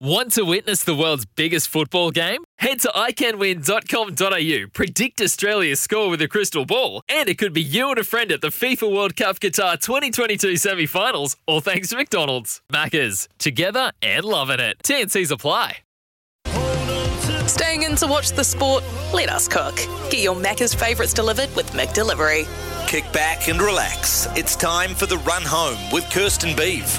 Want to witness the world's biggest football game? Head to iCanWin.com.au, predict Australia's score with a crystal ball, and it could be you and a friend at the FIFA World Cup Qatar 2022 semi finals, all thanks to McDonald's. Maccas, together and loving it. TNC's apply. Staying in to watch the sport? Let us cook. Get your Macca's favourites delivered with McDelivery. Kick back and relax. It's time for the run home with Kirsten Beeve.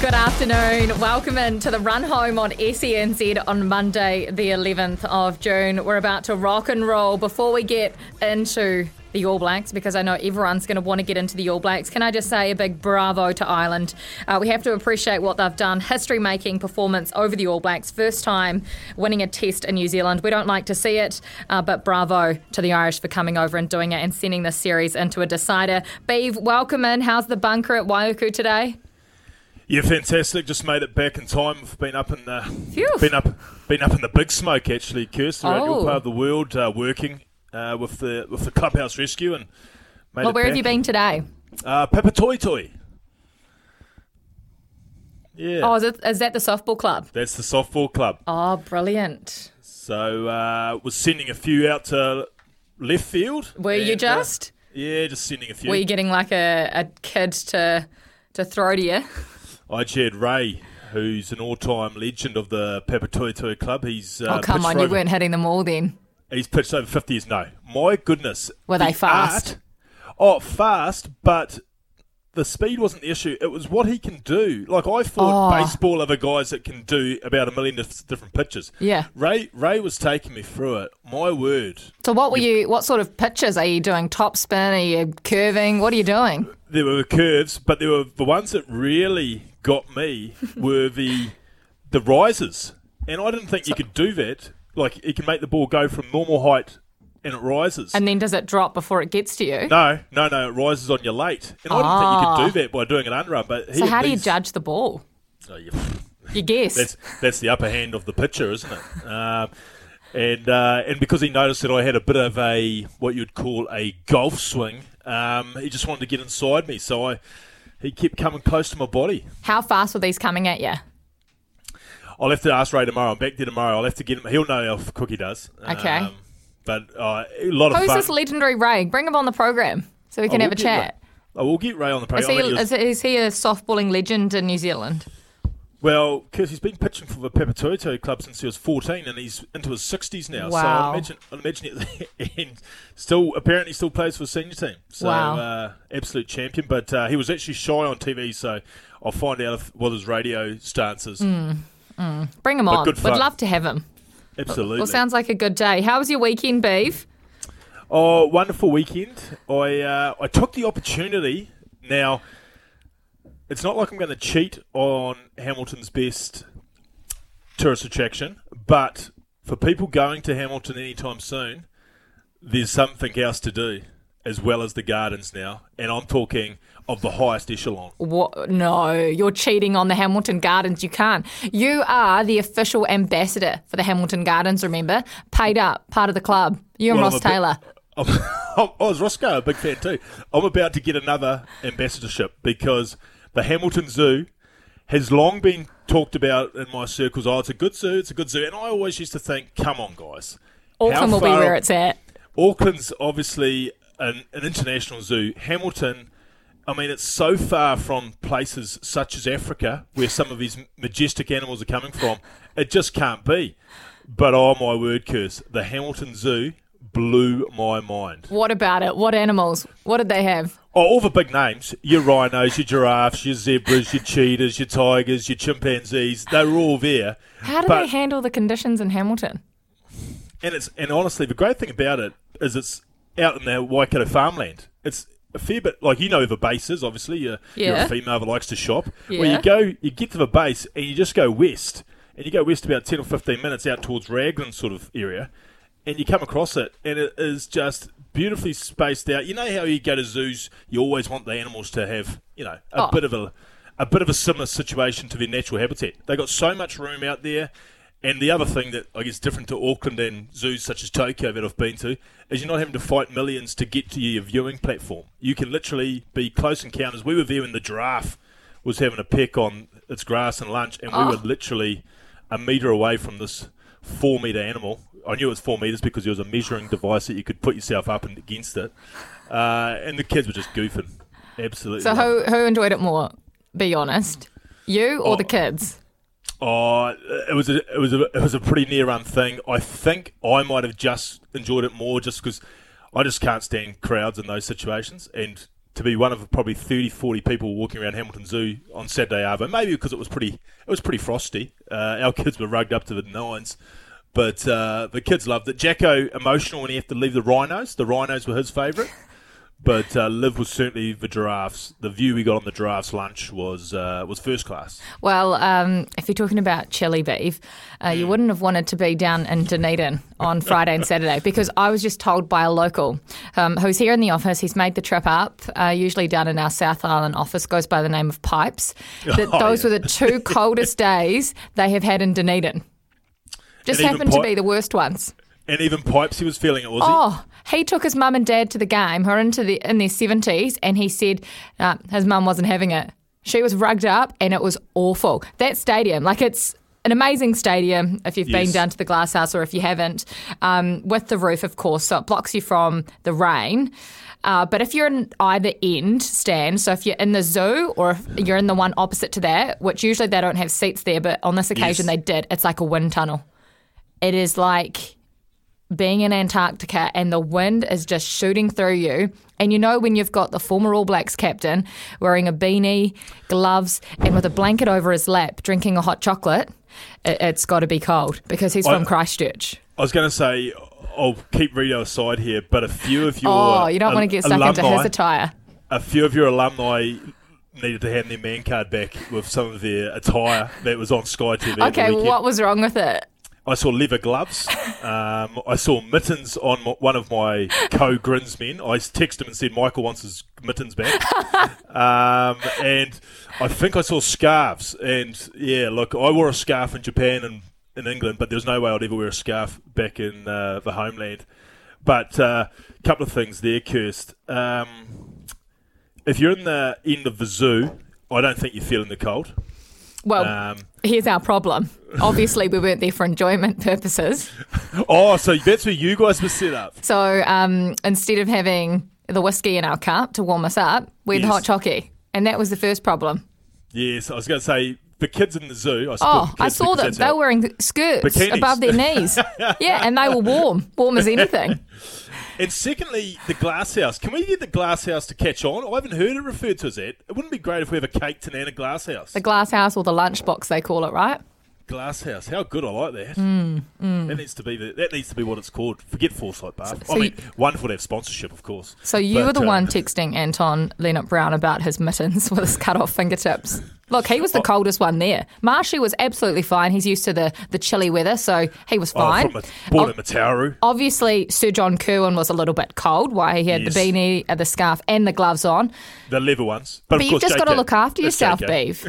Good afternoon. Welcome in to the run home on SENZ on Monday, the 11th of June. We're about to rock and roll. Before we get into the All Blacks, because I know everyone's going to want to get into the All Blacks, can I just say a big bravo to Ireland? Uh, we have to appreciate what they've done. History making performance over the All Blacks. First time winning a test in New Zealand. We don't like to see it, uh, but bravo to the Irish for coming over and doing it and sending this series into a decider. Beeve, welcome in. How's the bunker at Waiuku today? Yeah, fantastic. Just made it back in time. We've been up in the Phew. been up been up in the big smoke actually, Kirsten, around Oh. your part of the world, uh, working uh, with the with the clubhouse rescue and made Well, it where have you been today? Uh, Papatoetoe. Yeah, Oh, is, it, is that the softball club? that's the softball club. Oh, brilliant. So uh, was sending a few out to left field. Were you and, uh, just? yeah, just sending a few. Were you getting like a, a kid to to throw to you? I chaired Ray, who's an all-time legend of the Papatoetoe club. He's uh, oh, come on, for you weren't hitting them all then. He's pitched over 50 years. No. My goodness. Were they The fast? art- oh, fast, but the speed wasn't the issue. It was what he can do. Like, I thought Oh. baseball other guys that can do about a million different pitches. Yeah. Ray Ray was taking me through it. My word. So what were you? What sort of pitches are you doing? Top spin? Are you curving? What are you doing? There were curves, but there were the ones that really got me were the the rises. And I didn't think you could do that. Like, you can make the ball go from normal height and it rises. And then does it drop before it gets to you? No, no, no. It rises on your late, and I didn't think you could do that by doing an unrun. But he so how do you these- judge the ball? Oh, you- You guess. that's that's the upper hand of the pitcher, isn't it? Um, and uh, and because he noticed that I had a bit of a what you'd call a golf swing, um, he just wanted to get inside me. So I he kept coming close to my body. how fast were these coming at you? I'll have to ask Ray tomorrow. I'm back there tomorrow. I'll have to get him. He'll know how quick he does. Okay. Um, but uh, a lot of Who's this legendary Ray? Bring him on the program so we can have a chat. Ray- I will get Ray on the program. he, I think he is, is he a softballing legend in New Zealand? Well, because he's been pitching for the Papatoetoe club since he was 14, and he's into his 60s now. So Wow. I imagine, I imagine it, and still apparently still plays for the senior team. So Wow. uh, absolute champion. But uh, he was actually shy on TV, so I'll find out if, what his radio stance is. Mm. Bring him But on. good Would love to have him. Absolutely. Well, sounds like a good day. How was your weekend, Beef? Oh, wonderful weekend! I uh, I took the opportunity. Now, it's not like I'm going to cheat on Hamilton's best tourist attraction, but for people going to Hamilton anytime soon, there's something else to do as well as the gardens now, and I'm talking of the highest echelon. What? No, you're cheating on the Hamilton Gardens. You can't. You are the official ambassador for the Hamilton Gardens, remember? Paid up, part of the club. You and Well, Ross bit- Taylor. I'm, I was oh, Roscoe, a big fan too. I'm about to get another ambassadorship because the Hamilton Zoo has long been talked about in my circles. Oh, it's a good zoo, it's a good zoo. And I always used to think, come on, guys. How Auckland will be where it's at. Auckland's obviously an, an international zoo. Hamilton, I mean, it's so far from places such as Africa, where some of these majestic animals are coming from. It just can't be. But oh my word, curse! The Hamilton Zoo blew my mind. What about it? What animals? What did they have? Oh, all the big names. Your rhinos, your giraffes, your zebras, your cheetahs, your tigers, your chimpanzees. They were all there. How do But- they handle the conditions in Hamilton? And it's and honestly, the great thing about it is it's out in the Waikato farmland. It's a fair bit. Like you know the bases, obviously. You're, you're Yeah. a female that likes to shop. Where Yeah. you go, you get to the base and you just go west, and you go west about ten or fifteen minutes out towards Raglan sort of area, and you come across it, and it is just beautifully spaced out. You know how you go to zoos, you always want the animals to have, you know, a Oh. bit of a a bit of a similar situation to their natural habitat. They got so much room out there. And the other thing that I guess different to Auckland and zoos such as Tokyo that I've been to is you're not having to fight millions to get to your viewing platform. You can literally be close encounters. We were there when the giraffe was having a peck on its grass and lunch, and we Oh. were literally a metre away from this four metre animal. I knew it was four metres because it was a measuring device that you could put yourself up and against it. Uh, and the kids were just goofing. Absolutely. So who who enjoyed it more? Be honest, you or Oh. the kids? Oh, it was a, it was a, it was a pretty near run thing. I think I might have just enjoyed it more just because I just can't stand crowds in those situations. And to be one of probably 30, 40 people walking around Hamilton Zoo on Saturday Arvo, maybe because it was pretty it was pretty frosty. Uh, our kids were rugged up to the nines, but uh, the kids loved it. Jacko emotional when he had to leave the rhinos. The rhinos were his favourite. But uh, Liv was certainly the giraffes. The view we got on the giraffes' lunch was uh, was first class. Well, um, if you're talking about chili beef, uh, you wouldn't have wanted to be down in Dunedin on Friday and Saturday because I was just told by a local um, who's here in the office. He's made the trip up, uh, usually down in our South Island office, goes by the name of Pipes. That Oh, those yeah. were the two coldest days they have had in Dunedin. Just And happened to be the worst ones. And even Pipes, he was feeling it, was he? Oh, he took his mum and dad to the game, who are into the in their seventies, and he said uh, his mum wasn't having it. She was rugged up, and it was awful. That stadium, like it's an amazing stadium if you've been down to the Glass House or if you haven't, um, with the roof, of course, so it blocks you from the rain. Uh, but if you're in either end stand, so if you're in the zoo or if you're in the one opposite to that, which usually they don't have seats there, but on this occasion Yes. they did, it's like a wind tunnel. It is like being in Antarctica and the wind is just shooting through you. And you know when you've got the former All Blacks captain wearing a beanie, gloves, and with a blanket over his lap, drinking a hot chocolate, it, it's got to be cold because he's from Christchurch. I was going to say, I'll keep Rito aside here, but a few of your Oh, you don't al- want to get stuck into alumni- his attire. A few of your alumni needed to hand their man card back with some of their attire that was on Sky TV. Okay, what was wrong with it? I saw leather gloves. Um, I saw mittens on m- one of my co-grinsmen. I texted him and said Michael wants his mittens back. um, and I think I saw scarves. And yeah, look, I wore a scarf in Japan and in England, but there's no way I'd ever wear a scarf back in uh, the homeland. But a uh, couple of things there, Kirst. Um, if you're in the end of the zoo, I don't think you're feeling the cold. Well, Um, here's our problem. Obviously, we weren't there for enjoyment purposes. oh, so that's where you guys were set up. So um, instead of having the whiskey in our cup to warm us up, we had Yes. hot chockey. And that was the first problem. Yes, I was going to say the kids in the zoo. I Oh, I saw them. They were wearing skirts Bikinis. above their knees. yeah, and they were warm, warm as anything. And secondly, the glass house. Can we get the glass house to catch on? I haven't heard it referred to as that. It wouldn't be great if we have a cake tanana glass house. The glass house or the lunchbox, they call it, right? glass house. How good I like that. Mm, That needs to be the, that needs to be what it's called. Forget Forsyth Barr. So I mean, you- wonderful to have sponsorship, of course. So you But, were the uh, one texting Anton Lienert-Brown about his mittens with his cut off fingertips. Look, he Oh. was the coldest one there. Marshy was absolutely fine. He's used to the, the chilly weather, so he was Oh, fine. a, born in Mataura. Obviously, Sir John Kirwan was a little bit cold. Why he had Yes. the beanie, uh, the scarf, and the gloves on. The leather ones. But, But of you've just got to look after yourself. Beeve.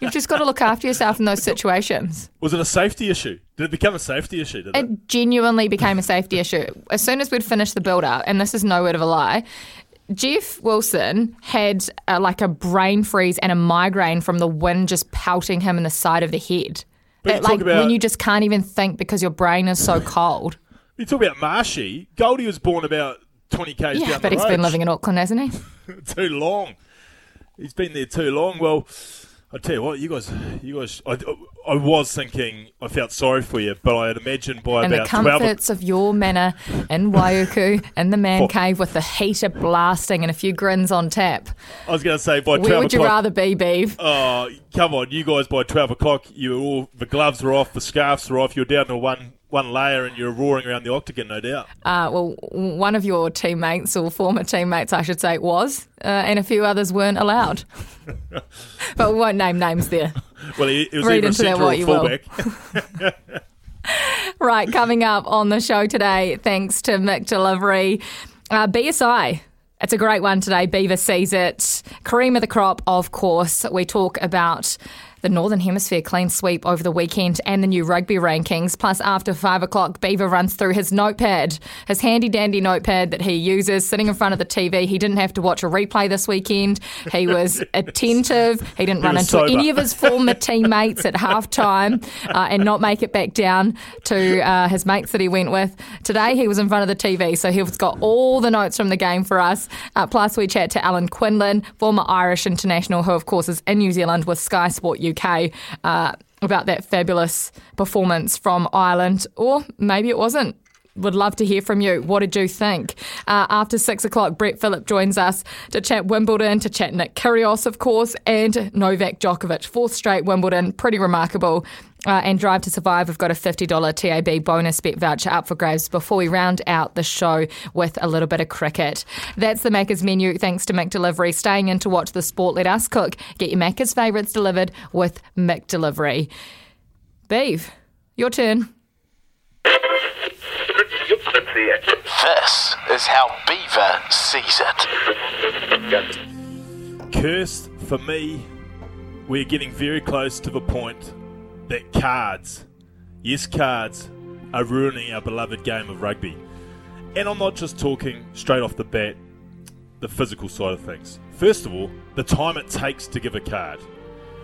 you've just got to look after yourself in those situations. Was it a safety issue? Did it become a safety issue? It? It genuinely became a safety issue. As soon as we'd finished the build up, and this is no word of a lie, Jeff Wilson had uh, like a brain freeze and a migraine from the wind just pelting him in the side of the head. That, like about- when you just can't even think because your brain is so cold. You talk about Marshy. Goldie was born about 20 k's Yeah, down but he's road. been living in Auckland, hasn't he? too long. He's been there too long. Well, I tell you what, you guys, you guys, I, I was thinking I felt sorry for you, but I had imagined by And the about twelve. comforts of your manor in Waiuku in the man cave with the heater blasting and a few grins on tap. I was going to say by Where would you o'clock. rather be, Beeve? Oh, come on, you guys! By twelve o'clock, you were all the gloves were off, the scarves were off. You're down to one one layer, and you're roaring around the octagon, no doubt. Uh, well, one of your teammates, or former teammates, I should say, was, uh, and a few others weren't allowed. but we won't name names there. Well, it, it was Read either into that what a you will. fullback. Right, coming up on the show today, thanks to McDelivery, uh, BSI. It's a great one today. Beaver sees it. Cream of the crop, of course. We talk about the Northern Hemisphere clean sweep over the weekend and the new rugby rankings. Plus, after five o'clock, Beaver runs through his notepad, his handy dandy notepad that he uses sitting in front of the TV. He didn't have to watch a replay this weekend. He was attentive. He didn't He run into sober. any of his former teammates at half time uh, and not make it back down to uh, his mates that he went with. Today he was in front of the TV, so he's got all the notes from the game for us. Uh, plus, we chat to Alan Quinlan, former Irish international, who, of course, is in New Zealand with Sky Sport UK. Uh, about that fabulous performance from Ireland, or maybe it wasn't. Would love to hear from you. What did you think? Uh, after six o'clock, Brett Phillip joins us to chat Wimbledon, to chat Nick Kyrgios, of course, and Novak Djokovic. Fourth straight Wimbledon, pretty remarkable. Uh, and Drive to Survive, we've got a $50 TAB bonus bet voucher up for grabs before we round out the show with a little bit of cricket. That's the Macca's menu, thanks to McDelivery. Staying in to watch the sport, let us cook. Get your Macca's favourites delivered with McDelivery. Beeve, your turn. This is how Beaver sees it. Cursed for me, we're getting very close to the point that cards, yes, cards, are ruining our beloved game of rugby. And I'm not just talking straight off the bat, the physical side of things. First of all, the time it takes to give a card,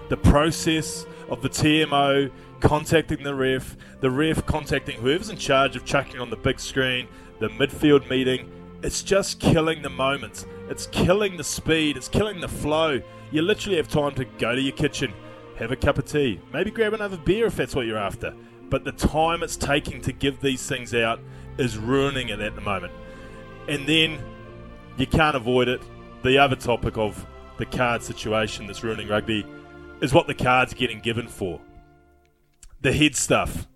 the process of the TMO contacting the ref, the ref contacting whoever's in charge of chucking on the big screen, the midfield meeting. It's just killing the moments. It's killing the speed. It's killing the flow. You literally have time to go to your kitchen, have a cup of tea, maybe grab another beer if that's what you're after. But the time it's taking to give these things out is ruining it at the moment. And then you can't avoid it. The other topic of the card situation that's ruining rugby is what the cards getting given for. The head stuff.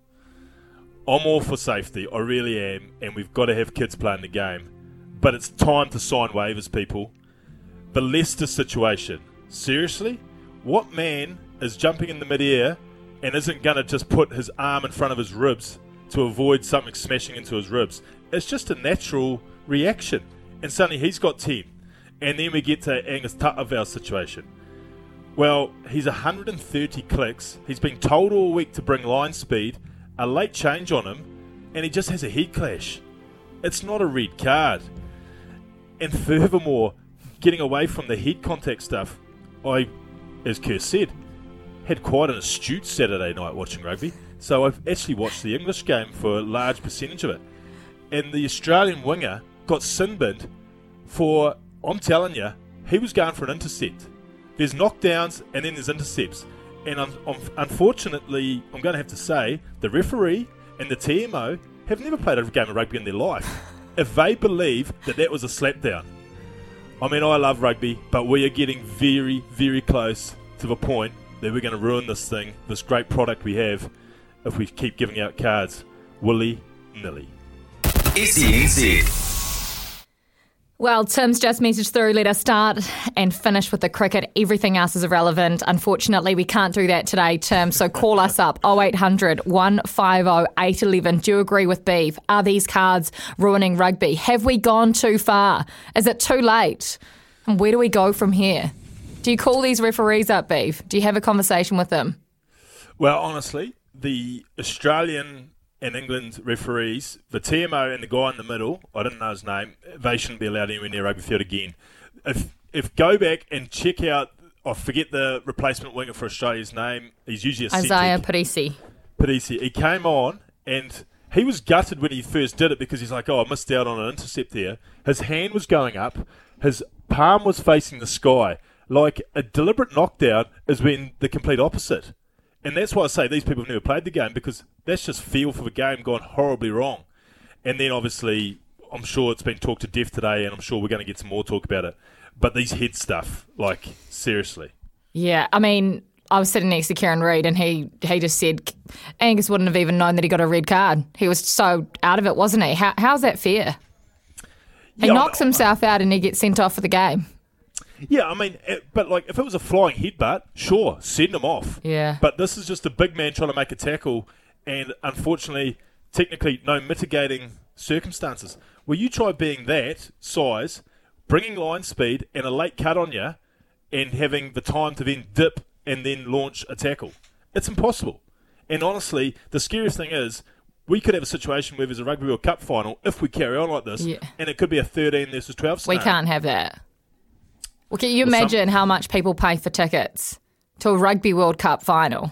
I'm all for safety, I really am, and we've got to have kids playing the game. But it's time to sign waivers, people. The Leicester situation. Seriously? What man is jumping in the midair and isn't going to just put his arm in front of his ribs to avoid something smashing into his ribs? It's just a natural reaction. And suddenly he's got 10. And then we get to Angus Ta'avao's situation. Well, he's 130 clicks. He's been told all week to bring line speed, a late change on him, and he just has a head clash. It's not a red card. And furthermore, getting away from the head contact stuff, I, as Kerr said, had quite an astute Saturday night watching rugby. So I've actually watched the English game for a large percentage of it. And the Australian winger got sin for, I'm telling you, he was going for an intercept. There's knockdowns and then there's intercepts. And un- un- unfortunately, I'm going to have to say, the referee and the TMO have never played a game of rugby in their life. if they believe that that was a slapdown, I mean, I love rugby, but we are getting very, very close to the point that we're going to ruin this thing, this great product we have, if we keep giving out cards willy nilly. SENZ. Well, Tim's just messaged through. Let us start and finish with the cricket. Everything else is irrelevant. Unfortunately, we can't do that today, Tim. So call us up 0800 150 811. Do you agree with Beef? Are these cards ruining rugby? Have we gone too far? Is it too late? And where do we go from here? Do you call these referees up, Beef? Do you have a conversation with them? Well, honestly, the Australian and England referees, the TMO and the guy in the middle, I didn't know his name, they shouldn't be allowed anywhere near rugby field again. If if go back and check out, I forget the replacement winger for Australia's name. He's usually a Izaia. Perese. Perese. He came on and he was gutted when he first did it because he's like, oh, I missed out on an intercept there. His hand was going up, his palm was facing the sky. Like a deliberate knockdown has been the complete opposite. And that's why I say these people have never played the game because that's just feel for the game gone horribly wrong. And then obviously, I'm sure it's been talked to death today, and I'm sure we're going to get some more talk about it. But these head stuff, like seriously, Yeah, I mean, I was sitting next to Kieran Read, and he he just said Angus wouldn't have even known that he got a red card. He was so out of it, wasn't he? How, how's that fair? He Yeah, knocks himself out, and he gets sent off for the game. Yeah, I mean, eh, but like if it was a flying headbutt, sure, send him off. Yeah. But this is just a big man trying to make a tackle, and unfortunately, technically, no mitigating circumstances. Well, you try being that size, bringing line speed, and a late cut on you, and having the time to then dip and then launch a tackle. It's impossible. And honestly, the scariest thing is. We could have a situation where there's a Rugby World Cup final if we carry on like this, Yeah. and it could be a 13 versus 12 We can't have that. Well, can you Well, some- imagine how much people pay for tickets to a Rugby World Cup final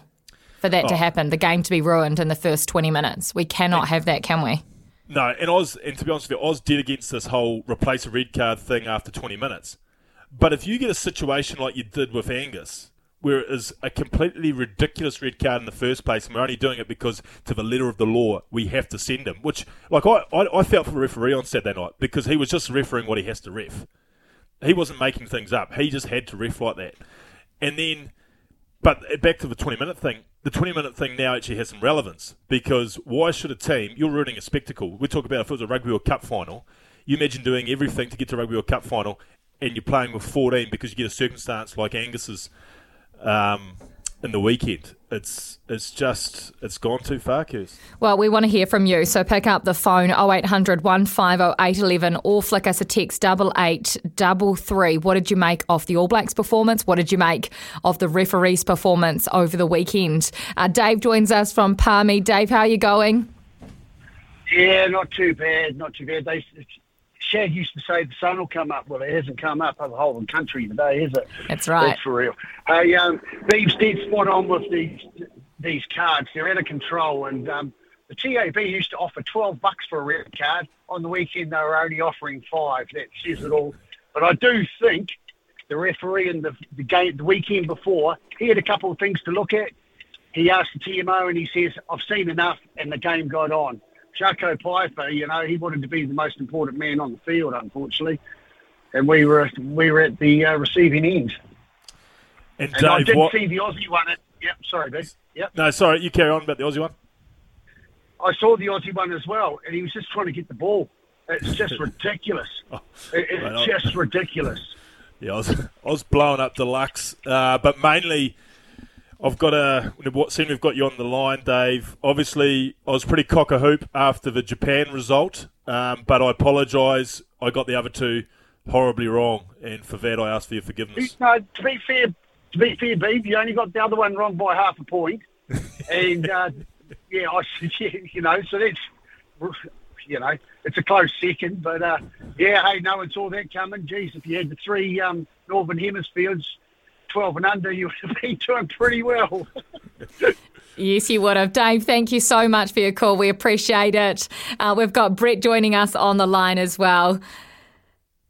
for that to Oh. happen, the game to be ruined in the first 20 minutes? We cannot have that, can we? No, and Oz, and to be honest with you, Oz did against this whole replace a red card thing after 20 minutes. But if you get a situation like you did with Angus, where it is a completely ridiculous red card in the first place, and we're only doing it because, to the letter of the law, we have to send him, which, like, I, I, I felt for the referee on Saturday night because he was just refereeing what he has to ref. He wasn't making things up. He just had to ref like that. And then but back to the 20 minute thing. The 20 minute thing now actually has some relevance because why should a team, you're ruining a spectacle. We talk about if it was a Rugby World Cup final, you imagine doing everything to get to Rugby World Cup final and you're playing with 14 because you get a circumstance like Angus's um, in the weekend. It's it's just, it's gone too far, Kuz. Well, we want to hear from you, so pick up the phone 0800 150 811 or flick us a text 8833. What did you make of the All Blacks performance? What did you make of the referee's performance over the weekend? Uh, Dave joins us from Palmy. Dave, how are you going? Yeah, not too bad, not too bad. They, Shag used to say the sun will come up. Well, it hasn't come up over the whole of the country today, has it? That's right. That's for real. Hey, um, Beeb's dead spot on with these these cards. They're out of control, and um, the TAB used to offer twelve bucks for a red card. On the weekend, they were only offering five. That says it all. But I do think the referee in the, the game the weekend before, he had a couple of things to look at. He asked the TMO, and he says, "I've seen enough," and the game got on. Jaco Peyper, you know, he wanted to be the most important man on the field, unfortunately, and we were we were at the uh, receiving end. And, And I Dave, did what? see the Aussie one. At, yep, sorry, Big. Yep, No, sorry, you carry on about the Aussie one. I saw the Aussie one as well, and he was just trying to get the ball. It's just ridiculous. Oh, It- Right it's just ridiculous. Yeah, I was, I was blowing up deluxe, uh, but mainly I've got a. What seem we've got you on the line, Dave. Obviously, I was pretty cock a hoop after the Japan result, um, but I apologise. I got the other two horribly wrong, and for that I ask for your forgiveness. No, to be fair, to be fair, Beeb, you only got the other one wrong by half a point, and uh, yeah, I, you know, so that's you know, it's a close second, but uh, yeah, hey, no one saw that coming. Geez, if you had the three um, northern hemispheres, twelve and under, you would have been doing pretty well. Yes, you would have. Dave, thank you so much for your call. We appreciate it. Uh, we've got Brett joining us on the line as well.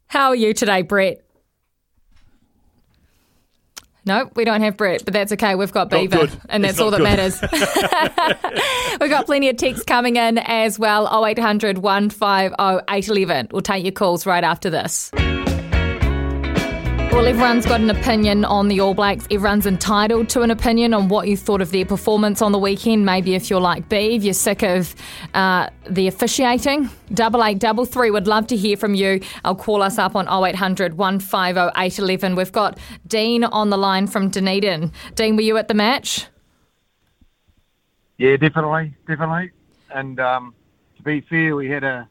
How are you today, Brett? No, we don't have Brett, but that's okay. We've got Beaver, good. and It's that's all not that good. matters. We've got plenty of texts coming in as well. 0800 150 811. We'll take your calls right after this. Well, everyone's got an opinion on the All Blacks. Everyone's entitled to an opinion on what you thought of their performance on the weekend. Maybe if you're like Beeve, you're sick of uh, the officiating. Double eight double three. Would love to hear from you. I'll call us up on 0800 150 811. We've got Dean on the line from Dunedin. Dean, were you at the match? Yeah, definitely, definitely. And um, to be fair, we had a,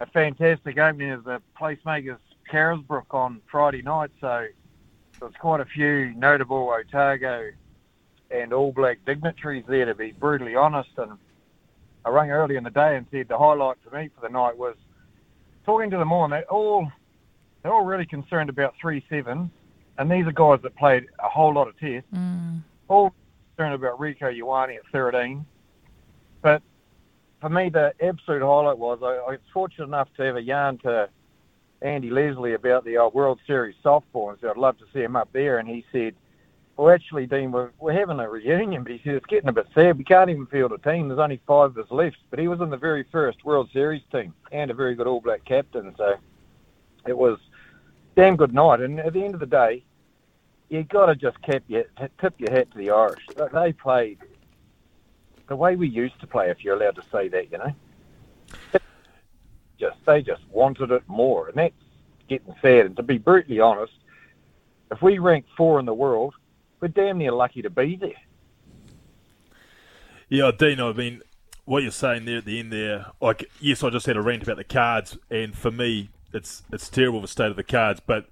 a fantastic opening of the placemakers Carisbrook on Friday night, so there's quite a few notable Otago and All Black dignitaries there, to be brutally honest. And I rang early in the day and said the highlight for me for the night was talking to them all, and they all they're all really concerned about three sevens, and these are guys that played a whole lot of tests, mm. all concerned about Rieko Ioane at 13. But for me, the absolute highlight was I, I was fortunate enough to have a yarn to Andy Leslie about the uh, World Series softball and said, I'd love to see him up there. And he said, well, actually, Dean, we're, we're having a reunion, but he said, it's getting a bit sad. We can't even field a team. There's only five of us left. But he was in the very first World Series team and a very good All Black captain. So it was damn good night. And at the end of the day, you got to just tip your, tip your hat to the Irish. They played the way we used to play, if you're allowed to say that, you know. Just they just wanted it more, and that's getting sad. And to be brutally honest, if we rank four in the world, we're damn near lucky to be there. Yeah, Dean. I mean, what you're saying there at the end there, like, yes, I just had a rant about the cards, and for me, it's it's terrible the state of the cards, but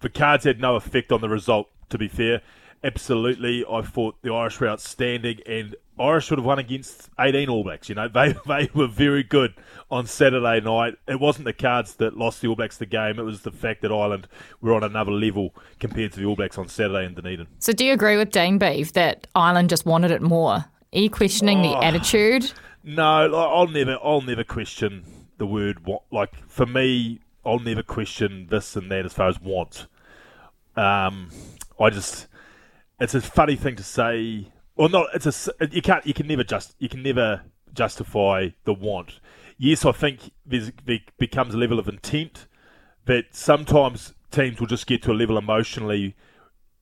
the cards had no effect on the result. To be fair, absolutely, I thought the Irish were outstanding, and Irish would have won against 18 All Blacks. You know, they they were very good on Saturday night. It wasn't the cards that lost the All Blacks the game. It was the fact that Ireland were on another level compared to the All Blacks on Saturday in Dunedin. So, do you agree with Dean Beeve that Ireland just wanted it more? Are you questioning oh, the attitude? No, I'll never, I'll never question the word. want. Like for me, I'll never question this and that as far as want. Um, I just, it's a funny thing to say well, not it's a you can't you can never just you can never justify the want. Yes, I think there becomes a level of intent, but sometimes teams will just get to a level emotionally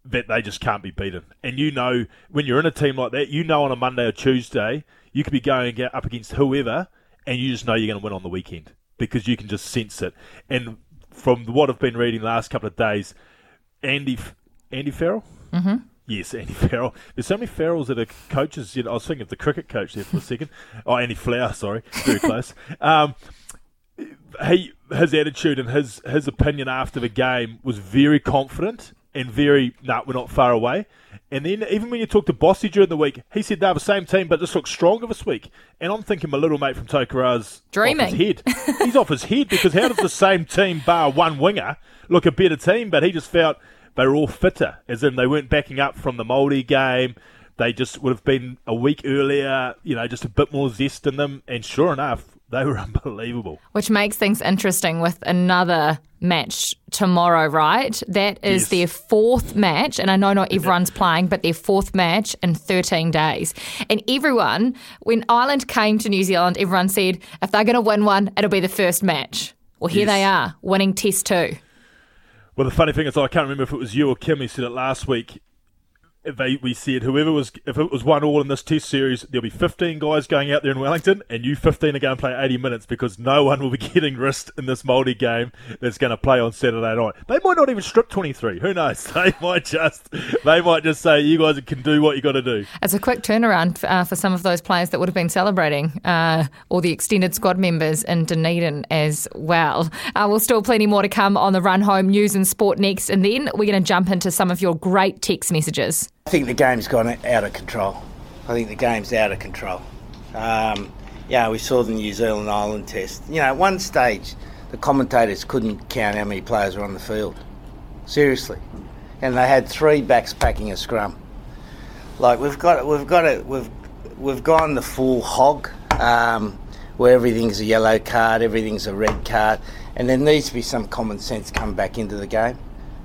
that they just can't be beaten. And you know when you're in a team like that, you know on a Monday or Tuesday you could be going up against whoever, and you just know you're going to win on the weekend because you can just sense it. And from what I've been reading the last couple of days, Andy Andy Farrell. Mm-hmm. Yes, Andy Farrell. There's so many Farrells that are coaches. You know, I was thinking of the cricket coach there for a second. Oh, Andy Flower, sorry, very close. Um, he his attitude and his his opinion after the game was very confident and very no, nah, we're not far away. And then even when you talk to Bossy during the week, he said they're the same team, but just look stronger this week. And I'm thinking my little mate from Tokoroa's dreaming off his head. He's off his head because how does the same team, bar one winger, look a better team? But he just felt they were all fitter, as in they weren't backing up from the Māori game. They just would have been a week earlier, you know, just a bit more zest in them. And sure enough, they were unbelievable. Which makes things interesting with another match tomorrow, right? That is yes. their fourth match, and I know not everyone's playing, but their fourth match in 13 days. And everyone, when Ireland came to New Zealand, everyone said if they're going to win one, it'll be the first match. Well, here yes. they are, winning Test 2. Well, the funny thing is, I can't remember if it was you or Kim who said it last week they we said whoever was if it was one all in this test series, there'll be 15 guys going out there in Wellington, and you 15 are going to play 80 minutes because no one will be getting risked in this Māori game that's going to play on Saturday night. They might not even strip 23. Who knows? They might just they might just say you guys can do what you got to do. It's a quick turnaround uh, for some of those players that would have been celebrating, uh, or the extended squad members in Dunedin as well. Uh, we'll still plenty more to come on the run home news and sport next, and then we're going to jump into some of your great text messages. I think the game's gone out of control. I think the game's out of control. Um, yeah, we saw the New Zealand Island test. You know, at one stage, the commentators couldn't count how many players were on the field. Seriously, and they had three backs packing a scrum. Like we've got, it, we've got it, we've we've gone the full hog, um, where everything's a yellow card, everything's a red card, and there needs to be some common sense come back into the game,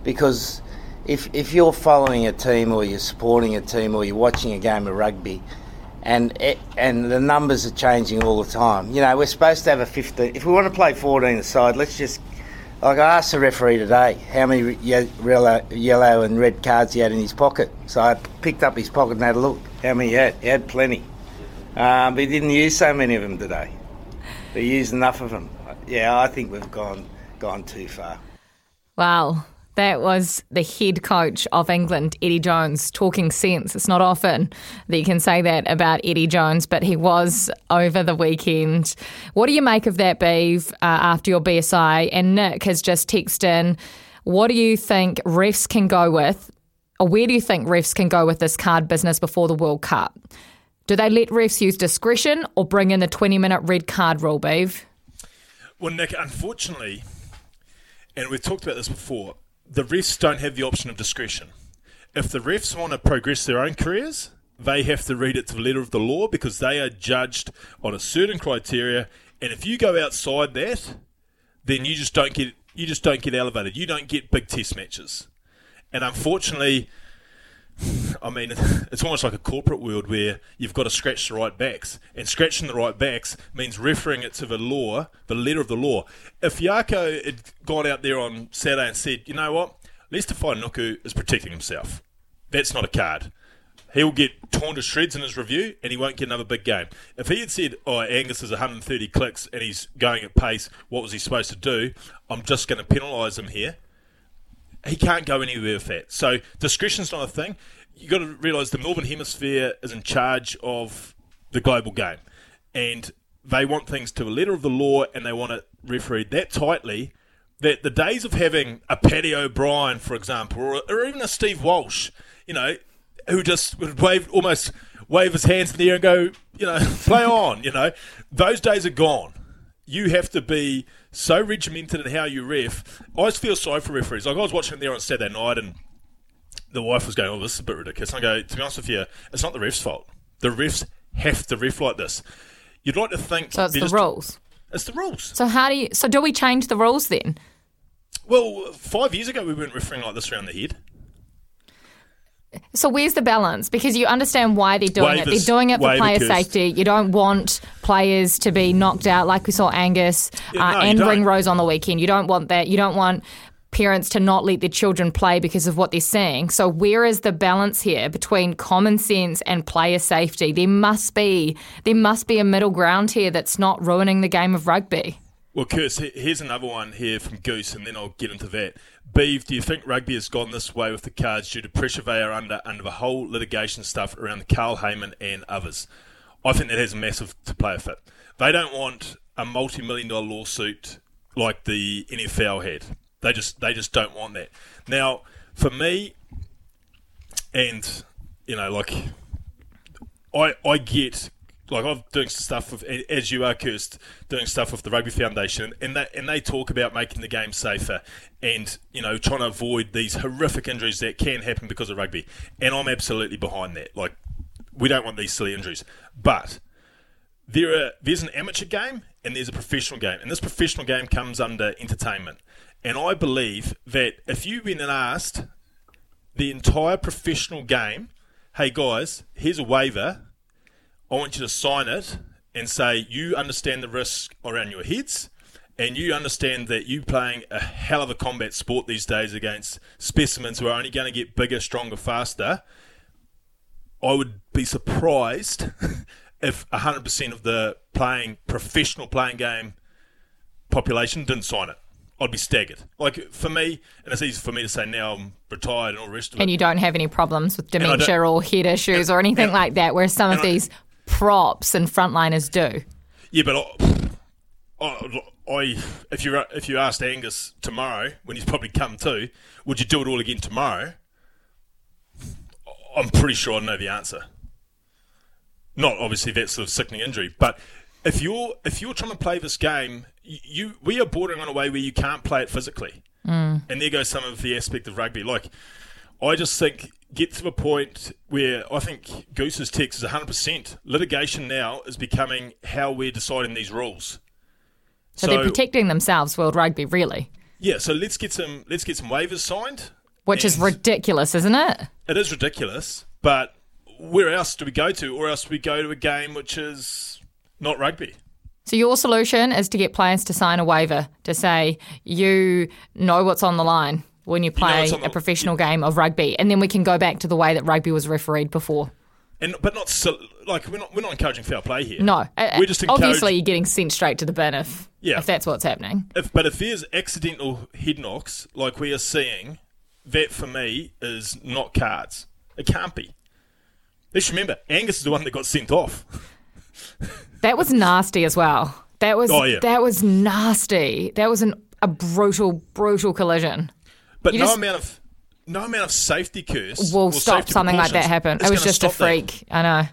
because if if you're following a team or you're supporting a team or you're watching a game of rugby, and it, and the numbers are changing all the time. You know, we're supposed to have a 15. If we want to play 14 aside, let's just. Like I asked the referee today how many yellow, yellow and red cards he had in his pocket. So I picked up his pocket and had a look how many he had. He had plenty. Um, but he didn't use so many of them today. He used enough of them. Yeah, I think we've gone gone too far. Wow. That was the head coach of England, Eddie Jones, talking sense. It's not often that you can say that about Eddie Jones, but he was over the weekend. What do you make of that, Beeve, uh, after your BSI? And Nick has just texted in, what do you think refs can go with, or where do you think refs can go with this card business before the World Cup? Do they let refs use discretion or bring in the 20 minute red card rule, Beeve? Well, Nick, unfortunately, and we've talked about this before, the refs don't have the option of discretion. If the refs want to progress their own careers, they have to read it to the letter of the law because they are judged on a certain criteria. And if you go outside that, then you just don't get you just don't get elevated. You don't get big test matches. And unfortunately, I mean, it's almost like a corporate world where you've got to scratch the right backs, and scratching the right backs means referring it to the law, the letter of the law. If Jaco had gone out there on Saturday and said, you know what, Leicester Nuku is protecting himself, that's not a card. He'll get torn to shreds in his review, and he won't get another big game. If he had said, "Oh, Angus is 130 clicks and he's going at pace, what was he supposed to do?" I'm just going to penalise him here he can't go anywhere with that. So discretion's not a thing. You've got to realise the Northern Hemisphere is in charge of the global game. And they want things to the letter of the law and they want it refereed that tightly that the days of having a Paddy O'Brien, for example, or, or even a Steve Walsh, you know, who just would wave almost wave his hands in the air and go, you know, play on, you know, those days are gone. You have to be so regimented in how you ref. I always feel sorry for referees. Like I was watching it there on Saturday night, and the wife was going, "Oh, this is a bit ridiculous." I go, "To be honest with you, it's not the refs' fault. The refs have to ref like this. You'd like to think so. It's the just, rules. It's the rules. So how do you? So do we change the rules then? Well, five years ago we weren't refereeing like this around the head. So where's the balance? Because you understand why they're doing it. They're doing it for player safety. You don't want players to be knocked out like we saw Angus yeah, uh, no, and Ringrose on the weekend. You don't want that. You don't want parents to not let their children play because of what they're seeing. So where is the balance here between common sense and player safety? There must be there must be a middle ground here that's not ruining the game of rugby. Well, Kirst, here's another one here from Goose, and then I'll get into that. Beeve, do you think rugby has gone this way with the cards due to pressure they are under under the whole litigation stuff around the Carl Hayman and others? I think that has a massive to play with it. They don't want a multi-million dollar lawsuit like the NFL had. They just they just don't want that. Now, for me, and you know, like I I get like I'm doing stuff with, as you are, Kirst, doing stuff with the Rugby Foundation, and they and they talk about making the game safer, and you know trying to avoid these horrific injuries that can happen because of rugby. And I'm absolutely behind that. Like we don't want these silly injuries, but there are there's an amateur game and there's a professional game, and this professional game comes under entertainment. And I believe that if you've been asked the entire professional game, hey guys, here's a waiver I want you to sign it and say you understand the risk around your heads and you understand that you playing a hell of a combat sport these days against specimens who are only going to get bigger, stronger, faster. I would be surprised if 100% of the playing professional playing game population didn't sign it. I'd be staggered. Like for me, and it's easy for me to say now I'm retired and all the rest of it. And you don't have any problems with dementia or head issues and, or anything and, like that, whereas some of these props and frontliners do. Yeah, but I, I, I, if you if you asked Angus tomorrow when he's probably come to, would you do it all again tomorrow? I'm pretty sure I know the answer. Not obviously that sort of sickening injury, but if you're if you're trying to play this game, you we are bordering on a way where you can't play it physically, mm. and there goes some of the aspect of rugby. Like I just think get to a point where I think Goose's text is 100%. Litigation now is becoming how we're deciding these rules. So, so they're protecting themselves, World Rugby, really. Yeah, so let's get some let's get some waivers signed. Which is ridiculous, isn't it? It is ridiculous, but where else do we go to? Or else do we go to a game which is not rugby? So your solution is to get players to sign a waiver to say you know what's on the line when you play you know, a professional game of rugby, and then we can go back to the way that rugby was refereed before. And but not so, like we're not we're not encouraging foul play here. No, we're uh, uh, just obviously you're getting sent straight to the bin if yeah. if that's what's happening. If, but if there's accidental head knocks like we are seeing, that for me is not cards. It can't be. Let's remember, Angus is the one that got sent off. that was nasty as well. That was oh, yeah. that was nasty. That was an, a brutal brutal collision. But you no just, amount of no amount of safety curse will stop something like that happen. It was just a freak. That. I know.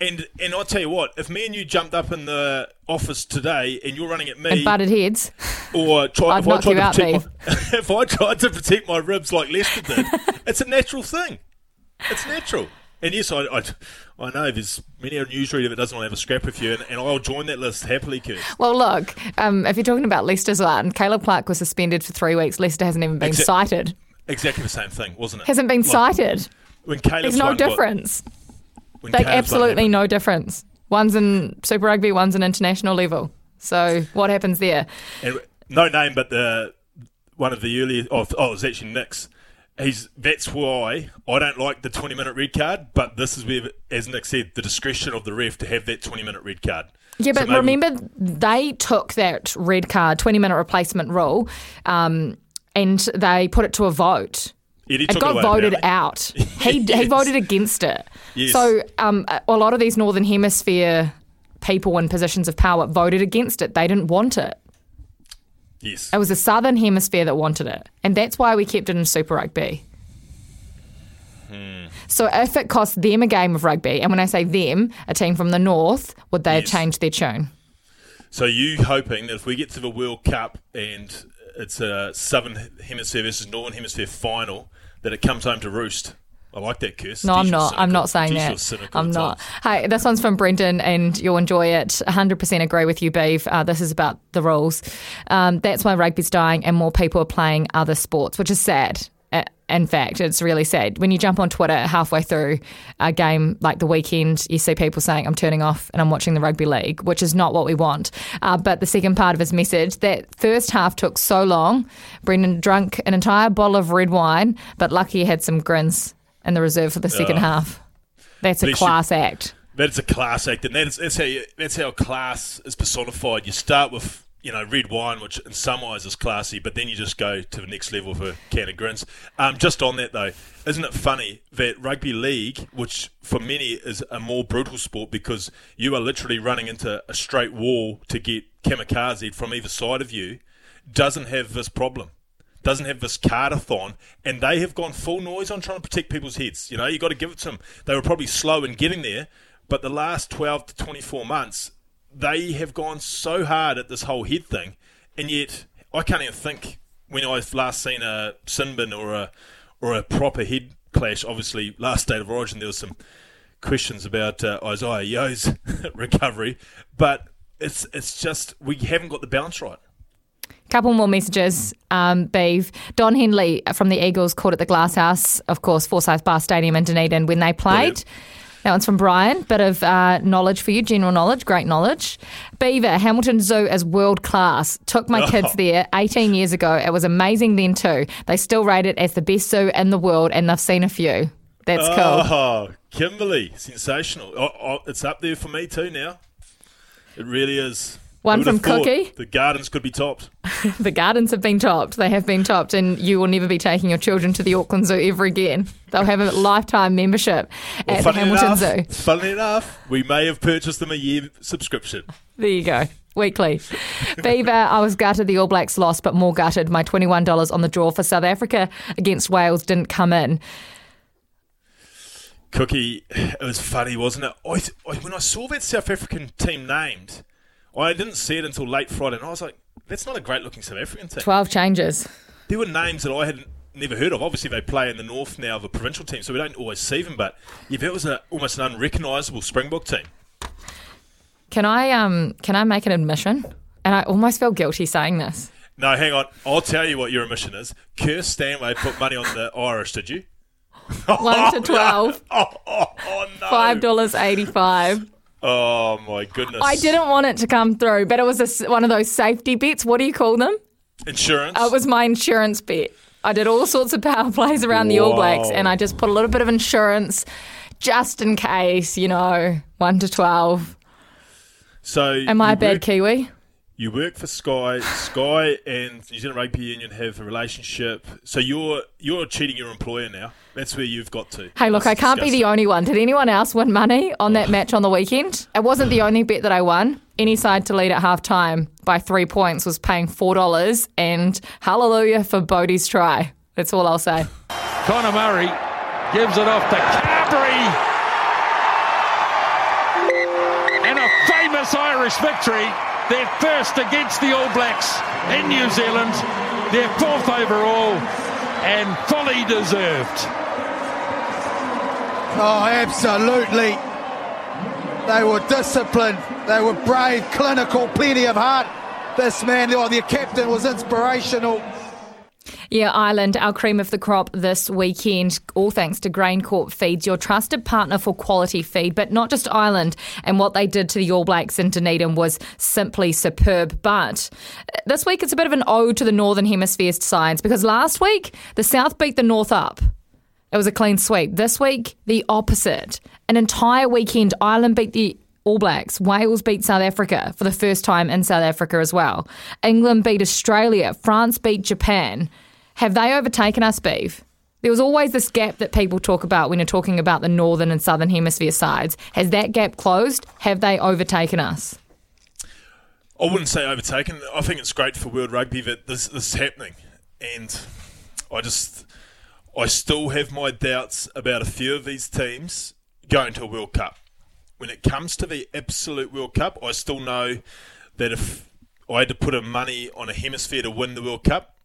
And and I'll tell you what, if me and you jumped up in the office today and you're running at me and butted heads, or try, if, I tried to protect my, if I tried to protect my ribs like Leicester did, it's a natural thing. It's natural. And yes, I, I, I know there's many a newsreader that doesn't want to have a scrap with you, and, and I'll join that list happily, Kurt. Well, look, um, if you're talking about Leicester's one, Caleb Clarke was suspended for three weeks. Leicester hasn't even been Exa- cited. Exactly the same thing, wasn't it? Hasn't been Like, cited. When Caleb's There's no difference. when Like, absolutely no difference. One's in Super Rugby, one's in international level. So what happens there? And no name, but the one of the earlier. Oh, oh, it was actually Nick's. He's that's why I don't like the twenty minute red card. But this is where, as Nick said, the discretion of the ref to have that twenty minute red card. Yeah, So but maybe- remember they took that red card, 20 minute replacement rule, um, and they put it to a vote. Yeah, it it got away, voted out. He, he voted against it. Yes. So um, a lot of these Northern Hemisphere people in positions of power voted against it. They didn't want it. Yes. It was the Southern Hemisphere that wanted it. And that's why we kept it in Super Rugby. Hmm. So if it cost them a game of rugby, and when I say them, a team from the north, would they have Yes. changed their tune? So you hoping that if we get to the World Cup and it's a Southern Hemisphere versus Northern Hemisphere final, that it comes home to roost? I like that curse. No, I'm not. I'm not saying that. I'm not. Hey, this one's from Brendan, and you'll enjoy it. 100% agree with you, Beeve. Uh, this is about the rules. Um, that's why rugby's dying, and more people are playing other sports, which is sad. Uh, In fact, it's really sad. When you jump on Twitter halfway through a game like the weekend, you see people saying, I'm turning off and I'm watching the rugby league, which is not what we want. Uh, but the second part of his message, that first half took so long. Brendan drank an entire bottle of red wine, but lucky he had some grins in the reserve for the second Oh. half. That's a Bless you. class act. That's a class act, and that's that's how you, that's how class is personified. You start with you know red wine, which in some eyes is classy, but then you just go to the next level for a can of grins. Um, just on that though, isn't it funny that rugby league, which for many is a more brutal sport because you are literally running into a straight wall to get kamikaze from either side of you, doesn't have this problem doesn't have this cardathon, and they have gone full noise on trying to protect people's heads. You know, you got to give it to them. They were probably slow in getting there, but the last 12 to 24 months, they have gone so hard at this whole head thing, and yet I can't even think when I've last seen a sin bin or a or a proper head clash. Obviously, last state of origin, there was some questions about uh, Isaah Yeo's recovery, but it's it's just we haven't got the balance right. Couple more messages, um, Beeve. Don Henley from the Eagles called at the Glass House, of course, Forsyth Barr Stadium in Dunedin when they played. That one's from Brian. Bit of uh, knowledge for you, general knowledge, great knowledge. Beaver, Hamilton Zoo is world class. Took my kids there 18 years ago. It was amazing then too. They still rate it as the best zoo in the world, and they've seen a few. That's cool. Oh, Kimberley, sensational. Oh, oh, it's up there for me too now. It really is. One from Cookie. The gardens could be topped. The gardens have been topped. They have been topped, and you will never be taking your children to the Auckland Zoo ever again. They'll have a lifetime membership Well, at the Hamilton enough, Zoo. Funnily enough, we may have purchased them a year subscription. There you go. Weekly. Beaver, I was gutted the All Blacks lost, but more gutted. My $21 on the draw for South Africa against Wales didn't come in. Cookie, it was funny, wasn't it? I, I, when I saw that South African team named, I didn't see it until late Friday, and I was like, that's not a great looking South African team. 12 changes. There were names that I hadn't never heard of. Obviously, they play in the north now, of the provincial team, so we don't always see them. But yeah, that was a, almost an unrecognisable Springbok team. Can I um can I make an admission? And I almost feel guilty saying this. No, hang on. I'll tell you what your admission is. Kirst Stanway put money on the Irish, did you? One to twelve. Oh, oh, oh no. Five dollars eighty-five. Oh my goodness. I didn't want it to come through, but it was a one of those safety bets. What do you call them? Insurance. Uh, It was my insurance bet. I did all sorts of power plays around the All Blacks, and I just put a little bit of insurance just in case, you know, one to twelve. so Am I a bad work- Kiwi? You work for Sky. Sky and New Zealand Rugby Union have a relationship. So you're you're cheating your employer now. That's where you've got to. Hey, look, I can't be the only one. Did anyone else win money on that oh. match on the weekend? It wasn't the only bet that I won. Any side to lead at half time by three points was paying $4, and hallelujah for Bodie's try. That's all I'll say. Conor Murray gives it off to Carbery. And a famous Irish victory. Their first against the All Blacks in New Zealand. Their fourth overall and fully deserved. Oh, absolutely. They were disciplined. They were brave, clinical, plenty of heart. This man, oh, their captain, was inspirational. Yeah, Ireland, our cream of the crop this weekend, all thanks to GrainCorp Feeds, your trusted partner for quality feed. But not just Ireland, and what they did to the All Blacks in Dunedin was simply superb. But uh, this week it's a bit of an ode to the Northern Hemisphere sides because last week the South beat the North up. It was a clean sweep. This week, the opposite. An entire weekend, Ireland beat the all Blacks. Wales beat South Africa for the first time in South Africa as well. England beat Australia. France beat Japan. Have they overtaken us, Beef? There was always this gap that people talk about when you're talking about the northern and southern hemisphere sides. Has that gap closed? Have they overtaken us? I wouldn't say overtaken. I think it's great for World Rugby that this, this is happening, and I just, I still have my doubts about a few of these teams going to a World Cup. When it comes to the absolute World Cup, I still know that if I had to put a money on a hemisphere to win the World Cup,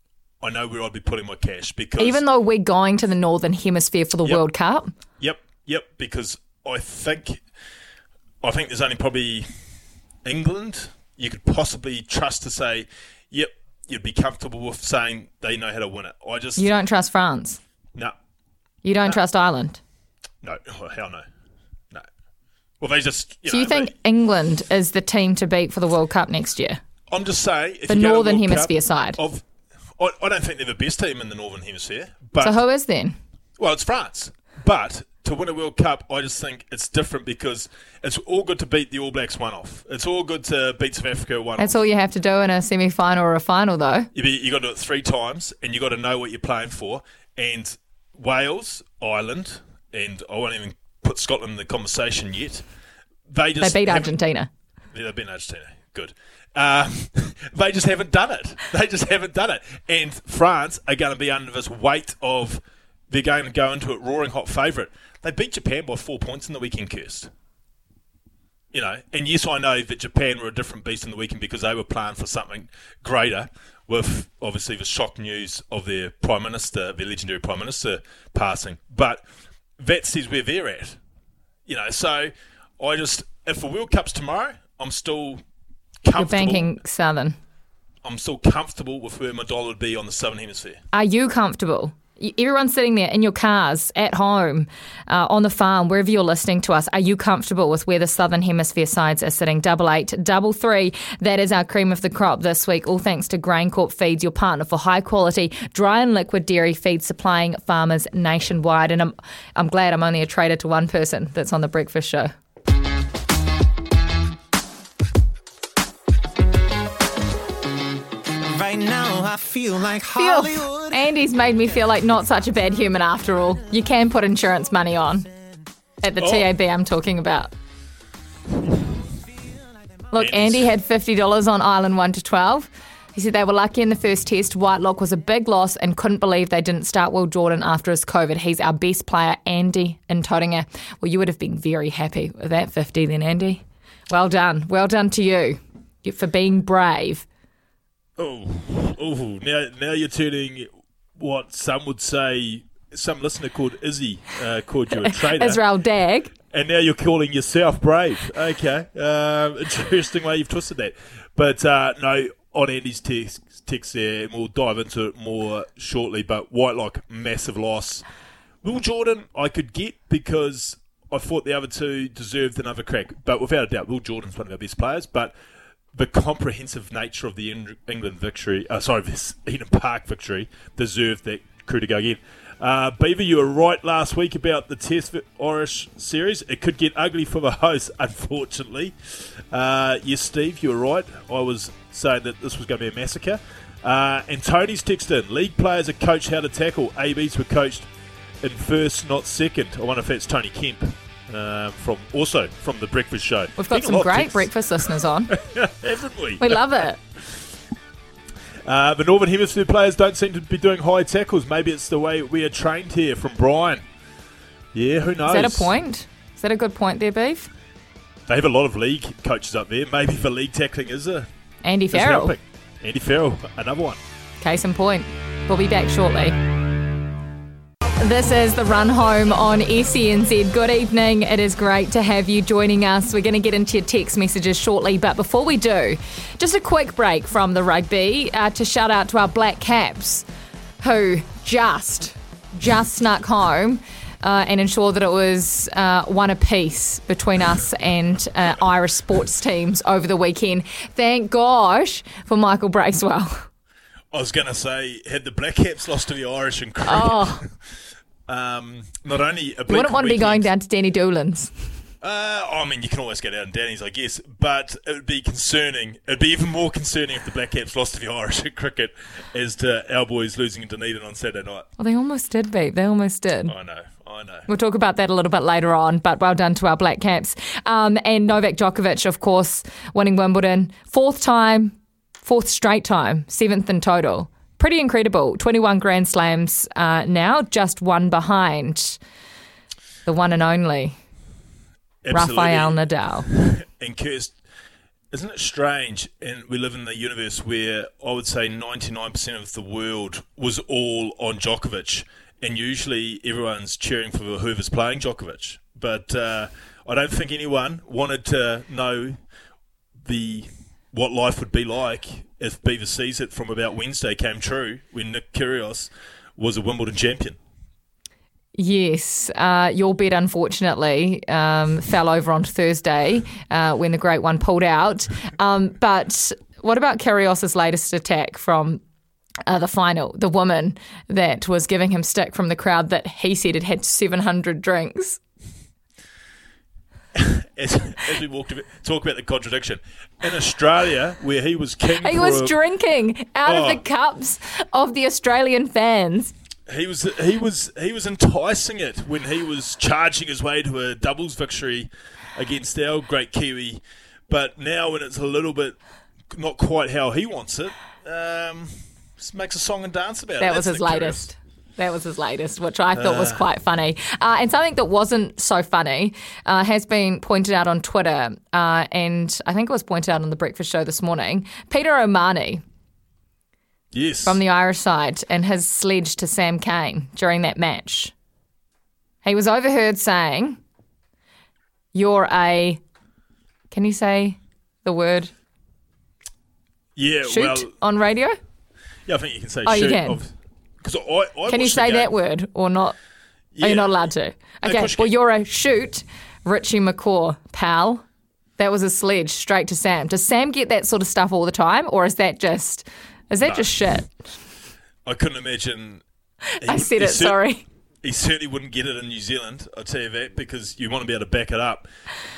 I know where I'd be putting my cash because even though we're going to the northern hemisphere for the Yep. World Cup, Yep, yep. Because I think, I think there's only probably England you could possibly trust to say, yep, you'd be comfortable with saying they know how to win it. I just you don't trust France. No, You don't trust Ireland. no, oh, hell no, no. Well, they just you so know, you think England is the team to beat for the World Cup next year? I'm just saying if The you go to Northern World Cup Hemisphere side. Of, I, I don't think they're the best team in the Northern Hemisphere, but so who is then? Well, it's France. But to win a World Cup, I just think it's different because it's all good to beat the All Blacks one off. It's all good to beat South Africa one off. That's off. all you have to do in a semi final or a final, though. You, be, you got to do it three times and you got to know what you're playing for. And Wales, Ireland, and I won't even put Scotland in the conversation yet. They just they beat Argentina. Yeah, they beat Argentina. Good. Um, they just haven't done it. They just haven't done it. And France are going to be under this weight of they're going to go into it roaring hot favourite. They beat Japan by four points in the weekend, Kirst. You know, and yes, I know that Japan were a different beast in the weekend because they were playing for something greater with obviously the shock news of their Prime Minister, their legendary Prime Minister passing. But that says where they're at. You know, so I just, if the World Cup's tomorrow, I'm still You're banking Southern. I'm still comfortable with where my dollar would be on the Southern Hemisphere. Are you comfortable? Everyone's sitting there in your cars, at home, uh, on the farm, wherever you're listening to us. Are you comfortable with where the Southern Hemisphere sides are sitting? Double eight, double three. That is our cream of the crop this week. All thanks to GrainCorp Feeds, your partner for high quality dry and liquid dairy feed, supplying farmers nationwide. And I'm, I'm glad I'm only a trader to one person that's on the breakfast show. I feel like Phew. Hollywood. Andy's made me feel like not such a bad human after all. You can put insurance money on. At the Oh. TAB I'm talking about. Look, Andy had $50 on Island 1 to 12. He said they were lucky in the first test. Whitelock was a big loss and couldn't believe they didn't start Will Jordan after his COVID. He's our best player, Andy in Tottinga. Well, you would have been very happy with that 50 then, Andy. Well done. Well done to you for being brave. Oh, oh! Now, now you're turning what some would say. Some listener called Izzy uh, called you a traitor, Israel Dagg. and now you're calling yourself brave. Okay, um, interesting way you've twisted that. But uh, no, on Andy's text, text there, and we'll dive into it more shortly. But Whitelock, massive loss. Will Jordan, I could get because I thought the other two deserved another crack. But without a doubt, Will Jordan's one of our best players. But the comprehensive nature of the England victory, uh, sorry, this Eden Park victory, deserved that crew to go again. Uh, Beaver, you were right last week about the Test Irish series. It could get ugly for the hosts, unfortunately. Uh, yes, Steve, you were right. I was saying that this was going to be a massacre. Uh, and Tony's texted in. League players are coached how to tackle. ABs were coached in first, not second. I wonder if that's Tony Kemp. Uh, from also from the breakfast show. We've got some great breakfast listeners on. haven't we? We love it. Uh, the Northern Hemisphere players don't seem to be doing high tackles. Maybe it's the way we are trained here from Brian. Yeah, who knows? Is that a point? Is that a good point there, Beef? They have a lot of league coaches up there. Maybe for league tackling is a Andy Farrell. Andy Farrell, another one. Case in point. We'll be back shortly. This is the run home on SENZ. Good evening. It is great to have you joining us. We're going to get into your text messages shortly, but before we do, just a quick break from the rugby uh, to shout out to our Black Caps who just, just snuck home. Uh, and ensure that it was uh, one apiece between us and uh, Irish sports teams over the weekend. Thank gosh for Michael Bracewell. I was going to say, had the Black Caps lost to the Irish in cricket, Oh. um, not only a You wouldn't want to be going down to Danny Doolan's. Uh, I mean, you can always go down to Danny's, I guess, but it would be concerning. It'd be even more concerning if the Black Caps lost to the Irish at cricket as to our boys losing in Dunedin on Saturday night. Well, they almost did, Beep. They almost did. I know, I know. We'll talk about that a little bit later on, but well done to our Black Caps. Um, and Novak Djokovic, of course, winning Wimbledon. Fourth time, fourth straight time, seventh in total. Pretty incredible. 21 Grand Slams uh, now, just one behind the one and only Absolutely. Rafael Nadal. And Kirst, isn't it strange? And we live in the universe where I would say 99% of the world was all on Djokovic, and usually everyone's cheering for whoever's playing Djokovic. But uh, I don't think anyone wanted to know the what life would be like if Beaver sees it from about Wednesday came true when Nick Kyrgios was a Wimbledon champion. Yes, uh, your bet unfortunately um, fell over on Thursday uh, when the Great One pulled out. Um, but what about Kyrgios's latest attack from uh, the final? The woman that was giving him stick from the crowd that he said had had 700 drinks. As, as we walked talk about the contradiction in Australia, where he was king, He was a- drinking out of Oh. the cups of the Australian fans. He was he was he was enticing it when he was charging his way to a doubles victory against our great Kiwi, but now when it's a little bit not quite how he wants it, um, makes a song and dance about it. That was his latest. That was his latest, which I thought was Uh. quite funny. Uh, and something that wasn't so funny uh, has been pointed out on Twitter, uh, and I think it was pointed out on the breakfast show this morning. Peter O'Mahony Yes. from the Irish side and his sledge to Sam Cane during that match. He was overheard saying, You're a. Can you say the word yeah, shoot well, on radio? yeah, I think you can say Oh, you shoot. can. Because I, I Can you say that word or not? Are Yeah. you not allowed to? Okay, you well, you're a shoot, Richie McCaw, pal. That was a sledge straight to Sam. Does Sam get that sort of stuff all the time, or is that just is that No. just shit? I couldn't imagine. he I said it. cer- Sorry. He certainly wouldn't get it in New Zealand. I'll tell you that because you want to be able to back it up.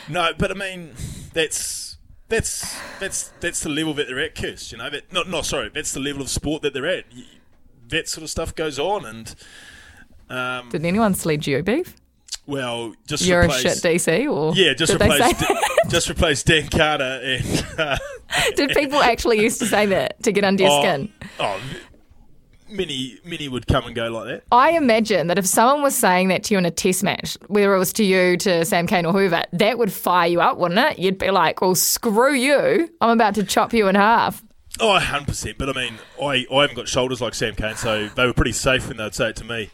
No, but I mean that's that's that's that's the level that they're at, Kirst. You know, that not not sorry, that's the level of sport that they're at. That sort of stuff goes on, and um, Did anyone sledge you, beef? well, just You're replace, a shit DC, or Yeah, just replace just replace Dan Carter and. Uh, Did people actually used to say that to get under your oh, skin? Oh, many many would come and go like that. I imagine that if someone was saying that to you in a test match, whether it was to you, to Sam Cane, or whoever, that would fire you up, wouldn't it? You'd be like, well, screw you. I'm about to chop you in half. Oh, 100%. But I mean, I, I haven't got shoulders like Sam Cane, so they were pretty safe when they'd say it to me.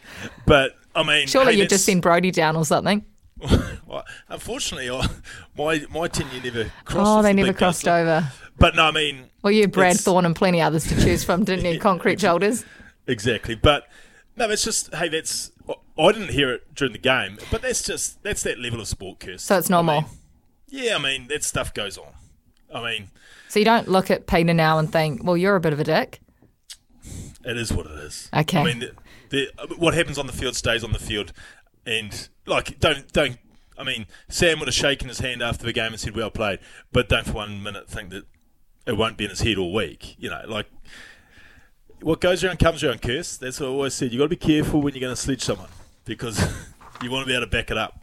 But I mean, Surely hey, you'd just send Brodie down or something. well, unfortunately, I, my my tenure never crossed. Oh, they the never crossed over. But no, I mean, Well, you had Brad Thorn and plenty others to choose from, didn't you? Concrete shoulders. exactly. But no, it's just hey, that's I didn't hear it during the game, but that's just that's that level of sport, curse. So it's normal. Yeah, I mean that stuff goes on. I mean, So you don't look at Peter now and think, well, you're a bit of a dick. It is what it is. Okay. I mean, the, the, what happens on the field stays on the field, and like don't don't. I mean, Sam would have shaken his hand after the game and said, "Well played," but don't for one minute think that it won't be in his head all week. You know, like what goes around comes around. Curse. That's what I always said. You have got to be careful when you're going to sledge someone because you want to be able to back it up.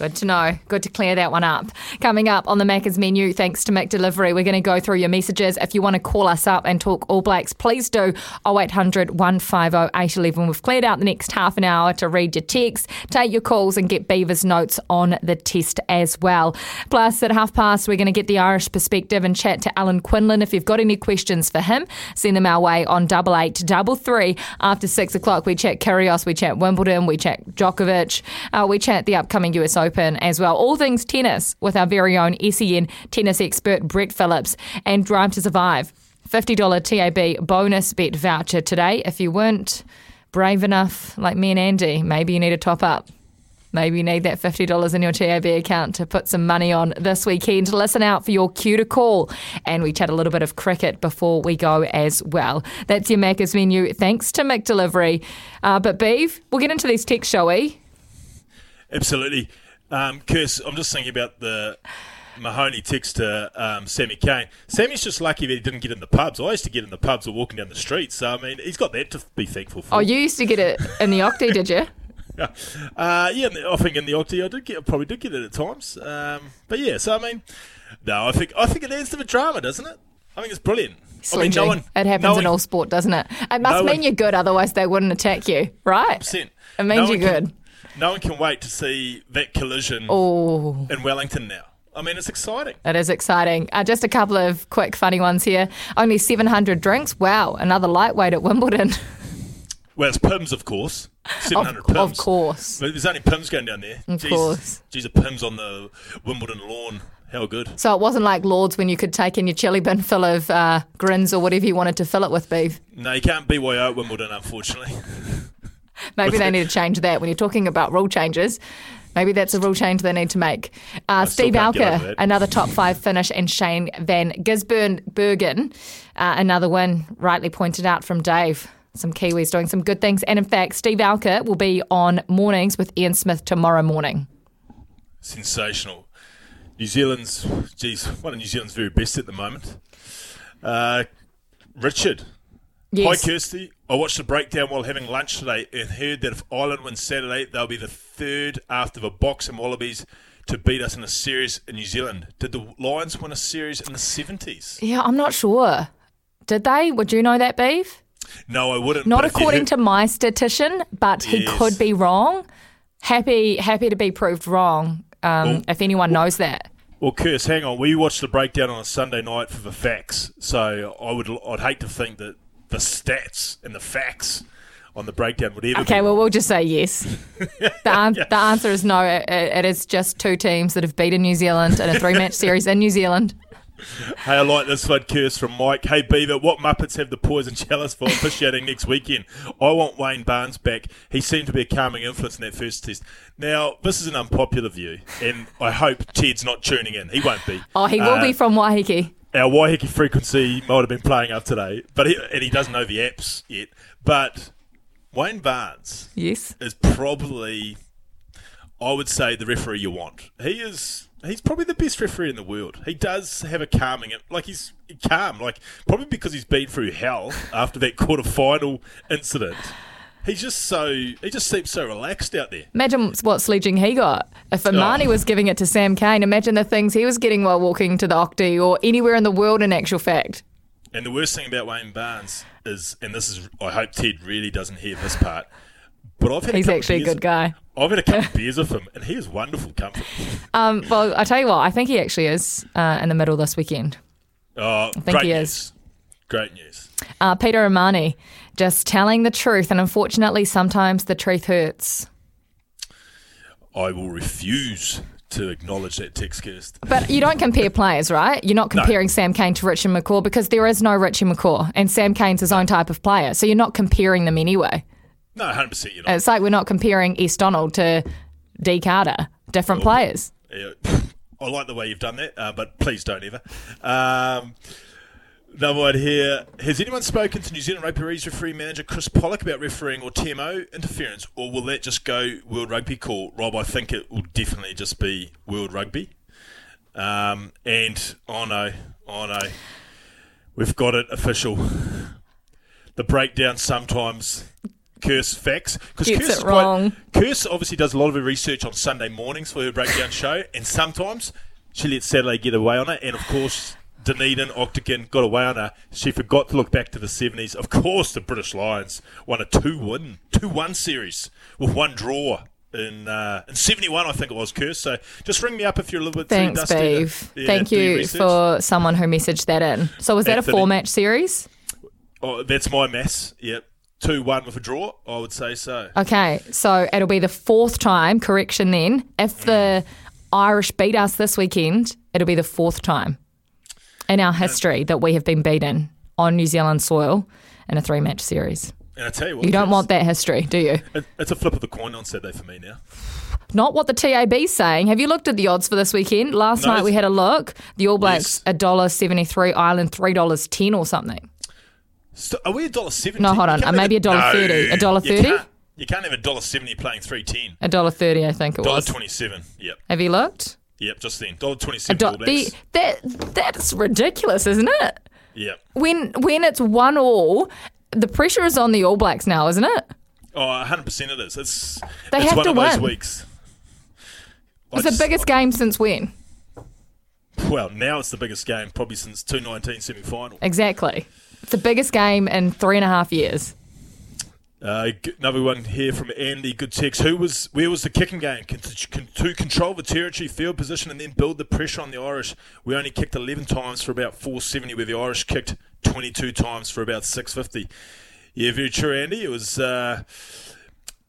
Good to know. Good to clear that one up. Coming up on the Macca's menu, thanks to McDelivery, we're going to go through your messages. If you want to call us up and talk All Blacks, please do 0800 150 811. We've cleared out the next half an hour to read your texts, take your calls, and get Beaver's notes on the test as well. Plus, at half past, we're going to get the Irish perspective and chat to Alan Quinlan. If you've got any questions for him, send them our way on double eight double three. After six o'clock, we chat Kyrgios, we chat Wimbledon, we chat Djokovic, uh, we chat the upcoming US Open as well. All things tennis with our very own SEN tennis expert Brett Phillips and Drive to Survive. $50 TAB bonus bet voucher today. If you weren't brave enough, like me and Andy, maybe you need a top up. Maybe you need that $50 in your TAB account to put some money on this weekend. Listen out for your cue to call. And we chat a little bit of cricket before we go as well. That's your Macca's menu. Thanks to McDelivery. Uh, but, Beeve, we'll get into these texts, shall we? Absolutely. Um, Curse, I'm just thinking about the Mahoney text to um, Sammy Cane. Sammy's just lucky that he didn't get in the pubs. I used to get in the pubs or walking down the streets. So, I mean, he's got that to be thankful for. Oh, you used to get it in the Octi, did you? Uh, yeah, I think in the Octi I did get, I probably did get it at times. Um, but yeah, so I mean, no, I think I think it adds to the drama, doesn't it? I think it's brilliant. I mean, no one, it happens no in all sport, doesn't it? It must no mean one- you're good, otherwise they wouldn't attack you, right? 100%. It means you're one can- good. No one can wait to see that collision Oh. in Wellington now. I mean, it's exciting. It is exciting. Uh, just a couple of quick, funny ones here. Only 700 drinks. Wow, another lightweight at Wimbledon. Well, it's Pimm's, of course. 700 Of- Pimm's. of course. But there's only Pimm's going down there. Of Jeez, course. Geez, a Pimm's on the Wimbledon lawn. How good. so it wasn't like Lords when you could take in your chili bin full of uh, grins or whatever you wanted to fill it with beef. No, you can't BYO at Wimbledon, unfortunately. Maybe they need to change that when you're talking about rule changes. Maybe that's a rule change they need to make. Uh, Steve can't get over Alker, another top five finish, and Shane Van Gisbergen, Bergen, uh, another one, rightly pointed out from Dave. Some Kiwis doing some good things. And in fact, Steve Alker will be on mornings with Ian Smith tomorrow morning. Sensational. New Zealand's, geez, one of New Zealand's very best at the moment. Uh, Richard. Yes. Hi, Kirsty. I watched the breakdown while having lunch today and heard that if Ireland wins Saturday, they'll be the third after the Boks and Wallabies to beat us in a series in New Zealand. Did the Lions win a series in the 70s? Yeah, I'm not sure. Did they? Would you know that, Beef? No, I wouldn't. Not but if you according to my statistician, but he Yes. could be wrong. Happy, happy to be proved wrong. Um, Well- if anyone knows that. Well, Curse, hang on. We watched the breakdown on a Sunday night for the facts, so I would, I'd hate to think that the stats and the facts on the breakdown would ever. Okay, well, we'll just say yes. The, an- the answer is no. It, it is just two teams that have beaten New Zealand in a three match series in New Zealand. Hey, I like this one, Curse from Mike. Hey, Beaver, what Muppets have the poison chalice for officiating next weekend? I want Wayne Barnes back. He seemed to be a calming influence in that first test. Now, this is an unpopular view, and I hope Ted's not tuning in. He won't be. Oh, he will Uh, be from Waiheke. Our Waiheke frequency might have been playing up today, but he, and he doesn't know the apps yet. But Wayne Barnes Yes. is probably, I would say, the referee you want. He is. He's probably the best referee in the world. He does have a calming, like he's calm, like probably because he's been through hell after that quarter final incident. He's just so he just seems so relaxed out there. Imagine what sledging he got. If Imani Oh. was giving it to Sam Cane, imagine the things he was getting while walking to the Octi or anywhere in the world, in actual fact. And the worst thing about Wayne Barnes is, and this is, I hope Ted really doesn't hear this part, but I've had He's a couple actually a good guy. I've had a couple of beers with him, and he is wonderful company. Um, well, I tell you what, I think he actually is uh, in the middle this weekend. Oh, think great he news. is. Great news. Uh, Peter O'Mahony, just telling the truth, and unfortunately, sometimes the truth hurts. I will refuse to acknowledge that text, Kirst. But you don't compare players, right? You're not No. comparing Sam Cane to Richie McCaw because there is no Richie McCaw, and Sam Cane's his own type of player. So you're not comparing them anyway. No, 100% you're not. It's like we're not comparing East Donald to D Carter, different players. Yeah, I like the way you've done that, uh, but please don't ever. Um, another one here. Has anyone spoken to New Zealand Rugby Rees referee manager Chris Pollock about refereeing or TMO interference, or will that just go World Rugby call? Rob, I think it will definitely just be World Rugby. Um, and, oh no, oh no, we've got it official. The breakdown sometimes Curse facts because Curse it is quite- wrong. Curse obviously does a lot of her research on Sunday mornings for her breakdown show, and sometimes she lets Saturday get away on it. And of course, Dunedin Octagon got away on her. She forgot to look back to the seventies. Of course, the British Lions won a two win two one series with one draw. In uh, in seventy one, I think it was Curse. So just ring me up if you're a little bit Thanks, too dusty. to- yeah, Thank you for someone who messaged that in. So was that a four match series? Oh, that's my mess. Yep, two one with a draw. I would say so. Okay, so it'll be the fourth time, correction then. If the Irish beat us this weekend, it'll be the fourth time in our history that we have been beaten on New Zealand soil in a three match series. And I tell you what, You don't want that history, do you? it's a flip of the coin on Saturday for me now. Not what the TAB's saying. Have you looked at the odds for this weekend? Last No, night we had a look. The All Blacks a dollar seventy three, Ireland three dollars ten or something. So are we a dollar seventy? No, hold on. Uh, maybe a dollar thirty. A dollar you thirty. can't- You can't have a dollar seventy playing three ten. A dollar thirty, I think it Dollar was. twenty seven. Yep. Have you looked? Yep. Just then. Dollar twenty seven. do- the, that that's ridiculous, isn't it? Yep. When when it's one all, the pressure is on the All Blacks now, isn't it? Oh, 100 percent it is. It's They it's have one to of those win. weeks. I It's just- the biggest game since when? Well, now it's the biggest game probably since 2019 semi final. Exactly. It's the biggest game in three and a half years. Uh, another one here from Andy. Good text. Who was? Where was the kicking game? To control the territory, field position, and then build the pressure on the Irish. We only kicked 11 times for about 470, where the Irish kicked 22 times for about 650. Yeah, very true, Andy. It was. Uh,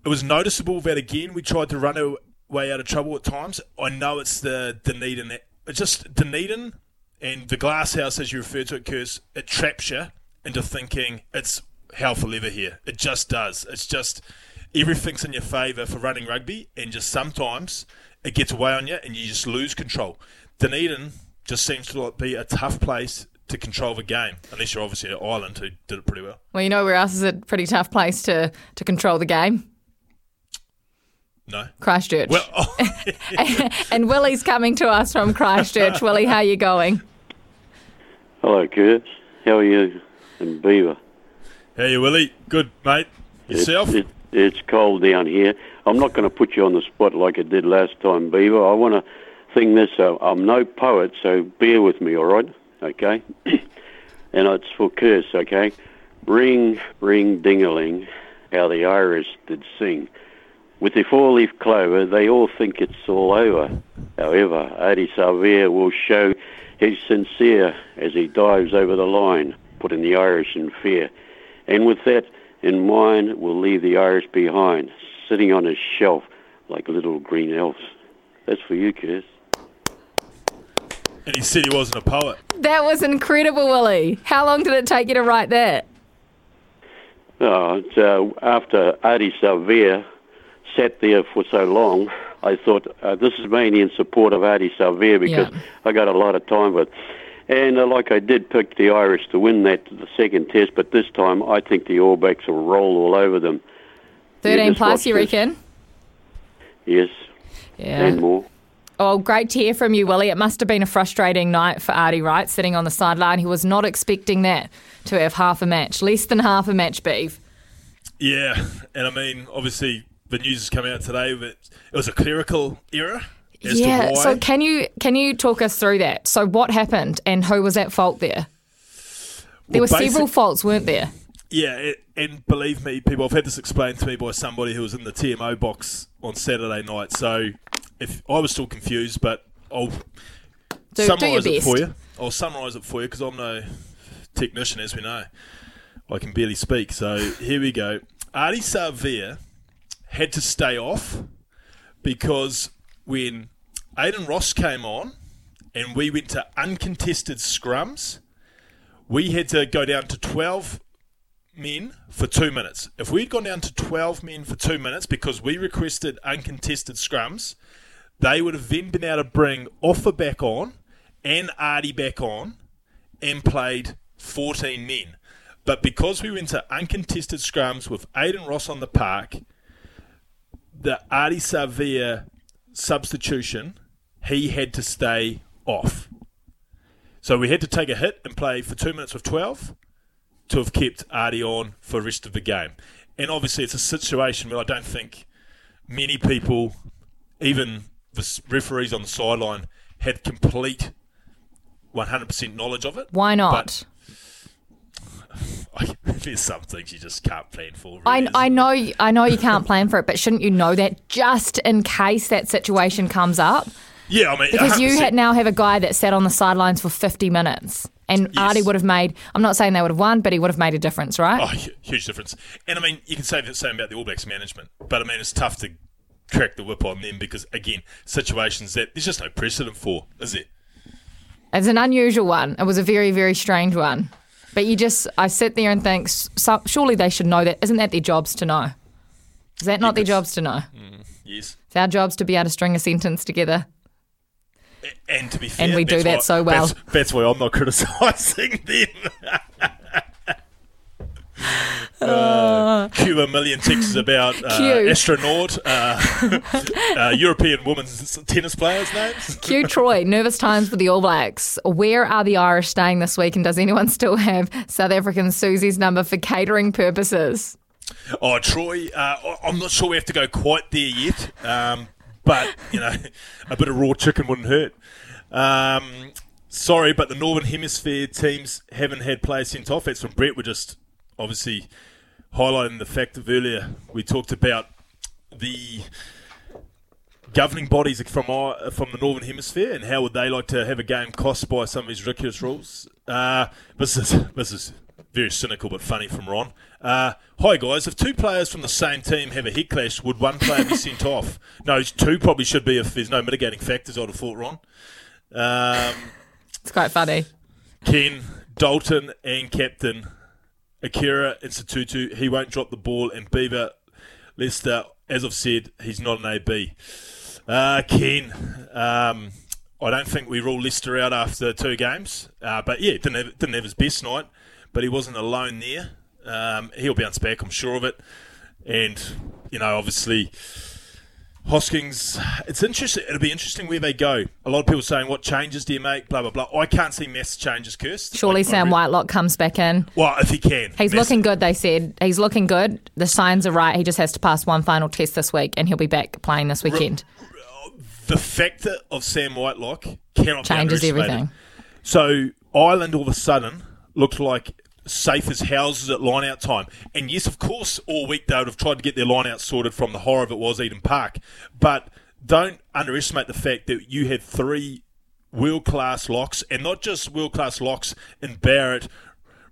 it was noticeable that again we tried to run our way out of trouble at times. I know it's the Dunedin. It's just Dunedin and the glass house, as you refer to it, Curse. It traps you into thinking it's hell for leather here. It just does. It's just everything's in your favour for running rugby, and just sometimes it gets away on you, and you just lose control. Dunedin just seems to like be a tough place to control the game, unless you're obviously at Ireland, who did it pretty well. Well, you know where else is a pretty tough place to, to control the game? No. Christchurch. Well, oh, and Willie's coming to us from Christchurch. Willie, how are you going? Hello, Kurt. How are you? And Beaver. Hey, Willie. Good, mate. Yourself? It, it, it's cold down here. I'm not going to put you on the spot like I did last time, Beaver. I want to thing this. Uh, I'm no poet, so bear with me, all right? Okay? and it's for Curse, okay? Ring, ring, ding-a-ling, how the Irish did sing. With the four-leaf clover, they all think it's all over. However, Ardie Savea will show he's sincere as he dives over the line, putting the Irish in fear. And with that in mind, we'll leave the Irish behind, sitting on a shelf like little green elves. That's for you, Curse. And he said he wasn't a poet. That was incredible, Willie. How long did it take you to write that? Oh, it's, uh, after Ardie Savea sat there for so long, I thought uh, this is mainly in support of Ardie Savea because Yeah. I got a lot of time with. And uh, like I did pick the Irish to win that the second test, but this time I think the All Blacks will roll all over them. 13 just plus, watch you this. reckon? Yes, Yeah. and more. Oh, great to hear from you, Willie. It must have been a frustrating night for Ardie Wright sitting on the sideline. He was not expecting that to have half a match, less than half a match, Beeve. Yeah, and I mean, obviously, the news has come out today that it was a clerical error. Yeah. So can you can you talk us through that? So what happened and who was at fault there? There Well, were several faults, weren't there? Yeah, it, and believe me, people, I've had this explained to me by somebody who was in the TMO box on Saturday night. So if I was still confused, but I'll Do- do summarise it for you. I'll summarise it for you because I'm no technician, as we know. I can barely speak. So here we go. Ardie Savea had to stay off because when Aidan Ross came on and we went to uncontested scrums, we had to go down to 12 men for two minutes. If we'd gone down to 12 men for two minutes because we requested uncontested scrums, they would have then been able to bring Ofa back on and Ardie back on and played 14 men. But because we went to uncontested scrums with Aidan Ross on the park, the Ardie Savea substitution, he had to stay off. So we had to take a hit and play for two minutes with 12 to have kept Ardie on for the rest of the game. And obviously, it's a situation where I don't think many people, even the referees on the sideline, had complete 100% knowledge of it. Why not? There's some things you just can't plan for. I, I know I know you can't plan for it, but shouldn't you know that just in case that situation comes up? Yeah, I mean, Because you 100%. ha- now have a guy that sat on the sidelines for 50 minutes, and Ardie would have made. I'm not saying they would have won, but he would have made a difference, right? Oh, huge difference. And I mean, you can say the same about the All Blacks management, but I mean, it's tough to crack the whip on them because, again, situations that there's just no precedent for, is it? It's an unusual one. It was a very, very strange one. But you just, I sit there and think, so, surely they should know that. Isn't that their jobs to know? Is that not their jobs to know? Mm, yes. It's our jobs to be able to string a sentence together. And to be fair, And we do that why- so well. That's, that's why I'm not criticising them. Uh, Cuba million texts about uh, astronaut, uh, uh, European women's tennis players' names. Q Troy, nervous times for the All Blacks. Where are the Irish staying this week? And does anyone still have South African Susie's number for catering purposes? Oh, Troy, uh, I'm not sure we have to go quite there yet, um, but you know, a bit of raw chicken wouldn't hurt. Um, sorry, but the Northern Hemisphere teams haven't had players sent off. That's from Brett. We're just obviously highlighting the fact of earlier we talked about the governing bodies from our, from the Northern Hemisphere and how would they like to have a game cost by some of these ridiculous rules. Uh, this is this is very cynical but funny from Ron. Uh, hi guys, if two players from the same team have a head clash, would one player be sent off? No, two probably should be if there's no mitigating factors. I'd have thought Ron. Um, It's quite funny. Ken, Dalton, and captain Akira Institutu. He won't drop the ball. And Beaver Leicester, as I've said, he's not an AB. Uh, Ken, um, I don't think we rule Leicester out after two games. Uh, but yeah, didn't have, didn't have his best night, but he wasn't alone there. Um, he'll bounce back, I'm sure of it. And, you know, obviously. Hoskins, it's interesting. It'll be interesting where they go. A lot of people saying, "What changes do you make?" Blah blah blah. I can't see mass changes, Kirst. Surely Sam re- Whitelock comes back in. Well, if he can, He's Mass- looking good, they said. He's looking good. The signs are right. He just has to pass one final test this week, and he'll be back playing this weekend. The factor of Sam Whitelock cannot Changes everything. So Ireland all of a sudden looked like safe as houses at line out time. And yes, of course, all week they would have tried to get their line out sorted from the horror of it was Eden Park. But don't underestimate the fact that you had three world class locks, and not just world class locks in Barrett,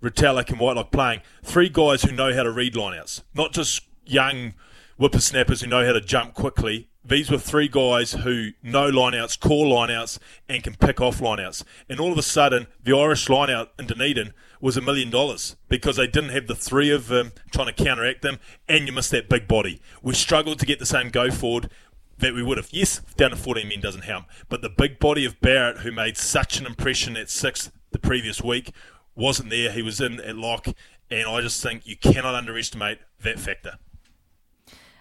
Retallick, and Whitelock playing. Three guys who know how to read lineouts, not just young whippersnappers who know how to jump quickly. These were three guys who know lineouts, call lineouts, and can pick off lineouts. And all of a sudden, the Irish lineout in Dunedin was a million dollars because they didn't have the three of them trying to counteract them, and you missed that big body. We struggled to get the same go forward that we would have. Yes, down to 14 men doesn't help, but the big body of Barrett, who made such an impression at six the previous week, wasn't there. He was in at lock, and I just think you cannot underestimate that factor.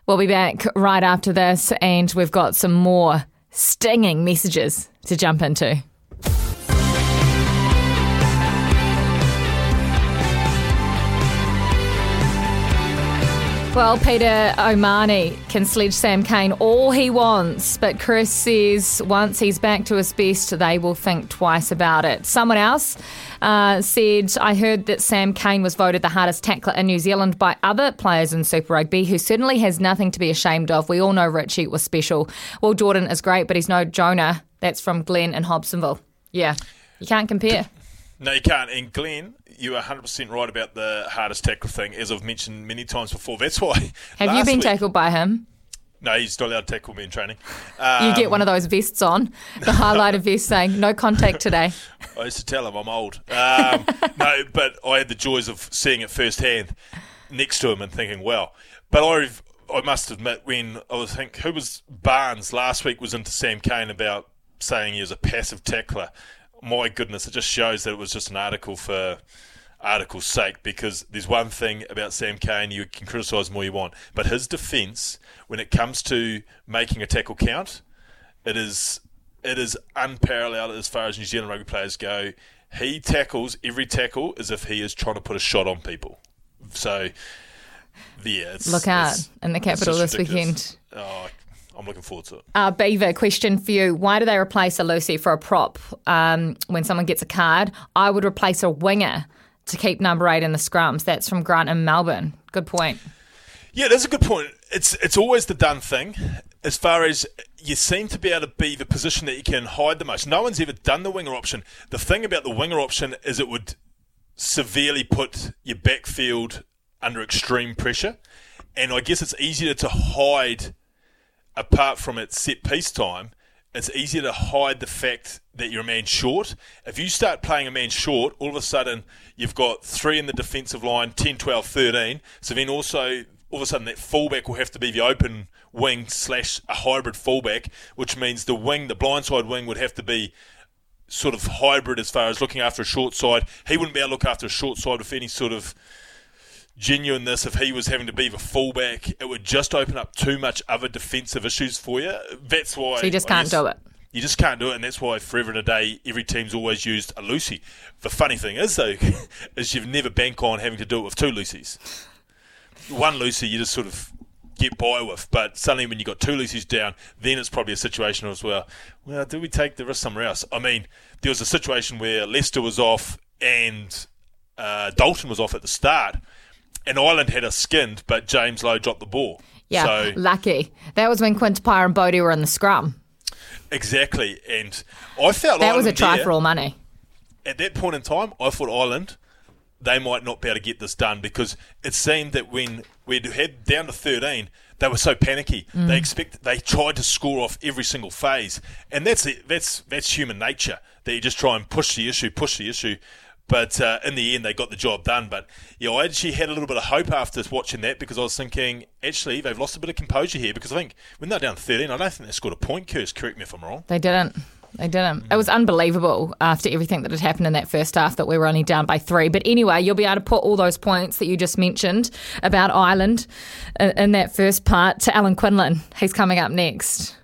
We'll be back right after this, and we've got some more stinging messages to jump into. Well, Peter O'Mahony can sledge Sam Cane all he wants, but Chris says once he's back to his best, they will think twice about it. Someone else uh, said, I heard that Sam Cane was voted the hardest tackler in New Zealand by other players in Super Rugby, who certainly has nothing to be ashamed of. We all know Richie was special. Well, Jordan is great, but he's no Jonah. That's from Glenn in Hobsonville. Yeah, you can't compare. No, you can't. And Glenn, you are 100% right about the hardest tackle thing, as I've mentioned many times before. That's why. Have you been week- tackled by him? No, he's not allowed to tackle me in training. you Um, get one of those vests on, the highlighter vest saying, no contact today. I used to tell him I'm old. Um, no, but I had the joys of seeing it firsthand next to him and thinking, well. But I, I must admit, when I was think who was Barnes last week was into Sam Cane about saying he was a passive tackler. My goodness, it just shows that it was just an article for article's sake because there's one thing about Sam Cane you can criticise more you want, but his defence when it comes to making a tackle count, it is it is unparalleled as far as New Zealand rugby players go. He tackles every tackle as if he is trying to put a shot on people. So Yeah, it's, Look out in the capital this ridiculous. weekend. Oh, I'm looking forward to it. Uh, Beaver, question for you. Why do they replace a loosie for a prop um, when someone gets a card? I would replace a winger to keep number eight in the scrums. That's from Grant in Melbourne. Good point. Yeah, that's a good point. It's it's always the done thing. As far as you seem to be able to be the position that you can hide the most. No one's ever done the winger option. The thing about the winger option is it would severely put your backfield under extreme pressure, and I guess it's easier to hide apart from its set piece time. It's easier to hide the fact that you're a man short. If you start playing a man short, all of a sudden you've got three in the defensive line 10, 12, 13. So then also, all of a sudden, that fullback will have to be the open wing slash a hybrid fullback, which means the wing, the blindside wing, would have to be sort of hybrid as far as looking after a short side. He wouldn't be able to look after a short side with any sort of genuineness if he was having to be the fullback. It would just open up too much other defensive issues for you. That's why. So you just can't do it. You just can't do it, and that's why forever and a day, every team's always used a loosie. The funny thing is, though, is you've never bank on having to do it with two loosies. One loosie you just sort of get by with, but suddenly when you've got two loosies down, then it's probably a situation as well. Well, do we take the risk somewhere else? I mean, there was a situation where Leicester was off and uh, Dalton was off at the start, and Ireland had us skinned, but James Lowe dropped the ball. Yeah, So lucky. That was when Quinn Tupaea and Brodie were in the scrum. exactly, and I felt like That was a try there- for all money. at that point in time, I thought Ireland they might not be able to get this done because it seemed that when we'd had down to 13, they were so panicky. Mm. They expect they tried to score off every single phase, and that's it. That's that's human nature. That you just try and push the issue, push the issue. But uh, in the end, they got the job done. But yeah, I actually had a little bit of hope after watching that because I was thinking, actually, they've lost a bit of composure here because I think when they're down 13, I don't think they scored a point. Curse, correct me if I'm wrong. They didn't. They didn't. It was unbelievable after everything that had happened in that first half that we were only down by three. But anyway, you'll be able to put all those points that you just mentioned about Ireland in that first part to Alan Quinlan. He's coming up next.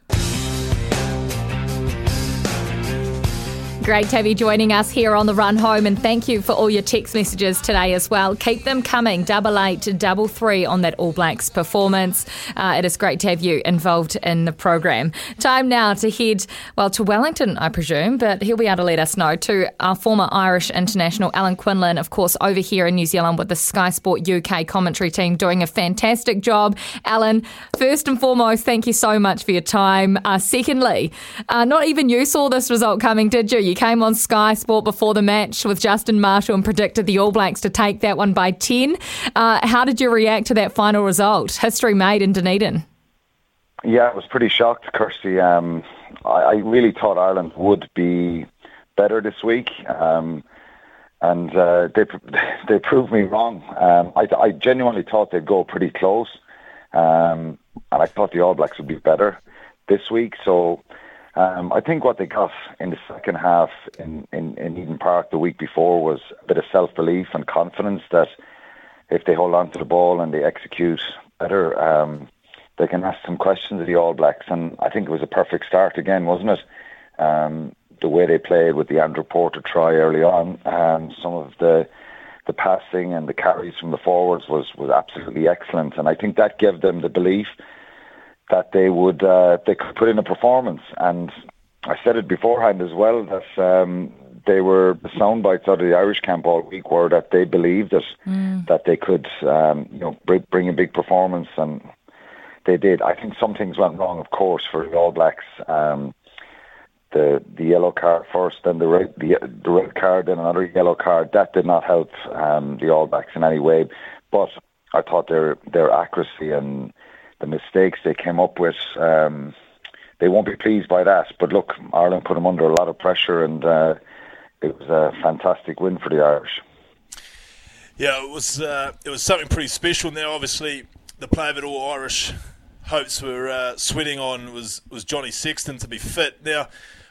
Great to have you joining us here on the run home, and thank you for all your text messages today as well. Keep them coming, double eight, double three on that All Blacks performance. Uh, it is great to have you involved in the program. Time now to head well to Wellington, I presume, but he'll be able to let us know to our former Irish international Alan Quinlan, of course, over here in New Zealand with the Sky Sport UK commentary team, doing a fantastic job. Alan, first and foremost, thank you so much for your time. Uh, secondly, uh, not even you saw this result coming, did you? You came on Sky Sport before the match with Justin Marshall and predicted the All Blacks to take that one by 10. Uh, how did you react to that final result? History made in Dunedin. Yeah, I was pretty shocked, Kirsty. Um, I, I really thought Ireland would be better this week, um, and uh, they they proved me wrong. Um, I, I genuinely thought they'd go pretty close, um, and I thought the All Blacks would be better this week. So um, I think what they got in the second half in, in, in Eden Park the week before was a bit of self belief and confidence that if they hold on to the ball and they execute better, um, they can ask some questions of the All Blacks. And I think it was a perfect start again, wasn't it? Um, the way they played with the Andrew Porter try early on, and some of the the passing and the carries from the forwards was was absolutely excellent. And I think that gave them the belief that they would uh, they could put in a performance. And I said it beforehand as well that um, they were the sound bites out of the Irish camp all week were that they believed it that they could um, you know bring, bring a big performance and they did. I think some things went wrong, of course, for the All Blacks. Um, the the yellow card first, then the red the, the red card, then another yellow card. That did not help um, the All Blacks in any way. But I thought their their accuracy and the mistakes they came up with, um, they won't be pleased by that. But look, Ireland put them under a lot of pressure, and uh, it was a fantastic win for the Irish. Yeah, it was uh, it was something pretty special. Now, obviously, the player that all Irish hopes were uh, sweating on was was Johnny Sexton to be fit. Now,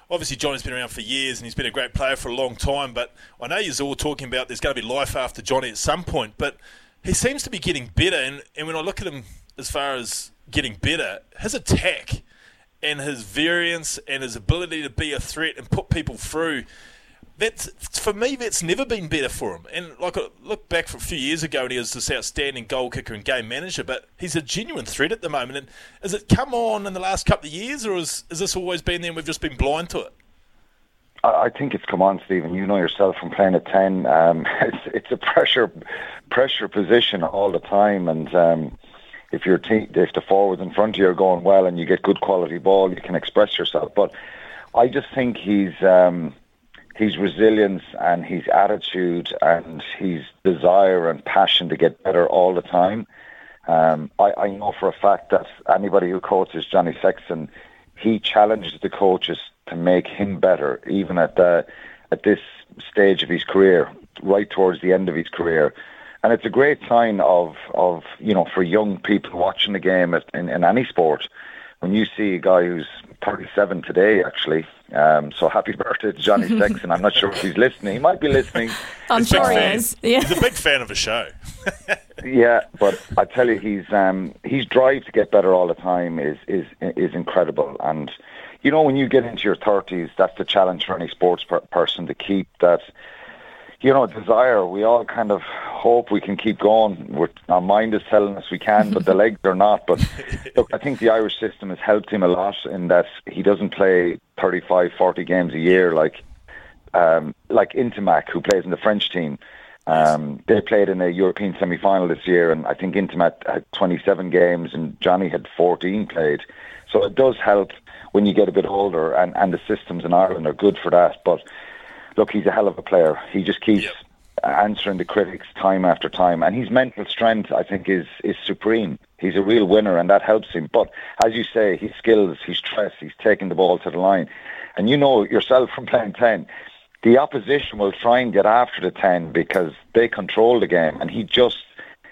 obviously, Johnny's been around for years and he's been a great player for a long time. But I know you're all talking about there's going to be life after Johnny at some point. But he seems to be getting better. And, and when I look at him as far as getting better, his attack and his variance and his ability to be a threat and put people through. that's for me. That's never been better for him. And like look back for a few years ago, and he was this outstanding goal kicker and game manager. But he's a genuine threat at the moment. And has it come on in the last couple of years, or has, has this always been there? and We've just been blind to it. I I think it's come on, Stephen. You know yourself from playing at ten. Um, it's it's a pressure pressure position all the time, and um, if your team, if the forwards in front of you are going well and you get good quality ball, you can express yourself. But I just think he's um, his resilience and his attitude and his desire and passion to get better all the time. Um, I, I know for a fact that anybody who coaches Johnny Sexton, he challenges the coaches to make him better, even at the at this stage of his career, right towards the end of his career. And it's a great sign of of you know for young people watching the game at, in, in any sport when you see a guy who's 37 today, actually. Um, so happy birthday to Johnny Sexton. I'm not sure if he's listening. He might be listening. I'm He's sure he is. Yeah. He's a big fan of the show. Yeah, but I tell you, he's um, his drive to get better all the time is is is incredible. And you know, when you get into your thirties, that's the challenge for any sports per- person to keep that. You know, desire. We all kind of hope we can keep going. We're, our mind is telling us we can, but the legs are not. But look, I think the Irish system has helped him a lot in that he doesn't play 35, 40 games a year like um, like Ntamack, who plays in the French team. Um, they played in a European semi-final this year, and I think Ntamack had 27 games, and Johnny had 14 played. So it does help when you get a bit older, and, and the systems in Ireland are good for that. But look, he's a hell of a player. He just keeps answering the critics time after time, and his mental strength, I think, is is supreme. He's a real winner, and that helps him. But as you say, his skills, his stress, he's taking the ball to the line, and you know yourself from playing ten. The opposition will try and get after the ten because they control the game, and he just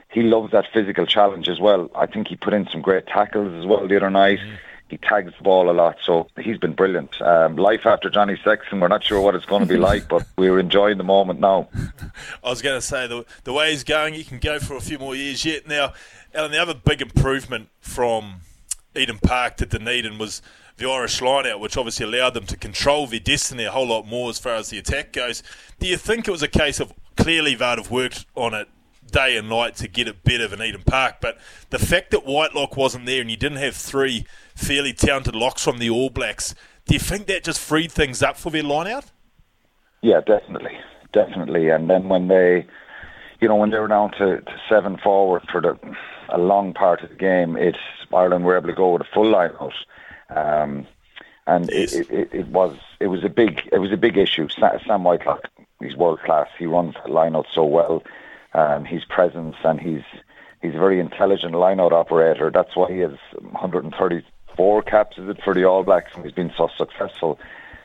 he loves that physical challenge as well. I think he put in some great tackles as well the other night. Mm. He tags the ball a lot, so he's been brilliant. Um, life after Johnny Sexton, we're not sure what it's going to be like, but we're enjoying the moment now. I was going to say the the way he's going, he can go for a few more years yet. Now, Alan, the other big improvement from Eden Park to Dunedin was the Irish lineout, which obviously allowed them to control their destiny a whole lot more as far as the attack goes. Do you think it was a case of clearly they'd have worked on it day and night to get a bit of an Eden Park, but the fact that Whitelock wasn't there and you didn't have three fairly talented locks from the All Blacks, do you think that just freed things up for their lineout? Yeah, definitely, definitely. And then when they, you know, when they were down to, to seven forward for the a long part of the game, it's Ireland were able to go with a full line out. Um, and it, it, it, it was it was a big it was a big issue. Sam Whitelock, he's world class. He runs that line out so well. Um, his presence and he's he's a very intelligent line out operator. That's why he has 134 caps is it for the All Blacks and he's been so successful.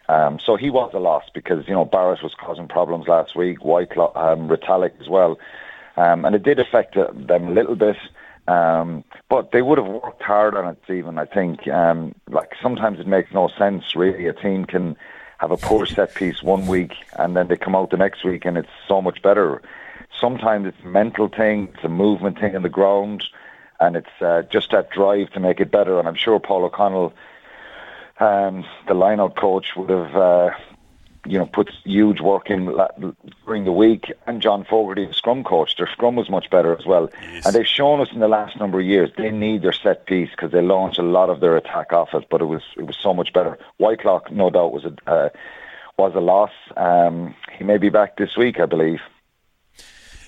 Um, so he was a loss because you know Barrett was causing problems last week, Whitelock, um, as well, um, and it did affect them a little bit. Um, but they would have worked hard on it, Stephen. I think. Um, like sometimes it makes no sense. Really, a team can have a poor set piece one week and then they come out the next week and it's so much better. Sometimes it's a mental thing, it's a movement thing in the ground, and it's uh, just that drive to make it better. And I'm sure Paul O'Connell, um, the line-out coach, would have. Uh, you know, put huge work in during the week, and John Fogarty, the scrum coach, their scrum was much better as well. And they've shown us in the last number of years they need their set piece because they launched a lot of their attack off it, but it was it was so much better. Whitelock, no doubt, was a uh, was a loss. Um, he may be back this week, I believe.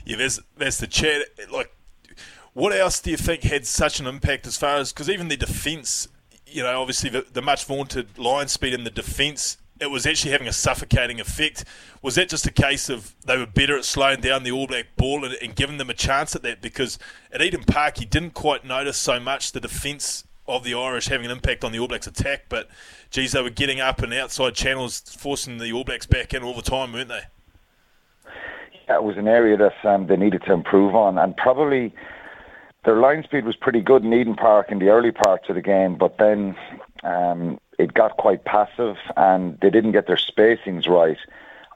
Yeah, there's there's the chat. Like, what else do you think had such an impact as far as because even the defence, you know, obviously the, the much vaunted line speed in the defence, it was actually having a suffocating effect. Was that just a case of they were better at slowing down the All Black ball and, and giving them a chance at that? Because at Eden Park, you didn't quite notice so much the defence of the Irish having an impact on the All Blacks attack, but geez, they were getting up and outside channels, forcing the All Blacks back in all the time, weren't they? That was an area that um, they needed to improve on, and probably their line speed was pretty good in Eden Park in the early parts of the game, but then um, it got quite passive and they didn't get their spacings right.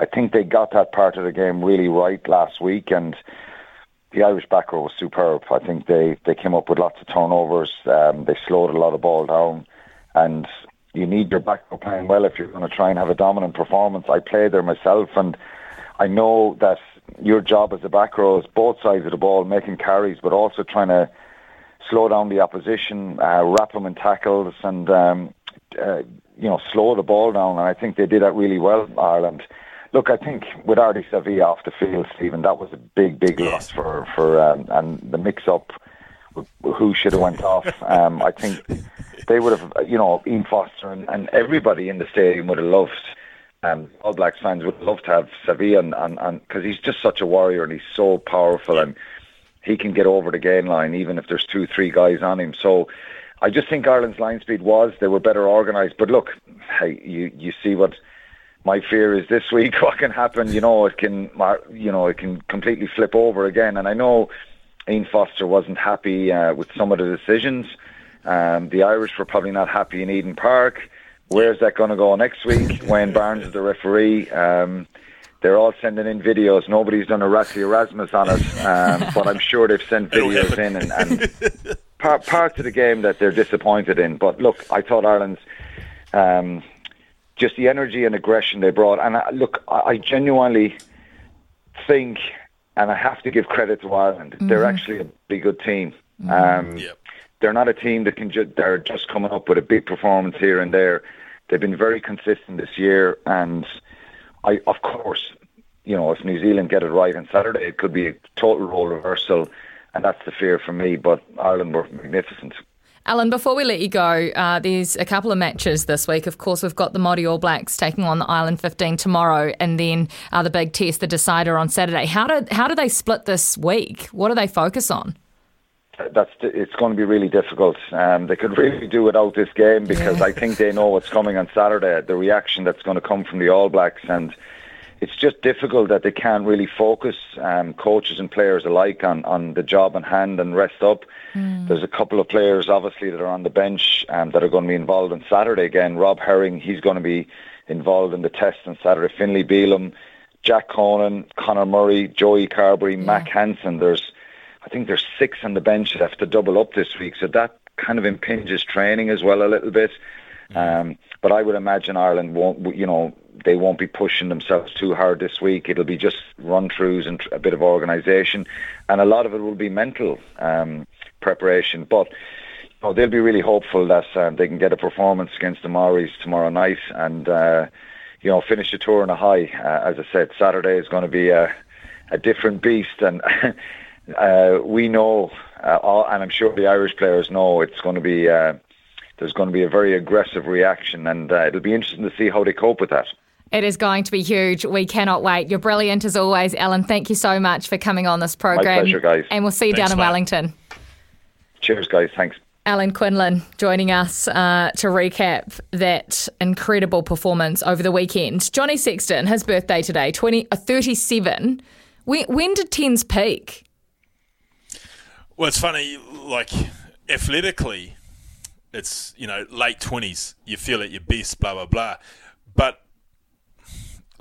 I think they got that part of the game really right last week, and the Irish back row was superb. I think they, they came up with lots of turnovers. Um, they slowed a lot of ball down, and you need your back row playing well if you're going to try and have a dominant performance. I played there myself, and I know that your job as a back row is both sides of the ball, making carries, but also trying to slow down the opposition, uh, wrap them in tackles, and um, uh, you know slow the ball down. And I think they did that really well, Ireland. Look, I think with Ardie Savea off the field, Stephen, that was a big, big loss for for um, and the mix-up with who should have went off. Um, I think they would have, you know, Ian Foster and, and everybody in the stadium would have loved. Um, All Blacks fans would love to have Savea, and and because he's just such a warrior and he's so powerful and he can get over the gain line even if there's two, three guys on him. So I just think Ireland's line speed was they were better organised. But look, hey, you you see what my fear is this week. What can happen? You know, it can you know it can completely flip over again. And I know Ian Foster wasn't happy uh, with some of the decisions. Um, the Irish were probably not happy in Eden Park. Where's that going to go next week? Wayne Barnes is the referee. Um, they're all sending in videos. Nobody's done a Rassie Erasmus on it, um, but I'm sure they've sent videos in and, and part, parts of the game that they're disappointed in. But look, I thought Ireland's um, just the energy and aggression they brought, and I, look, I, I genuinely think, and I have to give credit to Ireland. Mm-hmm. They're actually a pretty good team. Mm-hmm. Um, yep. They're not a team that can ju- they're just coming up with a big performance here and there. They've been very consistent this year, and I, of course, you know, if New Zealand get it right on Saturday, it could be a total role reversal, and that's the fear for me. But Ireland were magnificent. Alan, before we let you go, uh, there's a couple of matches this week. Of course, we've got the Māori All Blacks taking on the Ireland 15 tomorrow, and then uh, the big test, the decider on Saturday. How do how do they split this week? What do they focus on? That's it's going to be really difficult. Um, they could really do without this game because yeah. I think they know what's coming on Saturday. The reaction that's going to come from the All Blacks and it's just difficult that they can't really focus, um, coaches and players alike, on, on the job in hand and rest up. Mm. There's a couple of players, obviously, that are on the bench um, that are going to be involved on Saturday again. Rob Herring, he's going to be involved in the test on Saturday. Finlay Bealham, Jack Conan, Conor Murray, Joey Carbery, yeah. Mack Hansen. There's, I think there's six on the bench that have to double up this week, so that kind of impinges training as well a little bit. Mm. Um, but I would imagine Ireland won't, you know, they won't be pushing themselves too hard this week. It'll be just run throughs and a bit of organisation, and a lot of it will be mental um, preparation. But you know, they'll be really hopeful that um, they can get a performance against the Maoris tomorrow night and uh, you know finish the tour on a high. Uh, as I said, Saturday is going to be a, a different beast, and uh, we know, uh, all, and I'm sure the Irish players know, it's going to be. Uh, there's going to be a very aggressive reaction, and uh, it'll be interesting to see how they cope with that. It is going to be huge. We cannot wait. You're brilliant as always, Alan. Thank you so much for coming on this program. My pleasure, guys. And we'll see you Thanks, down in mate. Wellington. Cheers, guys. Thanks. Alan Quinlan joining us uh, to recap that incredible performance over the weekend. Johnny Sexton, his birthday today, 20, uh, 37. When, when did tens peak? Well, it's funny, like athletically, it's, you know, late 20s. You feel at your best, blah, blah, blah. But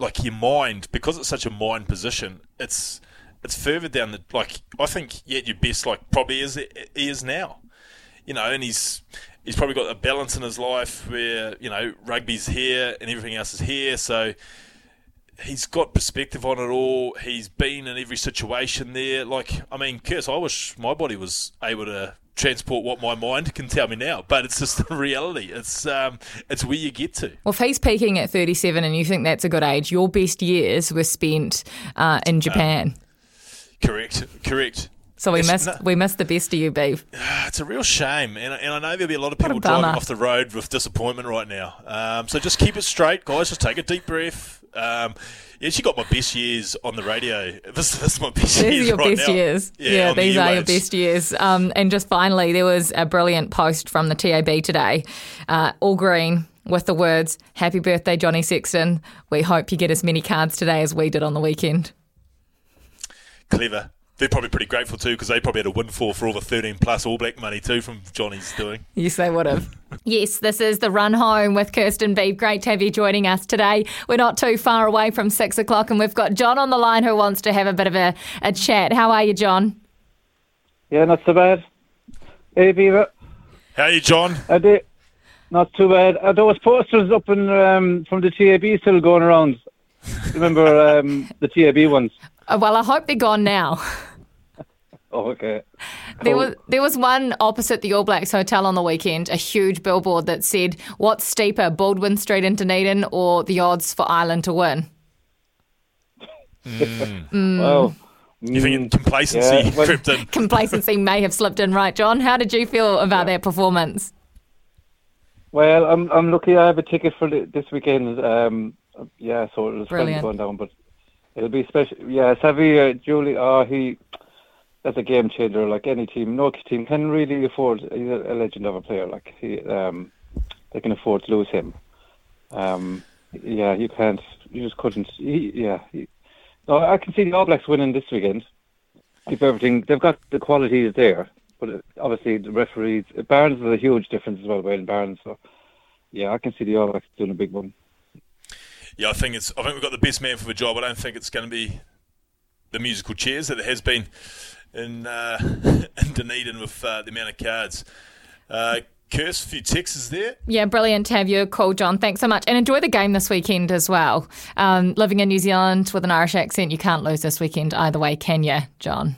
like your mind because it's such a mind position. It's it's further down the like I think yet your best like probably is he is now, you know, and he's he's probably got a balance in his life where you know rugby's here and everything else is here, so he's got perspective on it all. He's been in every situation there. Like I mean, Curse, I wish my body was able to transport what my mind can tell me now, but it's just the reality. It's um, it's where you get to. Well, if he's peaking at 37 and you think that's a good age, your best years were spent uh, in uh, Japan. Uh, correct, correct. So we it's missed no, we missed the best of you, Beef. It's a real shame, and, and I know there'll be a lot of people driving off the road with disappointment right now. Um, so just keep it straight, guys. Just take a deep breath. Um, yeah, she got my best years on the radio. This, this is my best these years. Are your right best now. years. Yeah, yeah these the are your best years. Um, and just finally, there was a brilliant post from the TAB today, uh, all green with the words "Happy birthday, Johnny Sexton." We hope you get as many cards today as we did on the weekend. Clever they're probably pretty grateful too because they probably had a windfall for all the 13 plus All Black money too from Johnny's doing. Yes, they would have. yes, this is the run home with Kirsten Beebe. Great to have you joining us today. We're not too far away from six o'clock, and we've got John on the line who wants to have a bit of a, a chat. How are you, John? Yeah, not so bad. Hey, Beaver. How are you, John? I did. Not too bad. Are those posters up in, um, from the TAB still going around? Remember um, the TAB ones? Uh, well, I hope they're gone now. Oh, okay. There was there was one opposite the All Blacks hotel on the weekend, a huge billboard that said, "What's steeper, Baldwin Street in Dunedin or the odds for Ireland to win?" Mm. Well, You think complacency yeah, well- crept in? Complacency may have slipped in, right, John? How did you feel about that performance? Well, I'm I'm lucky I have a ticket for this weekend. Um, yeah, so it was going down, but it'll be special. Yeah, Savvy, uh, Julie, oh, he that's a game changer. Like any team, no team can really afford. A, legend of a player. Like he, um, they can afford to lose him. Um, yeah, you can't. You just couldn't. He, yeah, he, no, I can see the All Blacks winning this weekend. If everything, they've got the qualities there, but uh, obviously the referees. Barnes is a huge difference as well, Wayne Barnes. So yeah, I can see the All Blacks doing a big one. Yeah, I think it's. I think we've got the best man for the job. I don't think it's going to be the musical chairs that it has been in uh, in Dunedin with uh, the amount of cards. Uh, Curse, a few texts there. Yeah, brilliant to have you. call, John. Thanks so much. And enjoy the game this weekend as well. Um, living in New Zealand with an Irish accent, you can't lose this weekend either way, can you, John?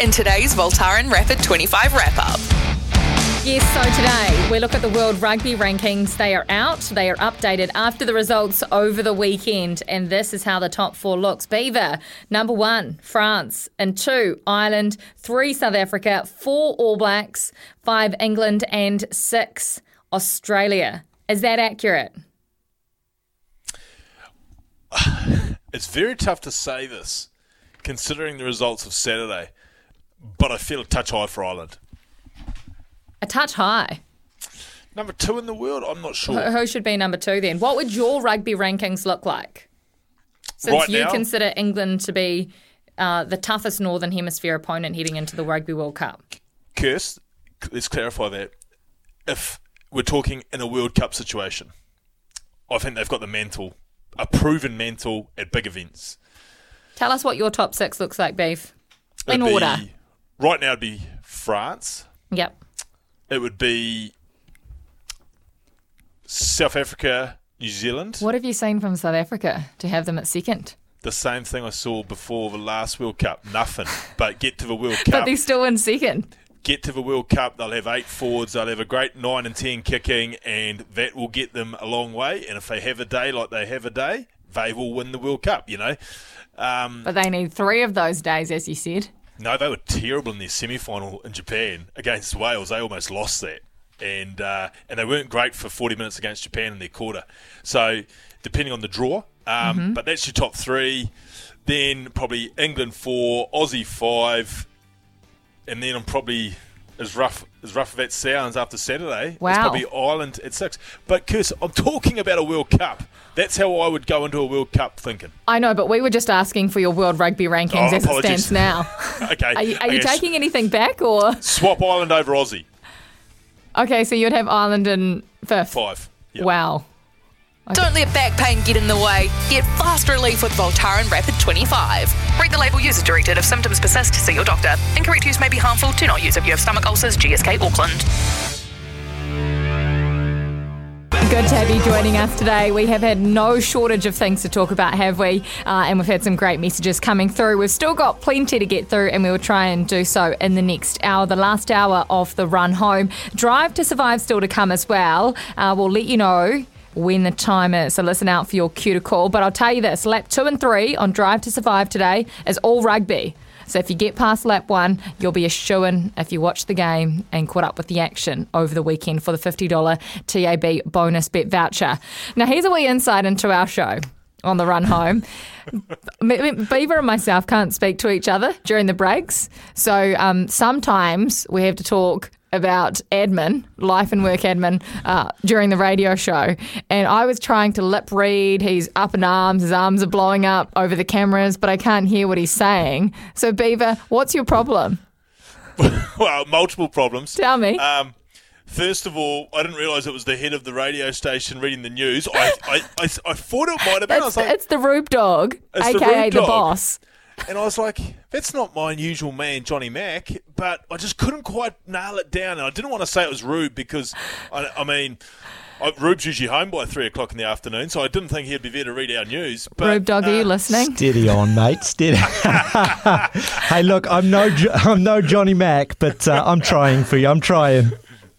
In today's Voltaren Rapid 25 wrap up. Yes, so today we look at the World Rugby rankings. They are out, they are updated after the results over the weekend, and this is how the top four looks. Beaver, number one, France, and two, Ireland, three, South Africa, four, All Blacks, five, England, and six, Australia. Is that accurate? It's very tough to say this, considering the results of Saturday, but I feel a touch high for Ireland. A touch high. Number two in the world, I'm not sure. Who who should be number two then? What would your rugby rankings look like? Since Right you now? consider England to be uh, the toughest Northern Hemisphere opponent heading into the Rugby World Cup. Kirst, let's clarify that. If we're talking in a World Cup situation, I think they've got the mental, a proven mental at big events. Tell us what your top six looks like, Beef. In It'd be- order. Right now, it'd be France. Yep. It would be South Africa, New Zealand. What have you seen from South Africa to have them at second? The same thing I saw before the last World Cup. Nothing. but get to the World Cup. But they're still in second. get to the World Cup, they'll have eight forwards, they'll have a great nine and ten kicking, and that will get them a long way. And if they have a day like they have a day, they will win the World Cup, you know. Um, But they need three of those days, as you said. No, they were terrible in their semi final in Japan against Wales. They almost lost that. And uh, and they weren't great for 40 minutes against Japan in their quarter. So, depending on the draw. Um, Mhm. But that's your top three. Then probably England four, Aussie five, and then I'm probably as rough as rough as that sounds after Saturday. It's probably Ireland at six. But Chris, I'm talking about a World Cup. That's how I would go into a World Cup thinking. I know, but we were just asking for your world rugby rankings Oh, as apologies. it stands now. okay. Are you, are you taking anything back, or swap Ireland over Aussie? okay? So you'd have Ireland in fifth. Five. Wow. Don't let back pain get in the way. Get fast relief with Voltaren Rapid 25. Read the label user directed. If symptoms persist, see your doctor. Incorrect use may be harmful. Do not use if you have stomach ulcers. GSK Auckland. Good to have you joining us today. We have had no shortage of things to talk about, have we? Uh, and we've had some great messages coming through. We've still got plenty to get through, and we will try and do so in the next hour, the last hour of the run home. Drive to Survive still to come as well. Uh, we'll let you know when the time is. So listen out for your cue to call. But I'll tell you this lap two and three on Drive to Survive today is all rugby. So if you get past lap one, you'll be a shoo in if you watch the game and caught up with the action over the weekend for the $50 TAB bonus bet voucher. Now, here's a wee insight into our show on the run home. Beaver and myself can't speak to each other during the breaks. So um, sometimes we have to talk about admin, life and work admin, uh, during the radio show. And I was trying to lip read. He's up in arms, his arms are blowing up over the cameras, but I can't hear what he's saying. So, Beaver, what's your problem? well, multiple problems. Tell me. Um, first of all, I didn't realise it was the head of the radio station reading the news. I, I, I, I thought it might have been. It's, like, it's the Rube Dog, the aka the, Dog. boss. And I was like, that's not my usual man, Johnny Mack, but I just couldn't quite nail it down. And I didn't want to say it was Rube because, I, I mean, I, Rube's usually home by three o'clock in the afternoon, so I didn't think he'd be there to read our news. But, Rube Dog, are you uh, listening? Steady on, mate. Steady. hey, look, I'm no, I'm no Johnny Mack, but uh, I'm trying for you. I'm trying.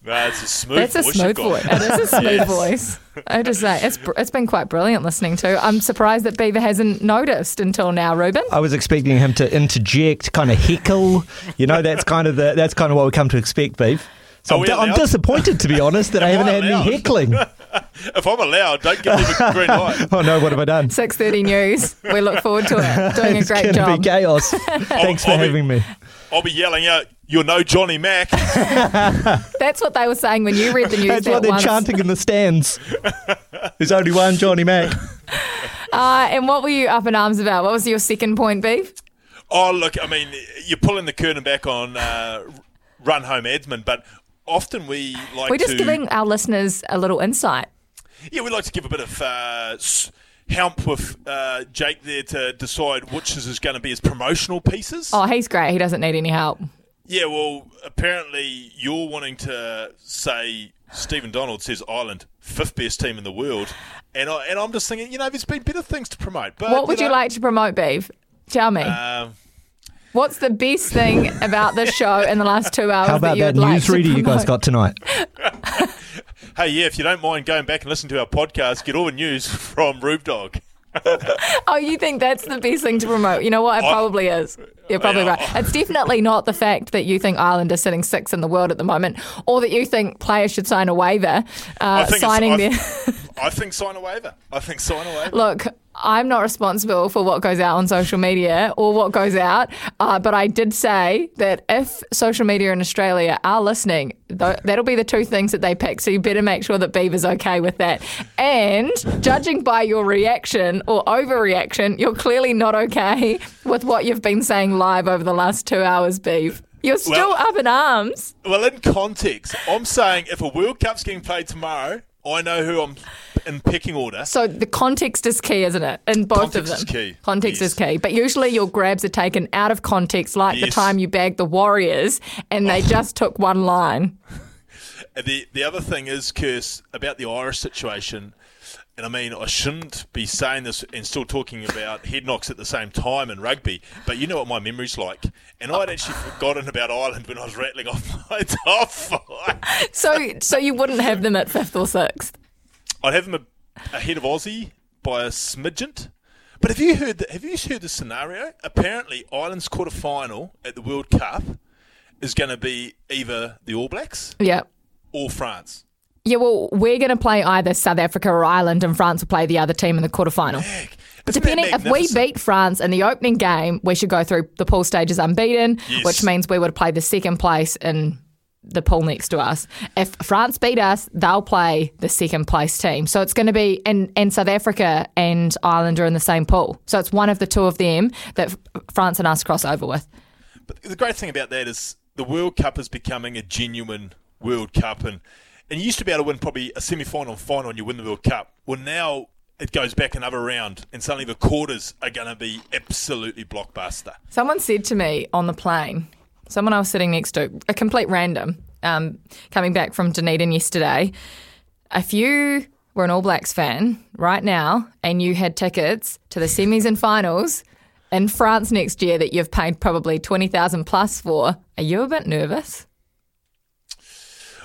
Nah, it's a smooth That's a voice smooth voice. It is a smooth Yes. voice. I just say it's it's been quite brilliant listening to. I'm surprised that Beaver hasn't noticed until now, Ruben. I was expecting him to interject, kind of heckle. You know, that's kind of the that's kind of what we come to expect, Beef. So I'm, di- I'm disappointed, to be honest, that I haven't I had any heckling. if I'm allowed, don't give me the green light. oh no, what have I done? Six thirty news. We look forward to it. Doing a it's great gonna job. be chaos. Thanks for I'll be- having me. I'll be yelling out, "You're no Johnny Mack." That's what they were saying when you read the news. That's that what they're once. chanting in the stands. There's only one Johnny Mack. Uh, and what were you up in arms about? What was your second point, Beef? Oh, look, I mean, you're pulling the curtain back on uh, run home adsman, but often we like We're just to. giving our listeners a little insight. Yeah, we like to give a bit of uh, help with uh, Jake there to decide which is, is going to be his promotional pieces. Oh, he's great. He doesn't need any help. Yeah, well, apparently you're wanting to say Stephen Donald says Ireland fifth best team in the world, and I and I'm just thinking, you know, there's been better things to promote. But what would you know, like to promote, Beef? Tell me. Um, What's the best thing about this show in the last two hours How about that you that would like newsreader you guys got tonight? hey, yeah, if you don't mind going back and listening to our podcast, get all the news from Rube Dog. Oh, you think that's the best thing to promote? You know what? It probably is. You're probably right. It's definitely not the fact that you think Ireland is sitting sixth in the world at the moment, or that you think players should sign a waiver, I uh, signing their. I think sign a waiver. I think sign a waiver. Look, I'm not responsible for what goes out on social media or what goes out, uh, but I did say that if social media in Australia are listening, th- that'll be the two things that they pick. So you better make sure that Beaver's okay with that. And judging by your reaction or overreaction, you're clearly not okay with what you've been saying live over the last two hours, Beav. You're still Well- up in arms. Well, in context, I'm saying if a World Cup's getting played tomorrow, I know who I'm in picking order. So the context is key, isn't it? In both Context of them. Context is key. Context is key. But usually your grabs are taken out of context, like the time you bagged the Warriors and they oh. just took one line. The the other thing is, Curse, about the Irish situation, and I mean, I shouldn't be saying this and still talking about head knocks at the same time in rugby, but you know what my memory's like. And I'd actually forgotten about Ireland when I was rattling off my top five. So so you wouldn't have them at fifth or sixth. I'd have them ahead of Aussie by a smidgent. But have you heard the, have you heard the scenario? Apparently, Ireland's quarter final at the World Cup is going to be either the All Blacks Yeah. or France. Yeah, well, we're going to play either South Africa or Ireland, and France will play the other team in the quarterfinal. Depending if we beat France in the opening game, we should go through the pool stages unbeaten, Yes. which means we would play the second place in the pool next to us. If France beat us, they'll play the second place team. So it's going to be and and South Africa and Ireland are in the same pool. So it's one of the two of them that France and us cross over with. But the great thing about that is the World Cup is becoming a genuine World Cup, and and you used to be able to win probably a semi-final and final, and you win the World Cup. Well, now it goes back another round, and suddenly the quarters are going to be absolutely blockbuster. Someone said to me on the plane, someone I was sitting next to, a complete random, um, coming back from Dunedin yesterday, if you were an All Blacks fan right now and you had tickets to the semis and finals in France next year that you've paid probably 20,000 plus for, are you a bit nervous?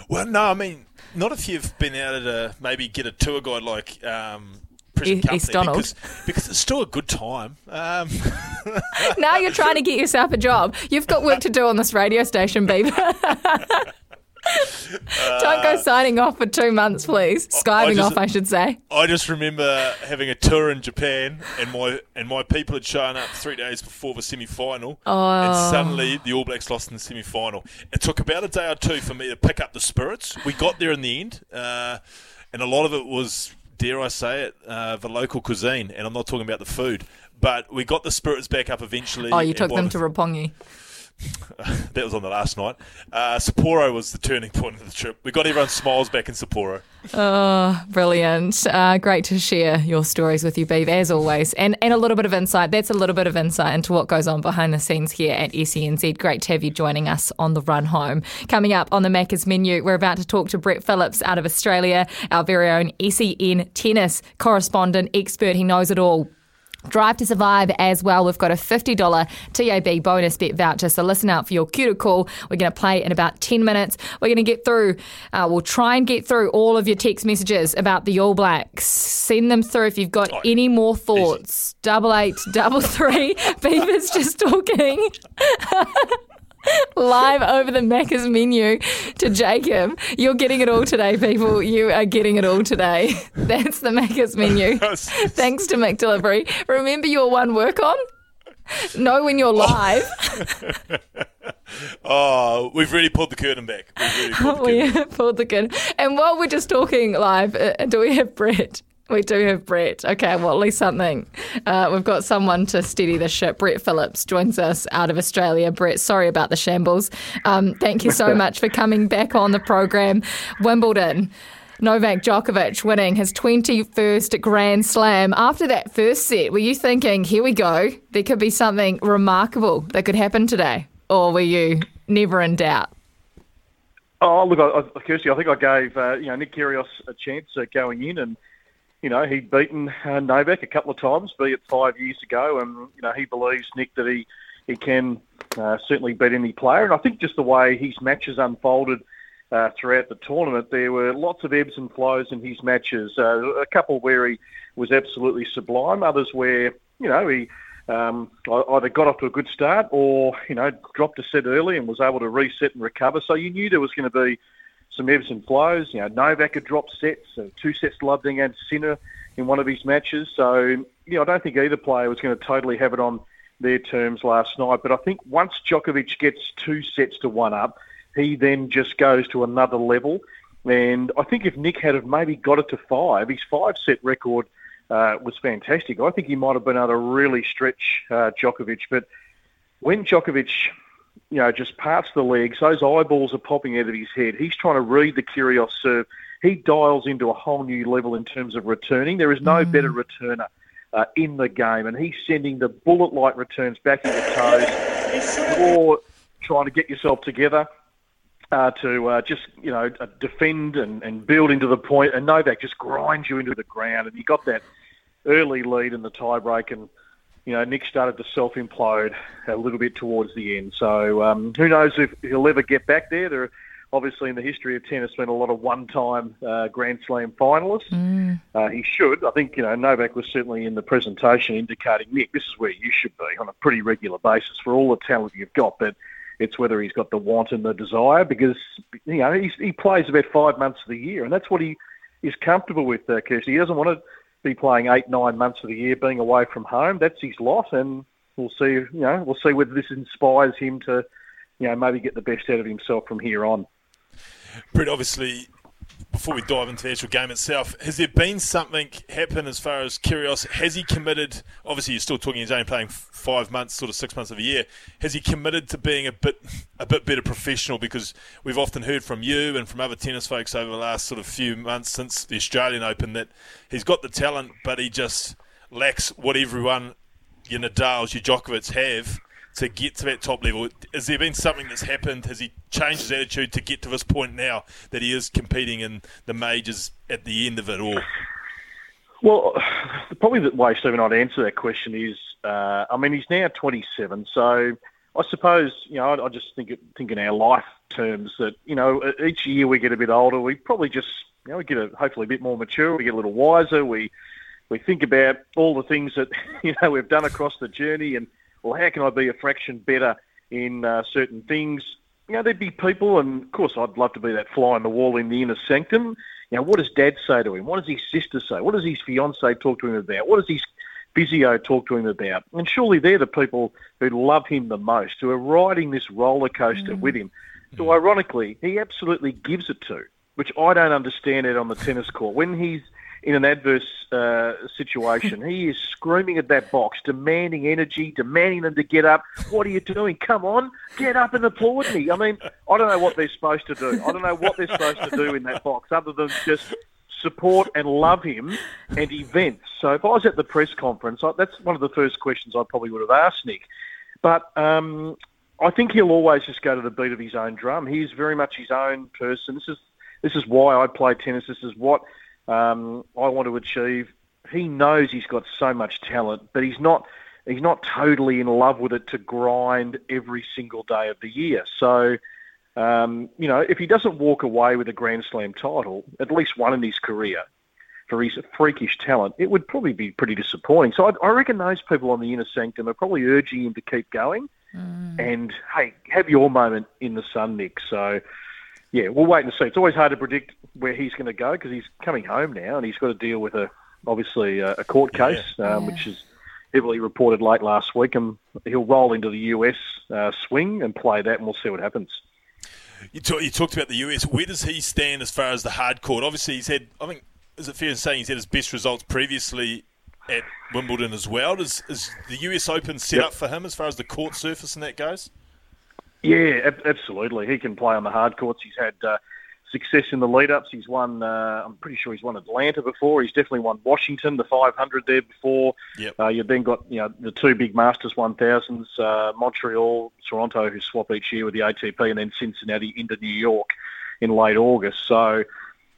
Well, no, I mean, not if you've been able to maybe get a tour guide like um, Prison E- Company, East Donald. because, because it's still a good time. Um, now you're trying to get yourself a job. You've got work to do on this radio station, Don't go signing off for two months, please. Skiving off, I should say. I just remember having a tour in Japan, and my and my people had shown up three days before the semi final, Oh. and suddenly the All Blacks lost in the semi final. It took about a day or two for me to pick up the spirits. We got there in the end, uh, and a lot of it was, dare I say it, uh, the local cuisine, and I'm not talking about the food. But we got the spirits back up eventually. Oh, you took them the- to Roppongi. that was on the last night. Uh, Sapporo was the turning point of the trip. We got everyone's smiles back in Sapporo. Oh, brilliant. Uh, great to share your stories with you, Beav, as always. And, and a little bit of insight. That's a little bit of insight into what goes on behind the scenes here at SENZ. Great to have you joining us on the run home. Coming up on the Macca's menu, we're about to talk to Brett Phillips out of Australia, our very own SEN tennis correspondent, expert. He knows it all. Drive to Survive as well. We've got a $50 TAB bonus bet voucher, so listen out for your cue to call. We're going to play in about 10 minutes. We're going to get through, uh, we'll try and get through all of your text messages about the All Blacks. Send them through if you've got any more thoughts. Double eight, double three. Beaver's just talking. live over the Macca's menu to Jacob. You're getting it all today, people. You are getting it all today. That's the Macca's menu. Thanks to McDelivery. Remember your one work on? Know when you're live. Oh, we've really pulled the curtain back. We've really pulled the curtain. we pulled the curtain. And while we're just talking live, uh, do we have Brett? We do have Brett. Okay, well, at least something. Uh, we've got someone to steady the ship. Brett Phillips joins us out of Australia. Brett, sorry about the shambles. Um, thank you so much for coming back on the program. Wimbledon. Novak Djokovic winning his 21st Grand Slam. After that first set, were you thinking, here we go, there could be something remarkable that could happen today? Or were you never in doubt? Oh, look, I, I, Kirsty, I think I gave uh, you know Nick Kyrgios a chance uh, going in, and you know he'd beaten uh, Novak a couple of times, be it five years ago, and you know he believes Nick that he he can uh, certainly beat any player, and I think just the way his matches unfolded uh, throughout the tournament, there were lots of ebbs and flows in his matches. Uh, a couple where he was absolutely sublime, others where you know he um, either got off to a good start or you know dropped a set early and was able to reset and recover. So you knew there was going to be some ebbs and flows. You know, Novak had dropped sets, two sets to Love against Sinner in one of his matches. So you know, I don't think either player was going to totally have it on their terms last night. But I think once Djokovic gets two sets to one up, he then just goes to another level. And I think if Nick had have maybe got it to five, his five set record uh, was fantastic. I think he might have been able to really stretch uh, Djokovic. But when Djokovic, you know, just parts the legs, those eyeballs are popping out of his head. He's trying to read the Kyrgios serve. He dials into a whole new level in terms of returning. There is no better returner uh, in the game, and he's sending the bullet-like returns back into toes. Or trying to get yourself together uh, to uh, just you know uh, defend and, and build into the point, and Novak just grinds you into the ground, and he got that early lead in the tiebreak, and you know Nick started to self implode a little bit towards the end. So um, who knows if he'll ever get back there? There, are, obviously, in the history of tennis, been a lot of one-time uh, Grand Slam finalists. Mm. Uh, he should. I think you know Novak was certainly in the presentation indicating Nick, this is where you should be on a pretty regular basis for all the talent you've got, but it's whether he's got the want and the desire because you know he's, he plays about five months of the year, and that's what he is comfortable with. Uh, Kirsty, he doesn't want to be playing eight, nine months of the year, being away from home. That's his lot, and we'll see. You know, we'll see whether this inspires him to, you know, maybe get the best out of himself from here on. Brett, obviously, before we dive into the actual game itself, has there been something happen as far as Kyrgios? Has he committed? Obviously, you're still talking. He's only playing five months, sort of six months of a year. Has he committed to being a bit, a bit better professional? Because we've often heard from you and from other tennis folks over the last sort of few months since the Australian Open that he's got the talent, but he just lacks what everyone, your Nadal's, your Djokovic have to get to that top level. Has there been something that's happened? Has he changed his attitude to get to this point now that he is competing in the majors at the end of it all? Well, probably the way Stephen I'd answer that question is, uh, I mean, he's now 27, so I suppose you know I, I just think think in our life terms that you know each year we get a bit older, we probably just you know we get a, hopefully a bit more mature, we get a little wiser, we we think about all the things that you know we've done across the journey and well, how can I be a fraction better in uh, certain things? You know, there'd be people, and of course, I'd love to be that fly on the wall in the inner sanctum. You know, what does Dad say to him? What does his sister say? What does his fiance talk to him about? What does his physio talk to him about? And surely they're the people who love him the most, who are riding this roller coaster mm. with him. So, ironically, he absolutely gives it to, which I don't understand it on the tennis court. When he's in an adverse uh, situation. he is screaming at that box, demanding energy, demanding them to get up. What are you doing? Come on, get up and applaud me. I mean, I don't know what they're supposed to do. I don't know what they're supposed to do in that box other than just support and love him and events. So if I was at the press conference, I, that's one of the first questions I probably would have asked Nick. But um, I think he'll always just go to the beat of his own drum. He's very much his own person. This is this is why I play tennis. This is what um, I want to achieve. He knows he's got so much talent, but he's not he's not totally in love with it to grind every single day of the year. So um, you know, if he doesn't walk away with a Grand Slam title, at least one in his career, for his freakish talent, it would probably be pretty disappointing. So I, I reckon those people on the inner sanctum are probably urging him to keep going. Mm. And hey, have your moment in the sun, Nick. So yeah, we'll wait and see. It's always hard to predict where he's going to go because he's coming home now and he's got to deal with a obviously a, a court case, yeah. Um, yeah. which is heavily reported late last week, and he'll roll into the US uh, swing and play that, and we'll see what happens. You, talk, you, talked about the US. Where does he stand as far as the hard court? Obviously, he's had. I think is it fair to say he's had his best results previously at Wimbledon as well? Is, is the US Open set yep. up for him as far as the court surface and that goes? Yeah, ab- absolutely. He can play on the hard courts. He's had uh, success in the lead-ups. He's won. Uh, I'm pretty sure he's won Atlanta before. He's definitely won Washington, the 500 there before. Yep. Uh, you've then got you know the two big Masters 1000s, uh, Montreal, Toronto, who swap each year with the ATP, and then Cincinnati into New York in late August. So.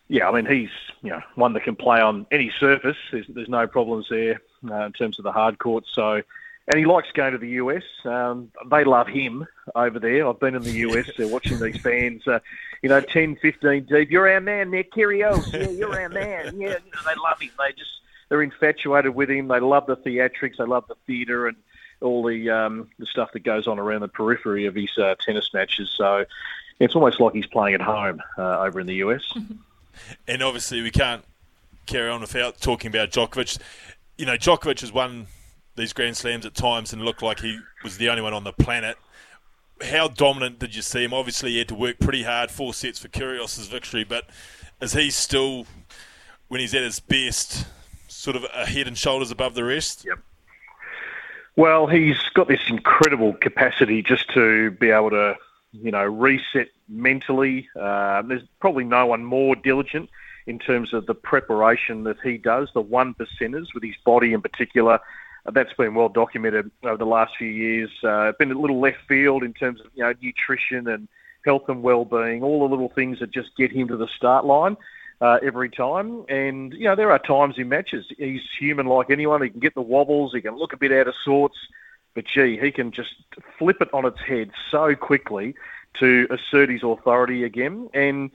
Yeah, I mean he's you know one that can play on any surface. There's, there's no problems there uh, in terms of the hard courts. So and he likes going to the US. Um, they love him over there. I've been in the US uh, watching these fans, uh, you know, 10, 15 deep. You're our man, Nick Kyrgios. Yeah, you're our man. Yeah, you know, they love him. They just they're infatuated with him. They love the theatrics. They love the theatre and all the um, the stuff that goes on around the periphery of his uh, tennis matches. So it's almost like he's playing at home uh, over in the US. And obviously, we can't carry on without talking about Djokovic. You know, Djokovic has won these Grand Slams at times and looked like he was the only one on the planet. How dominant did you see him? Obviously, he had to work pretty hard, four sets for Kyrgios' victory, but is he still, when he's at his best, sort of a head and shoulders above the rest? Yep. Well, he's got this incredible capacity just to be able to, you know, reset mentally. Uh, there's probably no one more diligent in terms of the preparation that he does, the one percenters with his body in particular that's been well documented over the last few years. Uh, been a little left field in terms of you know nutrition and health and well-being, all the little things that just get him to the start line uh, every time. And you know there are times in matches he's human like anyone. He can get the wobbles. He can look a bit out of sorts, but gee, he can just flip it on its head so quickly to assert his authority again. And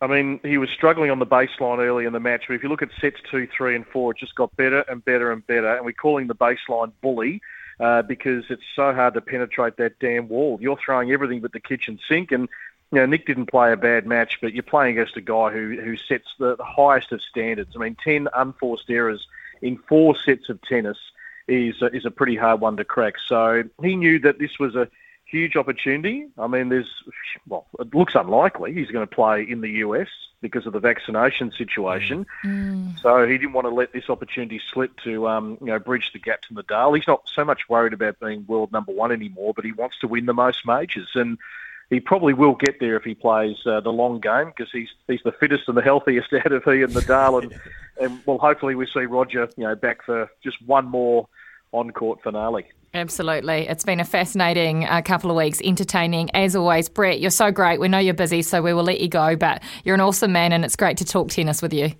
I mean, he was struggling on the baseline early in the match, but if you look at sets two, three, and four, it just got better and better and better. And we're calling the baseline bully uh, because it's so hard to penetrate that damn wall. You're throwing everything but the kitchen sink, and you know Nick didn't play a bad match, but you're playing against a guy who who sets the, the highest of standards. I mean, ten unforced errors in four sets of tennis is is a pretty hard one to crack. So he knew that this was a huge opportunity. I mean, there's, well, it looks unlikely he's going to play in the US because of the vaccination situation. Mm. So he didn't want to let this opportunity slip to, um, you know, bridge the gap to Nadal. He's not so much worried about being world number one anymore, but he wants to win the most majors. And he probably will get there if he plays uh, the long game because he's he's the fittest and the healthiest out of he and Nadal. And, and well, hopefully we see Roger, you know, back for just one more on-court finale. Absolutely. It's been a fascinating uh, couple of weeks, entertaining. As always, Brett, you're so great. We know you're busy, so we will let you go, but you're an awesome man, and it's great to talk tennis with you.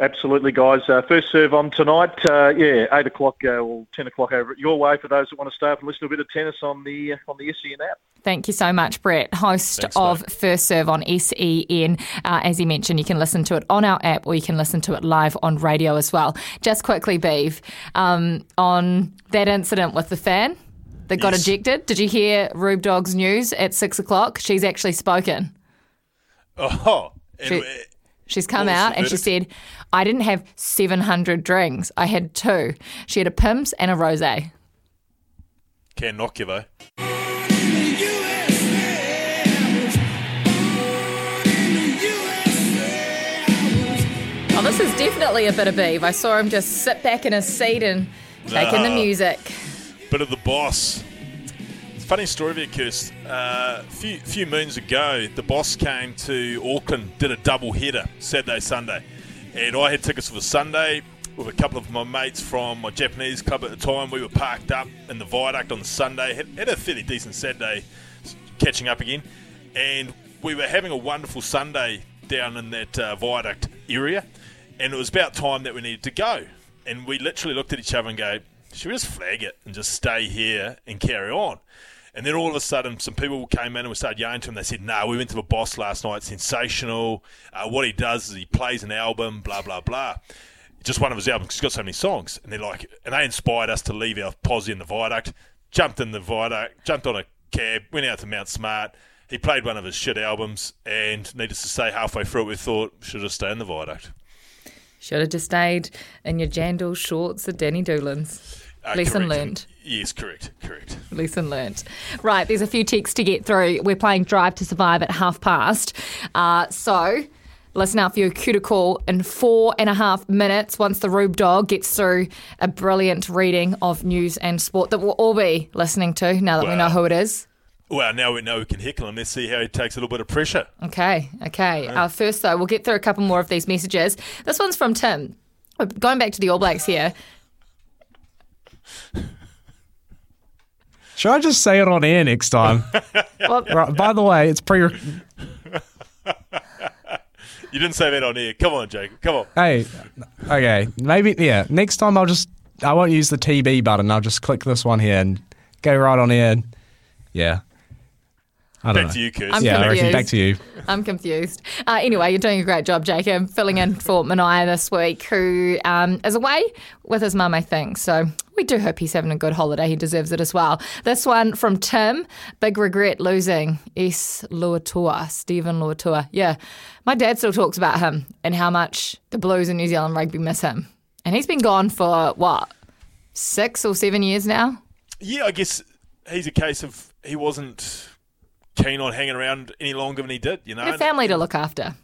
Absolutely, guys. Uh, first serve on tonight. Uh, yeah, eight o'clock uh, or ten o'clock over your way for those that want to stay up and listen to a bit of tennis on the uh, on the SEN app. Thank you so much, Brett, host Thanks, of mate. First Serve on SEN. Uh, as he mentioned, you can listen to it on our app or you can listen to it live on radio as well. Just quickly, Beeve, um, on that incident with the fan that got yes. ejected. Did you hear Rube Dog's news at six o'clock? She's actually spoken. Oh, she, she's come out and she said, I didn't have 700 drinks. I had two. She had a Pimm's and a rosé. Can knock you, though. Oh, This is definitely a bit of Beeve. I saw him just sit back in his seat and take in the music. Bit of the boss. Funny story there, Kirst. Uh, a few, few moons ago, the boss came to Auckland, did a double header, Saturday, Sunday. And I had tickets for the Sunday with a couple of my mates from my Japanese club at the time. We were parked up in the viaduct on the Sunday, had, had a fairly decent Saturday catching up again. And we were having a wonderful Sunday down in that uh, viaduct area. And it was about time that we needed to go. And we literally looked at each other and go, should we just flag it and just stay here and carry on? And then all of a sudden, some people came in and we started yelling to him. They said, "No, we went to the boss last night. Sensational. Uh, what he does is he plays an album. Blah blah blah. Just one of his albums. 'cause He's got so many songs." And they're like, and they inspired us to leave our posse in the viaduct. Jumped in the viaduct. Jumped on a cab. Went out to Mount Smart. He played one of his shit albums, and needless to say, halfway through it, we thought should have stayed in the viaduct. Should have just stayed in your jandal shorts at Danny Doolan's. Uh, Lesson correct. learned. Yes, correct, correct. Lesson learnt. Right, there's a few texts to get through. We're playing Drive to Survive at half past. Uh, so, listen out for your cuticle in four and a half minutes once the Rube Dog gets through a brilliant reading of news and sport that we'll all be listening to now that we know who it is. Well, now we know we can heckle him. Let's see how he takes a little bit of pressure. Okay, okay. Uh, first, though, we'll get through a couple more of these messages. This one's from Tim. Going back to the All Blacks here. Should I just say it on air next time? Well, right, by the way, it's pre. You didn't say that on air. Come on, Jacob. Come on. Hey, okay, maybe yeah. Next time I'll just I won't use the TB button. I'll just click this one here and go right on air. And, yeah. I don't Back know. to you, Kirst. I'm yeah, I reckon back to you. I'm confused. Uh, anyway, you're doing a great job, Jacob, filling in for Mania this week, who um, is away with his mum, I think. So we do hope he's having a good holiday. He deserves it as well. This one from Tim. Big regret losing S. Luatua, Steven Luatua. Yeah, my dad still talks about him and how much the Blues and New Zealand rugby miss him. And he's been gone for what, six or seven years now? Yeah, I guess he's a case of he wasn't keen on hanging around any longer than he did, you know. He had a family to look after.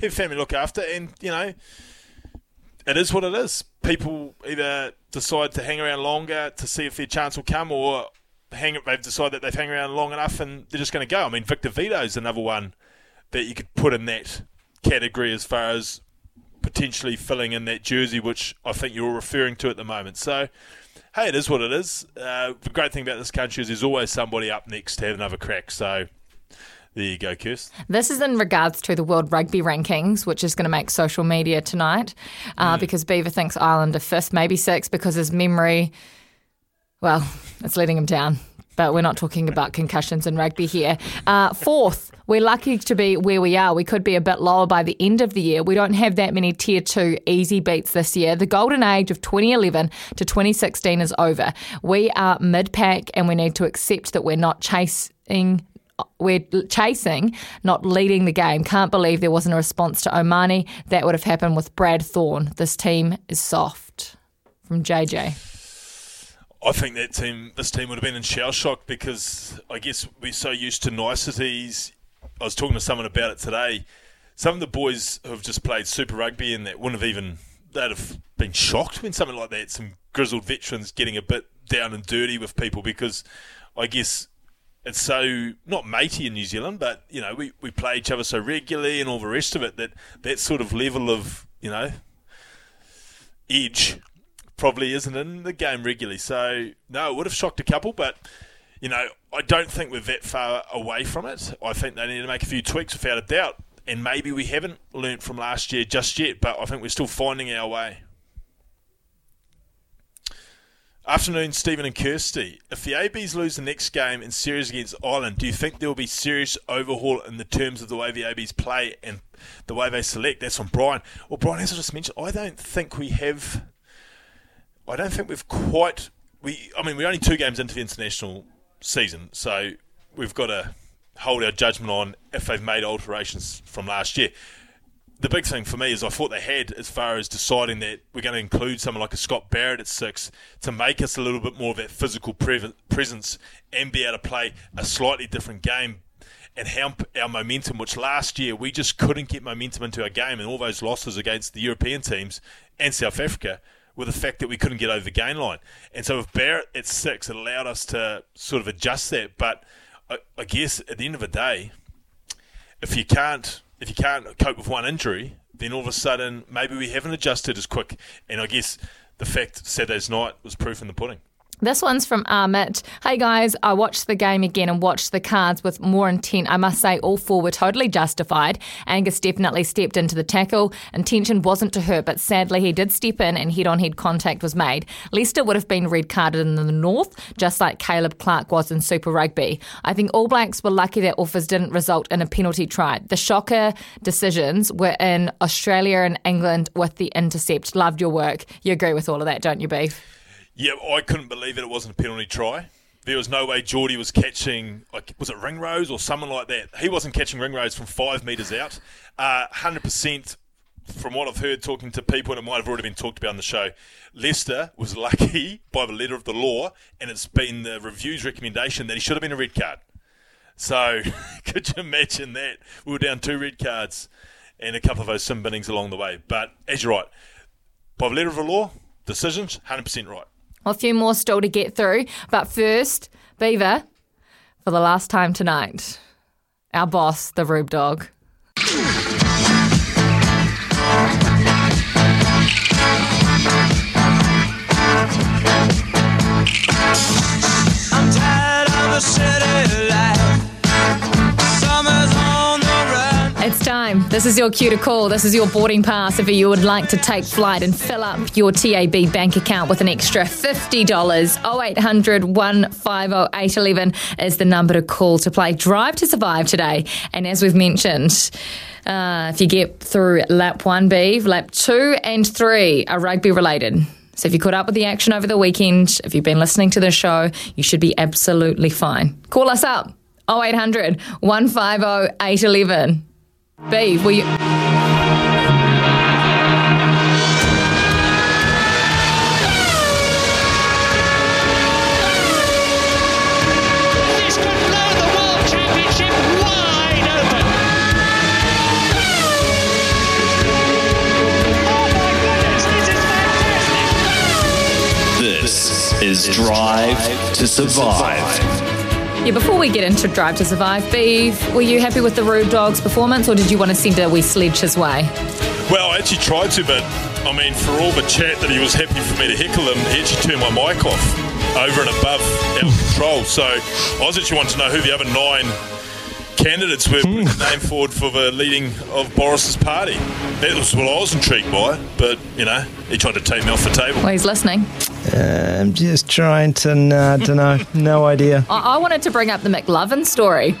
Had family to look after, and, you know, it is what it is. People either decide to hang around longer to see if their chance will come, or hang, they've decided that they've hung around long enough and they're just going to go. I mean, Victor Vito's another one that you could put in that category as far as potentially filling in that jersey, which I think you're referring to at the moment. So, hey, it is what it is. Uh, the great thing about this country is there's always somebody up next to have another crack. So, there you go, Kirst. This is in regards to the World Rugby Rankings, which is going to make social media tonight, uh, because Beaver thinks Ireland are fifth, maybe sixth, because his memory, well, it's letting him down. But we're not talking about concussions in rugby here. Uh, fourth, we're lucky to be where we are. We could be a bit lower by the end of the year. We don't have that many tier two easy beats this year. The golden age of 2011 to 2016 is over. We are mid pack and we need to accept that we're not chasing we're chasing, not leading the game. Can't believe there wasn't a response to O'Mahony. That would have happened with Brad Thorn. This team is soft. From JJ. I think that team, this team would have been in shell shock because I guess we're so used to niceties. I was talking to someone about it today. Some of the boys who have just played Super Rugby and that wouldn't have even, they'd have been shocked when something like that, some grizzled veterans getting a bit down and dirty with people because I guess it's so, not matey in New Zealand, but, you know, we, we play each other so regularly and all the rest of it that that sort of level of, you know, edge probably isn't in the game regularly. So no, it would have shocked a couple, but you know, I don't think we're that far away from it. I think they need to make a few tweaks without a doubt. And maybe we haven't learnt from last year just yet, but I think we're still finding our way. Afternoon, Stephen and Kirsty. If the ABs lose the next game in series against Ireland, do you think there will be serious overhaul in the terms of the way the ABs play and the way they select? That's from Brian. Well, Brian, as I just mentioned, I don't think we have I don't think we've quite. We, I mean, we're only two games into the international season, so we've got to hold our judgment on if they've made alterations from last year. The big thing for me is I thought they had, as far as deciding that we're going to include someone like a Scott Barrett at six to make us a little bit more of that physical pre- presence and be able to play a slightly different game and help our momentum, which last year we just couldn't get momentum into our game, and all those losses against the European teams and South Africa were the fact that we couldn't get over the gain line. And so with Barrett at six, it allowed us to sort of adjust that. But I, I guess at the end of the day, if you can't if you can't cope with one injury, then all of a sudden maybe we haven't adjusted as quick. And I guess the fact Saturday's night was proof in the pudding. This one's from Amit. Hey guys, I watched the game again and watched the cards with more intent. I must say, all four were totally justified. Angus definitely stepped into the tackle. Intention wasn't to hurt, but sadly he did step in and head on head contact was made. Leicester would have been red carded in the north, just like Caleb Clarke was in Super Rugby. I think All Blacks were lucky that Ofa's didn't result in a penalty try. The shocker decisions were in Australia and England with the intercept. Loved your work. You agree with all of that, don't you, Beef? Yeah, I couldn't believe that it wasn't a penalty try. There was no way Jordie was catching, like, was it Ringrose or someone like that? He wasn't catching Ringrose from five metres out. Uh, 100% from what I've heard talking to people, and it might have already been talked about on the show, Leicester was lucky by the letter of the law, and it's been the review's recommendation that he should have been a red card. So, could you imagine that? We were down two red cards and a couple of those sin binnings along the way. But as you're right, by the letter of the law, decisions, 100% right. A few more still to get through. But first, Beaver, for the last time tonight, our boss, the Rube Dog. Time. This is your cue to call. This is your boarding pass if you would like to take flight and fill up your TAB bank account with an extra $50. 0800 150 811 is the number to call to play Drive to Survive today. And as we've mentioned, uh, if you get through lap one, B, lap two and three are rugby related. So if you caught up with the action over the weekend, if you've been listening to the show, you should be absolutely fine. Call us up 0800 150 811. B, will you. This could blow the World Championship wide open. Oh this is Drive to Survive. Yeah, before we get into Drive to Survive, Beef, were you happy with the Rube Dog's performance or did you want to send a wee sledge his way? Well, I actually tried to, but I mean, for all the chat that he was happy for me to heckle him, he actually turned my mic off over and above our control. So I was actually wanting to know who the other nine candidates were putting the name forward for the leading of Boris's party. That was what I was intrigued by, but you know, he tried to take me off the table. Well, he's listening. Uh, I'm just trying to, uh, don't know, no idea. I-, I wanted to bring up the McLovin story.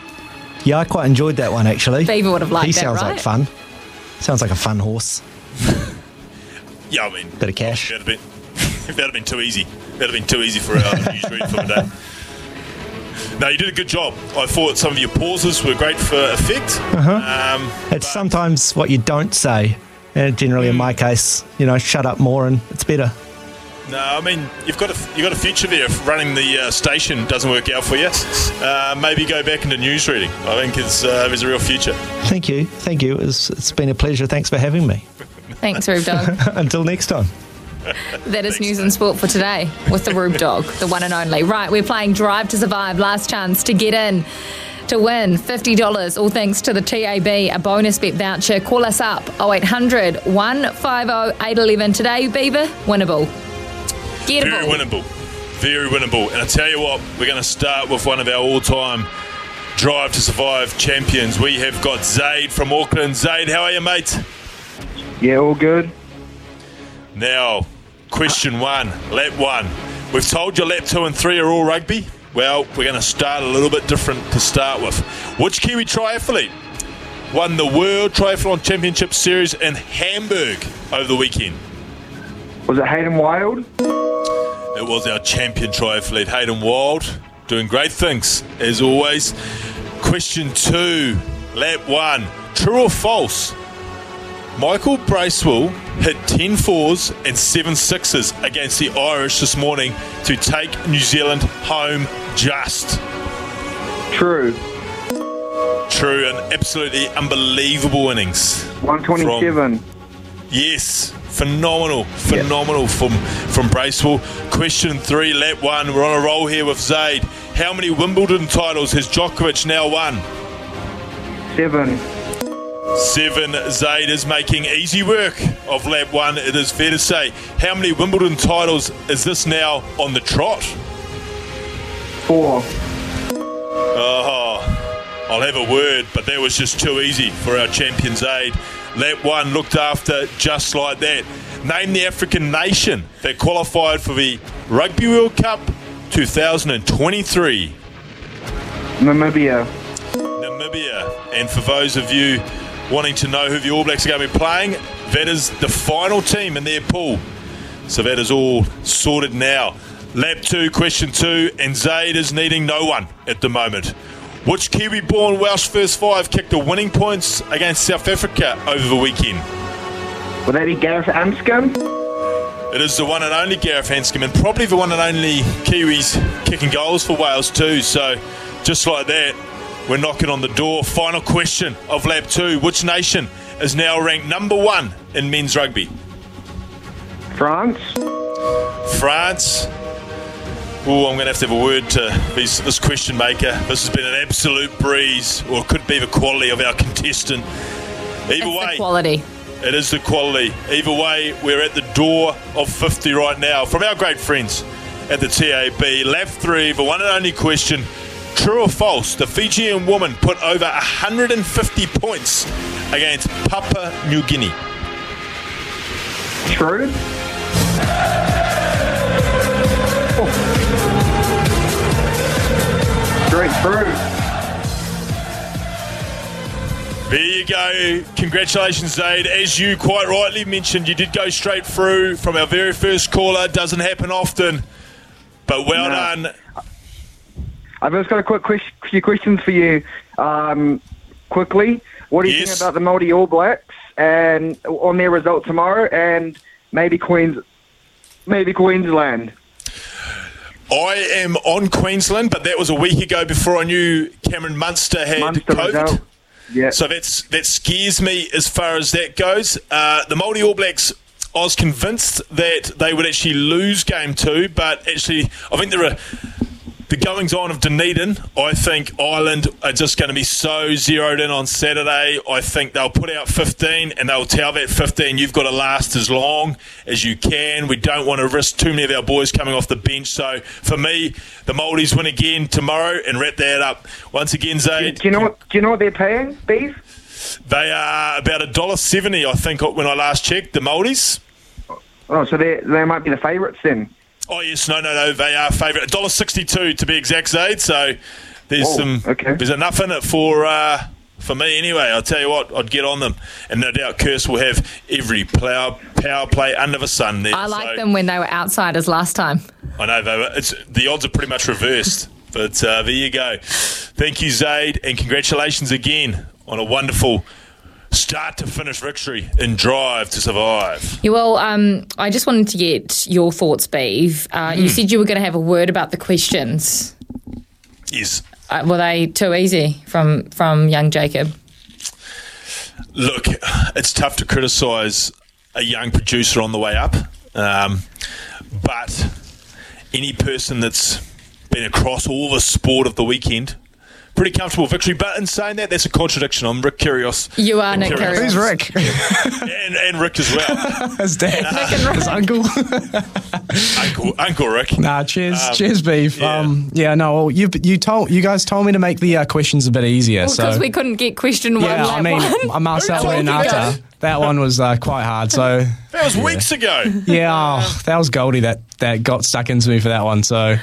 Yeah, I quite enjoyed that one actually. Beaver would have liked He that, sounds right? like fun. Sounds like a fun horse. Yeah, I mean, Bit of cash. that'd have been that'd have been too easy. That'd have been too easy for our newsread for the day. No, you did a good job. I thought some of your pauses were great for effect. Uh-huh. Um, it's sometimes what you don't say. And generally, in my case, you know, shut up more and it's better. No, I mean you've got a you got a future there. If running the uh, station doesn't work out for you, uh, maybe go back into news reading. I think it's uh, there's a real future. Thank you. Thank you. It's, it's been a pleasure. Thanks for having me. Thanks, Rube Dog. Until next time. That is news and sport for today with the Rube Dog, the one and only. Right, we're playing Drive to Survive. Last chance to get in to win $50, all thanks to the TAB, a bonus bet voucher. Call us up 0800 150 811. Today, Beaver, winnable. Very winnable. Very winnable. And I tell you what, we're going to start with one of our all-time Drive to Survive champions. We have got Zaid from Auckland. Zaid, how are you, mate? Yeah, all good. Now, question one, lap one. We've told you lap two and three are all rugby. Well, we're going to start a little bit different to start with. Which Kiwi triathlete won the World Triathlon Championship Series in Hamburg over the weekend? Was it Hayden Wilde? It was our champion triathlete, Hayden Wilde, doing great things as always. Question two, lap one. True or false? Michael Bracewell hit 10 fours and 7 sixes against the Irish this morning to take New Zealand home just. True. True, an absolutely unbelievable innings. 127. From- yes, phenomenal, phenomenal from from Bracewell. Question three, lap one. We're on a roll here with Zaid. How many Wimbledon titles has Djokovic now won? Seven. Seven. Zaid is making easy work of lap one. It is fair to say. How many Wimbledon titles is this now on the trot? Four. Oh, I'll have a word, but that was just too easy for our champion Zaid. Lap one looked after just like that. Name the African nation that qualified for the Rugby World Cup 2023. Namibia. Namibia. And for those of you wanting to know who the All Blacks are going to be playing, that is the final team in their pool. So that is all sorted now. Lap two, question two, and Zaid is needing no one at the moment. Which Kiwi born Welsh first five kicked the winning points against South Africa over the weekend? Would that be Gareth Anscombe? It is the one and only Gareth Anscombe, and probably the one and only Kiwis kicking goals for Wales too. So, just like that, we're knocking on the door. Final question of lap two: Which nation is now ranked number one in men's rugby? France. France. Oh, I'm going to have to have a word to these, this question maker. This has been an absolute breeze, or it could be the quality of our contestant. Either It's way, the quality. it is the quality. Either way, we're at the door of 50 right now from our great friends at the TAB. Lap three, the one and only question true or false? The Fijian woman put over 150 points against Papua New Guinea. True. Straight through. There you go. Congratulations, Zaid. As you quite rightly mentioned, you did go straight through from our very first caller. Doesn't happen often, but well No. done. I've just got a quick ques- few questions for you. Um, quickly, what do you Yes. think about the Māori All Blacks and on their result tomorrow, and maybe Queens, maybe Queensland? I am on Queensland, but that was a week ago before I knew Cameron Munster had COVID. result. Yeah. So that's that scares me as far as that goes. Uh, the Māori All Blacks, I was convinced that they would actually lose game two, but actually, I think there are the goings on of Dunedin. I think Ireland are just going to be so zeroed in on Saturday. I think they'll put out 15 and they'll tell that 15 you've got to last as long as you can. We don't want to risk too many of our boys coming off the bench. So for me, the Maldives win again tomorrow and wrap that up. Once again, Zay. Do you know what? Do you know what they're paying, Beef? They are about a dollar seventy, I think, when I last checked. The Maldives. Oh, so they they might be the favourites then. Oh yes, no, no, no. They are favourite. A dollar sixty-two to be exact, Zaid. So there's Oh, some. okay. There's enough in it for. Uh, for me, anyway, I'll tell you what, I'd get on them, and no doubt Kirst will have every power power play under the sun. There, I like so them when they were outsiders last time. I know they were. It's the odds are pretty much reversed, but uh, there you go. Thank you, Zaid, and congratulations again on a wonderful start to finish victory and Drive to Survive. Yeah, well, um, I just wanted to get your thoughts, Beeve. Uh, You Hmm. said you were going to have a word about the questions. Yes. Uh, were they too easy from from young Jacob? Look, it's tough to criticise a young producer on the way up, um, but any person that's been across all the sport of the weekend, pretty comfortable victory. But in saying that, that's a contradiction. I'm Rick Kyrgios. You are Nick Kyrgios. Who's Rick? and, and Rick as well. His dad. His uncle. Uncle, Uncle Rick. Nah, cheers, Um, cheers, beef. Yeah. Um, yeah, no, well, you you told you guys told me to make the uh, questions a bit easier. Because so we couldn't get question one. yeah, I mean, one. Marcel Who Renata, that? that one was uh, quite hard. So That was weeks ago. yeah, oh, that was Goldie that that got stuck into me for that one. So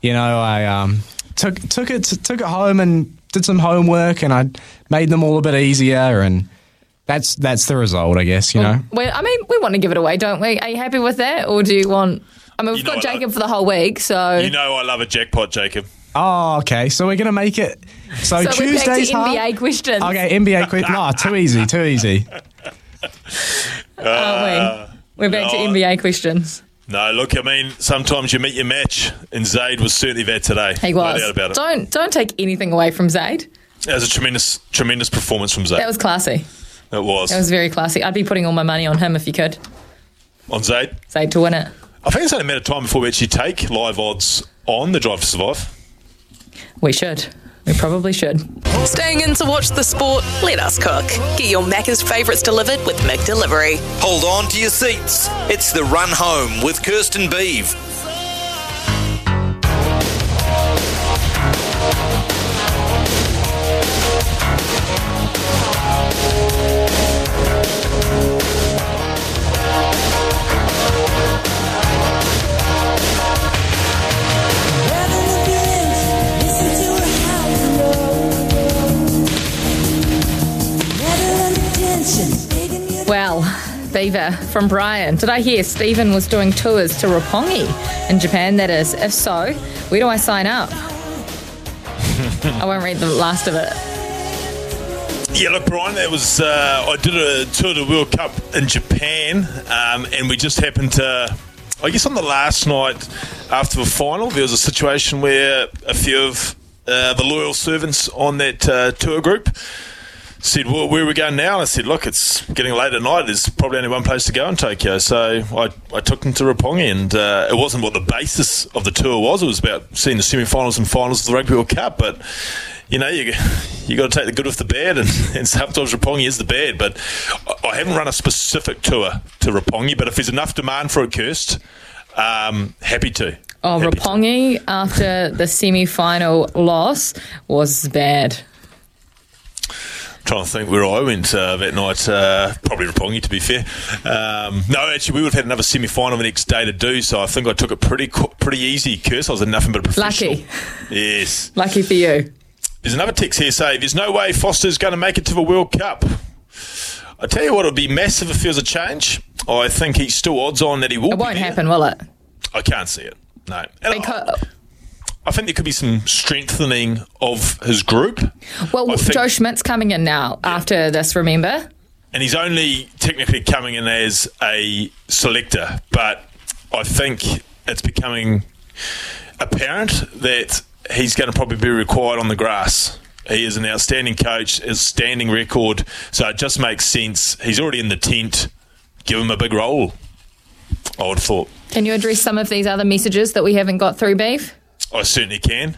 you know, I um, took took it took it home and did some homework, and I made them all a bit easier, and that's that's the result, I guess. You know. Well, I mean, we want to give it away, don't we? Are you happy with that, or do you want? I mean, we've know got what I- Jacob for the whole week, so You know I love a jackpot, Jacob. Oh, okay. So we're gonna make it. So, so we're back to Tuesday's hard. NBA questions. Okay, NBA quiz. No, too easy, too easy. Aren't we? We're back to. NBA questions. No, look, I mean, sometimes you meet your match, and Zaid was certainly that today. He No was. doubt about it. Don't don't take anything away from Zaid. That was a tremendous, tremendous performance from Zaid. That was classy. It was. That was very classy. I'd be putting all my money on him if you could. On Zaid? Zaid to win it. I think it's only a matter of time before we actually take live odds on the Drive to Survive. We should. We probably should. Staying in to watch the sport? Let us cook. Get your Macca's favourites delivered with McDelivery. Hold on to your seats. It's the run home with Kirsten Beeve. Well, Beaver from Brian. Did I hear Stephen was doing tours to Roppongi in Japan? That is. If so, where do I sign up? I won't read the last of it. Yeah, look, Brian, that was. Uh, I did a tour of the World Cup in Japan, um, and we just happened to. I guess on the last night after the final, there was a situation where a few of uh, the loyal servants on that uh, tour group said, well, where are we going now? And I said, look, it's getting late at night. There's probably only one place to go in Tokyo. So I, I took them to Roppongi, and uh, it wasn't what the basis of the tour was. It was about seeing the semi-finals and finals of the Rugby World Cup. But, you know, you you got to take the good with the bad, and, and sometimes Roppongi is the bad. But I, I haven't run a specific tour to Roppongi, but if there's enough demand for it, Kirst, um, happy to. Oh, Roppongi after the semi-final loss was bad. Trying to think where I went uh, that night. Uh, probably Roppongi, to be fair. Um, no, actually, we would have had another semi final the next day to do, so I think I took it pretty pretty easy, Kirst. I was a nothing but a professional. Lucky. Yes. Lucky for you. There's another text here saying there's no way Foster's going to make it to the World Cup. I tell you what, it'll be massive if there's a change. I think he's still odds on that he will. It won't happen, will it? I can't see it. No. And I, I think there could be some strengthening of his group. Well, think- Joe Schmidt's coming in now after this, remember? and he's only technically coming in as a selector, but I think it's becoming apparent that he's going to probably be required on the grass. He is an outstanding coach, a standing record, so it just makes sense. He's already in the tent. Give him a big role. I would have thought. Can you address some of these other messages that we haven't got through, Beef? I certainly can.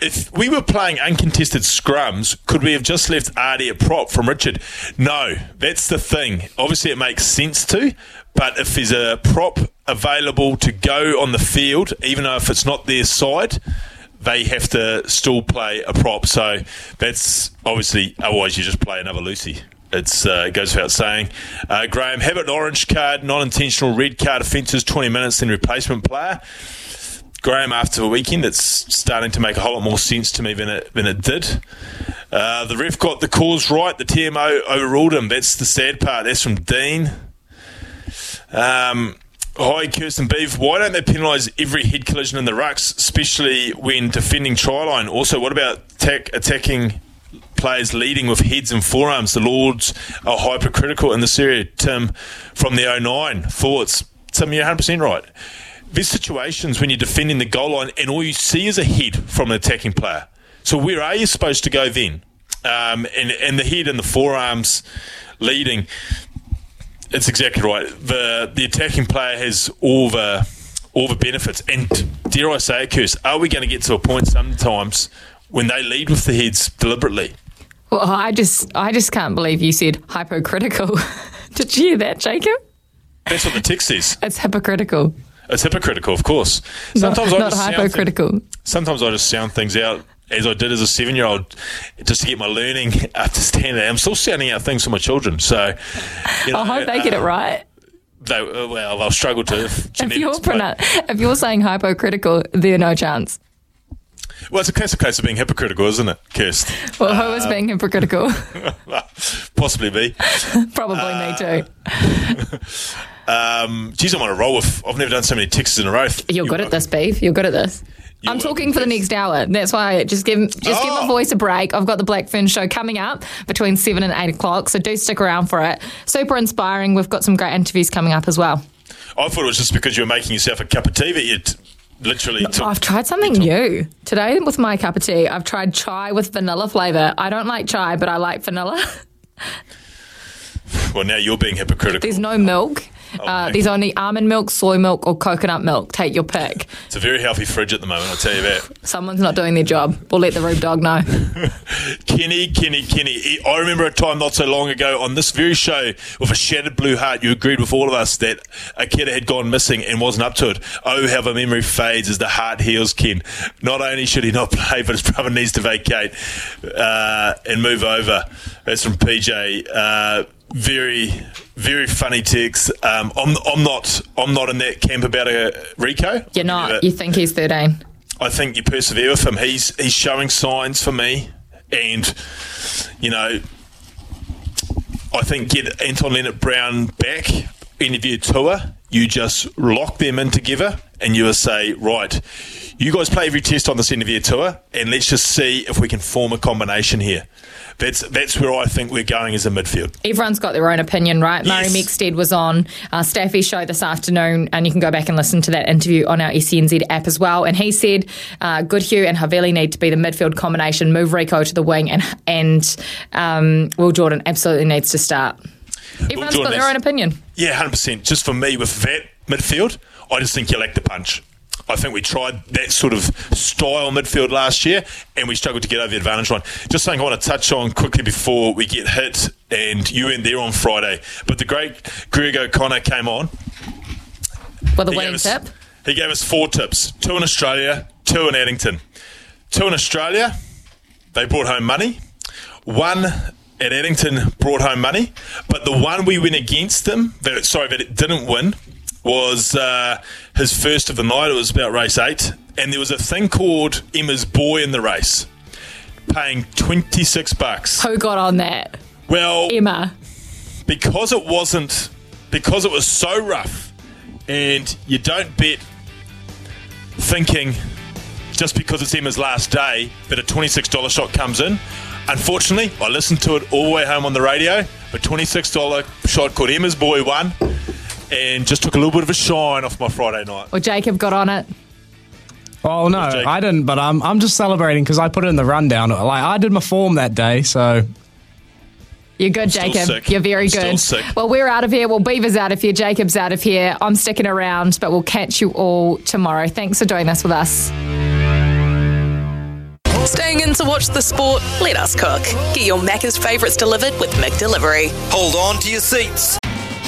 If we were playing uncontested scrums, could we have just left Ardie at prop from Richard? No, that's the thing. Obviously, it makes sense to, but if there's a prop available to go on the field, even though if it's not their side, they have to still play a prop. So that's obviously, otherwise, you just play another loosie. It's, uh, it goes without saying. Uh, Graham, have an orange card, non intentional red card offences, 20 minutes, then replacement player. Graham, after the weekend, it's starting to make a whole lot more sense to me than it than it did. Uh, the ref got the cause right. The TMO overruled him. That's the sad part. That's from Dean. Um, hi, Kirsten Beeve. Why don't they penalise every head collision in the rucks, especially when defending try line? Also, what about attack, attacking players leading with heads and forearms? The Lords are hypercritical in this area. Tim from the 09. Thoughts? Tim, you're 100% right. There's situations when you're defending the goal line and all you see is a head from an attacking player. So where are you supposed to go then? Um, and, and the head and the forearms leading. It's exactly right. The the attacking player has all the all the benefits. And dare I say it, Kirst, are we going to get to a point sometimes when they lead with the heads deliberately? Well, I just, I just can't believe you said hypocritical. Did you hear that, Jacob? That's what the text says. It's hypocritical. It's hypocritical, of course. Not- Sometimes I not just sound hypocritical. thi- sometimes I just sound things out as I did as a seven-year-old, just to get my learning up to standard. I'm still sounding out things for my children, so you know, I hope they get it uh, right. They, uh, well, they'll struggle to. If, If you're, pronoun- if you're saying hypocritical, there's no chance. well, it's a case of case of being hypocritical, isn't it, Kirst? Well, who is being hypocritical? Possibly be. Probably me too. Um, geez, I'm on a roll with. I've never done so many texts in a row. You're good at this, Beef. You're good at this. I'm talking for the next hour. That's why I just give just give Oh. my voice a break. I've got the Blackfern show coming up between seven and eight o'clock, so do stick around for it. Super inspiring. We've got some great interviews coming up as well. I thought it was just because you were making yourself a cup of tea that you'd literally took. I've tried something new today with my cup of tea. I've tried chai with vanilla flavour. I don't like chai, but I like vanilla. Well, now you're being hypocritical. There's no milk. Oh, Uh, there's only almond milk, soy milk, or coconut milk. Take your pick. It's a very healthy fridge at the moment, I'll tell you that. Someone's not doing their job. We'll let the Rube Dog know. Kenny, Kenny, Kenny. I remember a time not so long ago on this very show with a shattered blue heart, you agreed with all of us that a kid had gone missing and wasn't up to it. Oh, how the memory fades as the heart heals, Ken. Not only should he not play, but his brother needs to vacate uh, and move over. That's from PJ. Uh, very, very funny text. Um, I'm, I'm not, I'm not in that camp about a Rieko. You're not. You think he's 13. I think you persevere with him. He's he's showing signs for me, and you know, I think get Anton Lienert-Brown back, interview tour. You just lock them in together, and you will say, right, you guys play every test on this interview tour, and let's just see if we can form a combination here. That's that's where I think we're going as a midfield. Everyone's got their own opinion, right? Murray Mexted was on uh, Staffy's show this afternoon, and you can go back and listen to that interview on our SENZ app as well. And he said uh, Goodhue and Havili need to be the midfield combination, move Rieko to the wing, and and um, Will Jordan absolutely needs to start. Everyone's Jordan got their own opinion. Yeah, hundred percent. Just for me, with that midfield, I just think you lack the punch. I think we tried that sort of style midfield last year, and we struggled to get over the advantage line. Just something I want to touch on quickly before we get hit, and you went there on Friday. But the great Greg O'Connor came on. With a He winning gave us- tip. He gave us four tips: two in Australia, two in Addington. Two in Australia, they brought home money. One at Addington brought home money, but the one we went against them, that sorry, that it didn't win, was uh, his first of the night. It was about race eight, and there was a thing called Emma's Boy in the race, paying twenty six bucks. Who got on that? Well, Emma. because it wasn't because it was so rough and you don't bet thinking just because it's Emma's last day that a $26 shot comes in. Unfortunately, I listened to it all the way home on the radio. A $26 shot called Emma's Boy won and just took a little bit of a shine off my Friday night. Well, Jacob got on it. Oh no, I didn't. But I'm I'm just celebrating because I put it in the rundown. Like I did my form that day, so You're good, Still Jacob. sick. You're very Still good. sick. Well, we're out of here. Well, Beaver's out of here. Jacob's out of here. I'm sticking around, but we'll catch you all tomorrow. Thanks for doing this with us. Staying in to watch the sport? Let us cook. Get your Macca's favourites delivered with McDelivery. Hold on to your seats.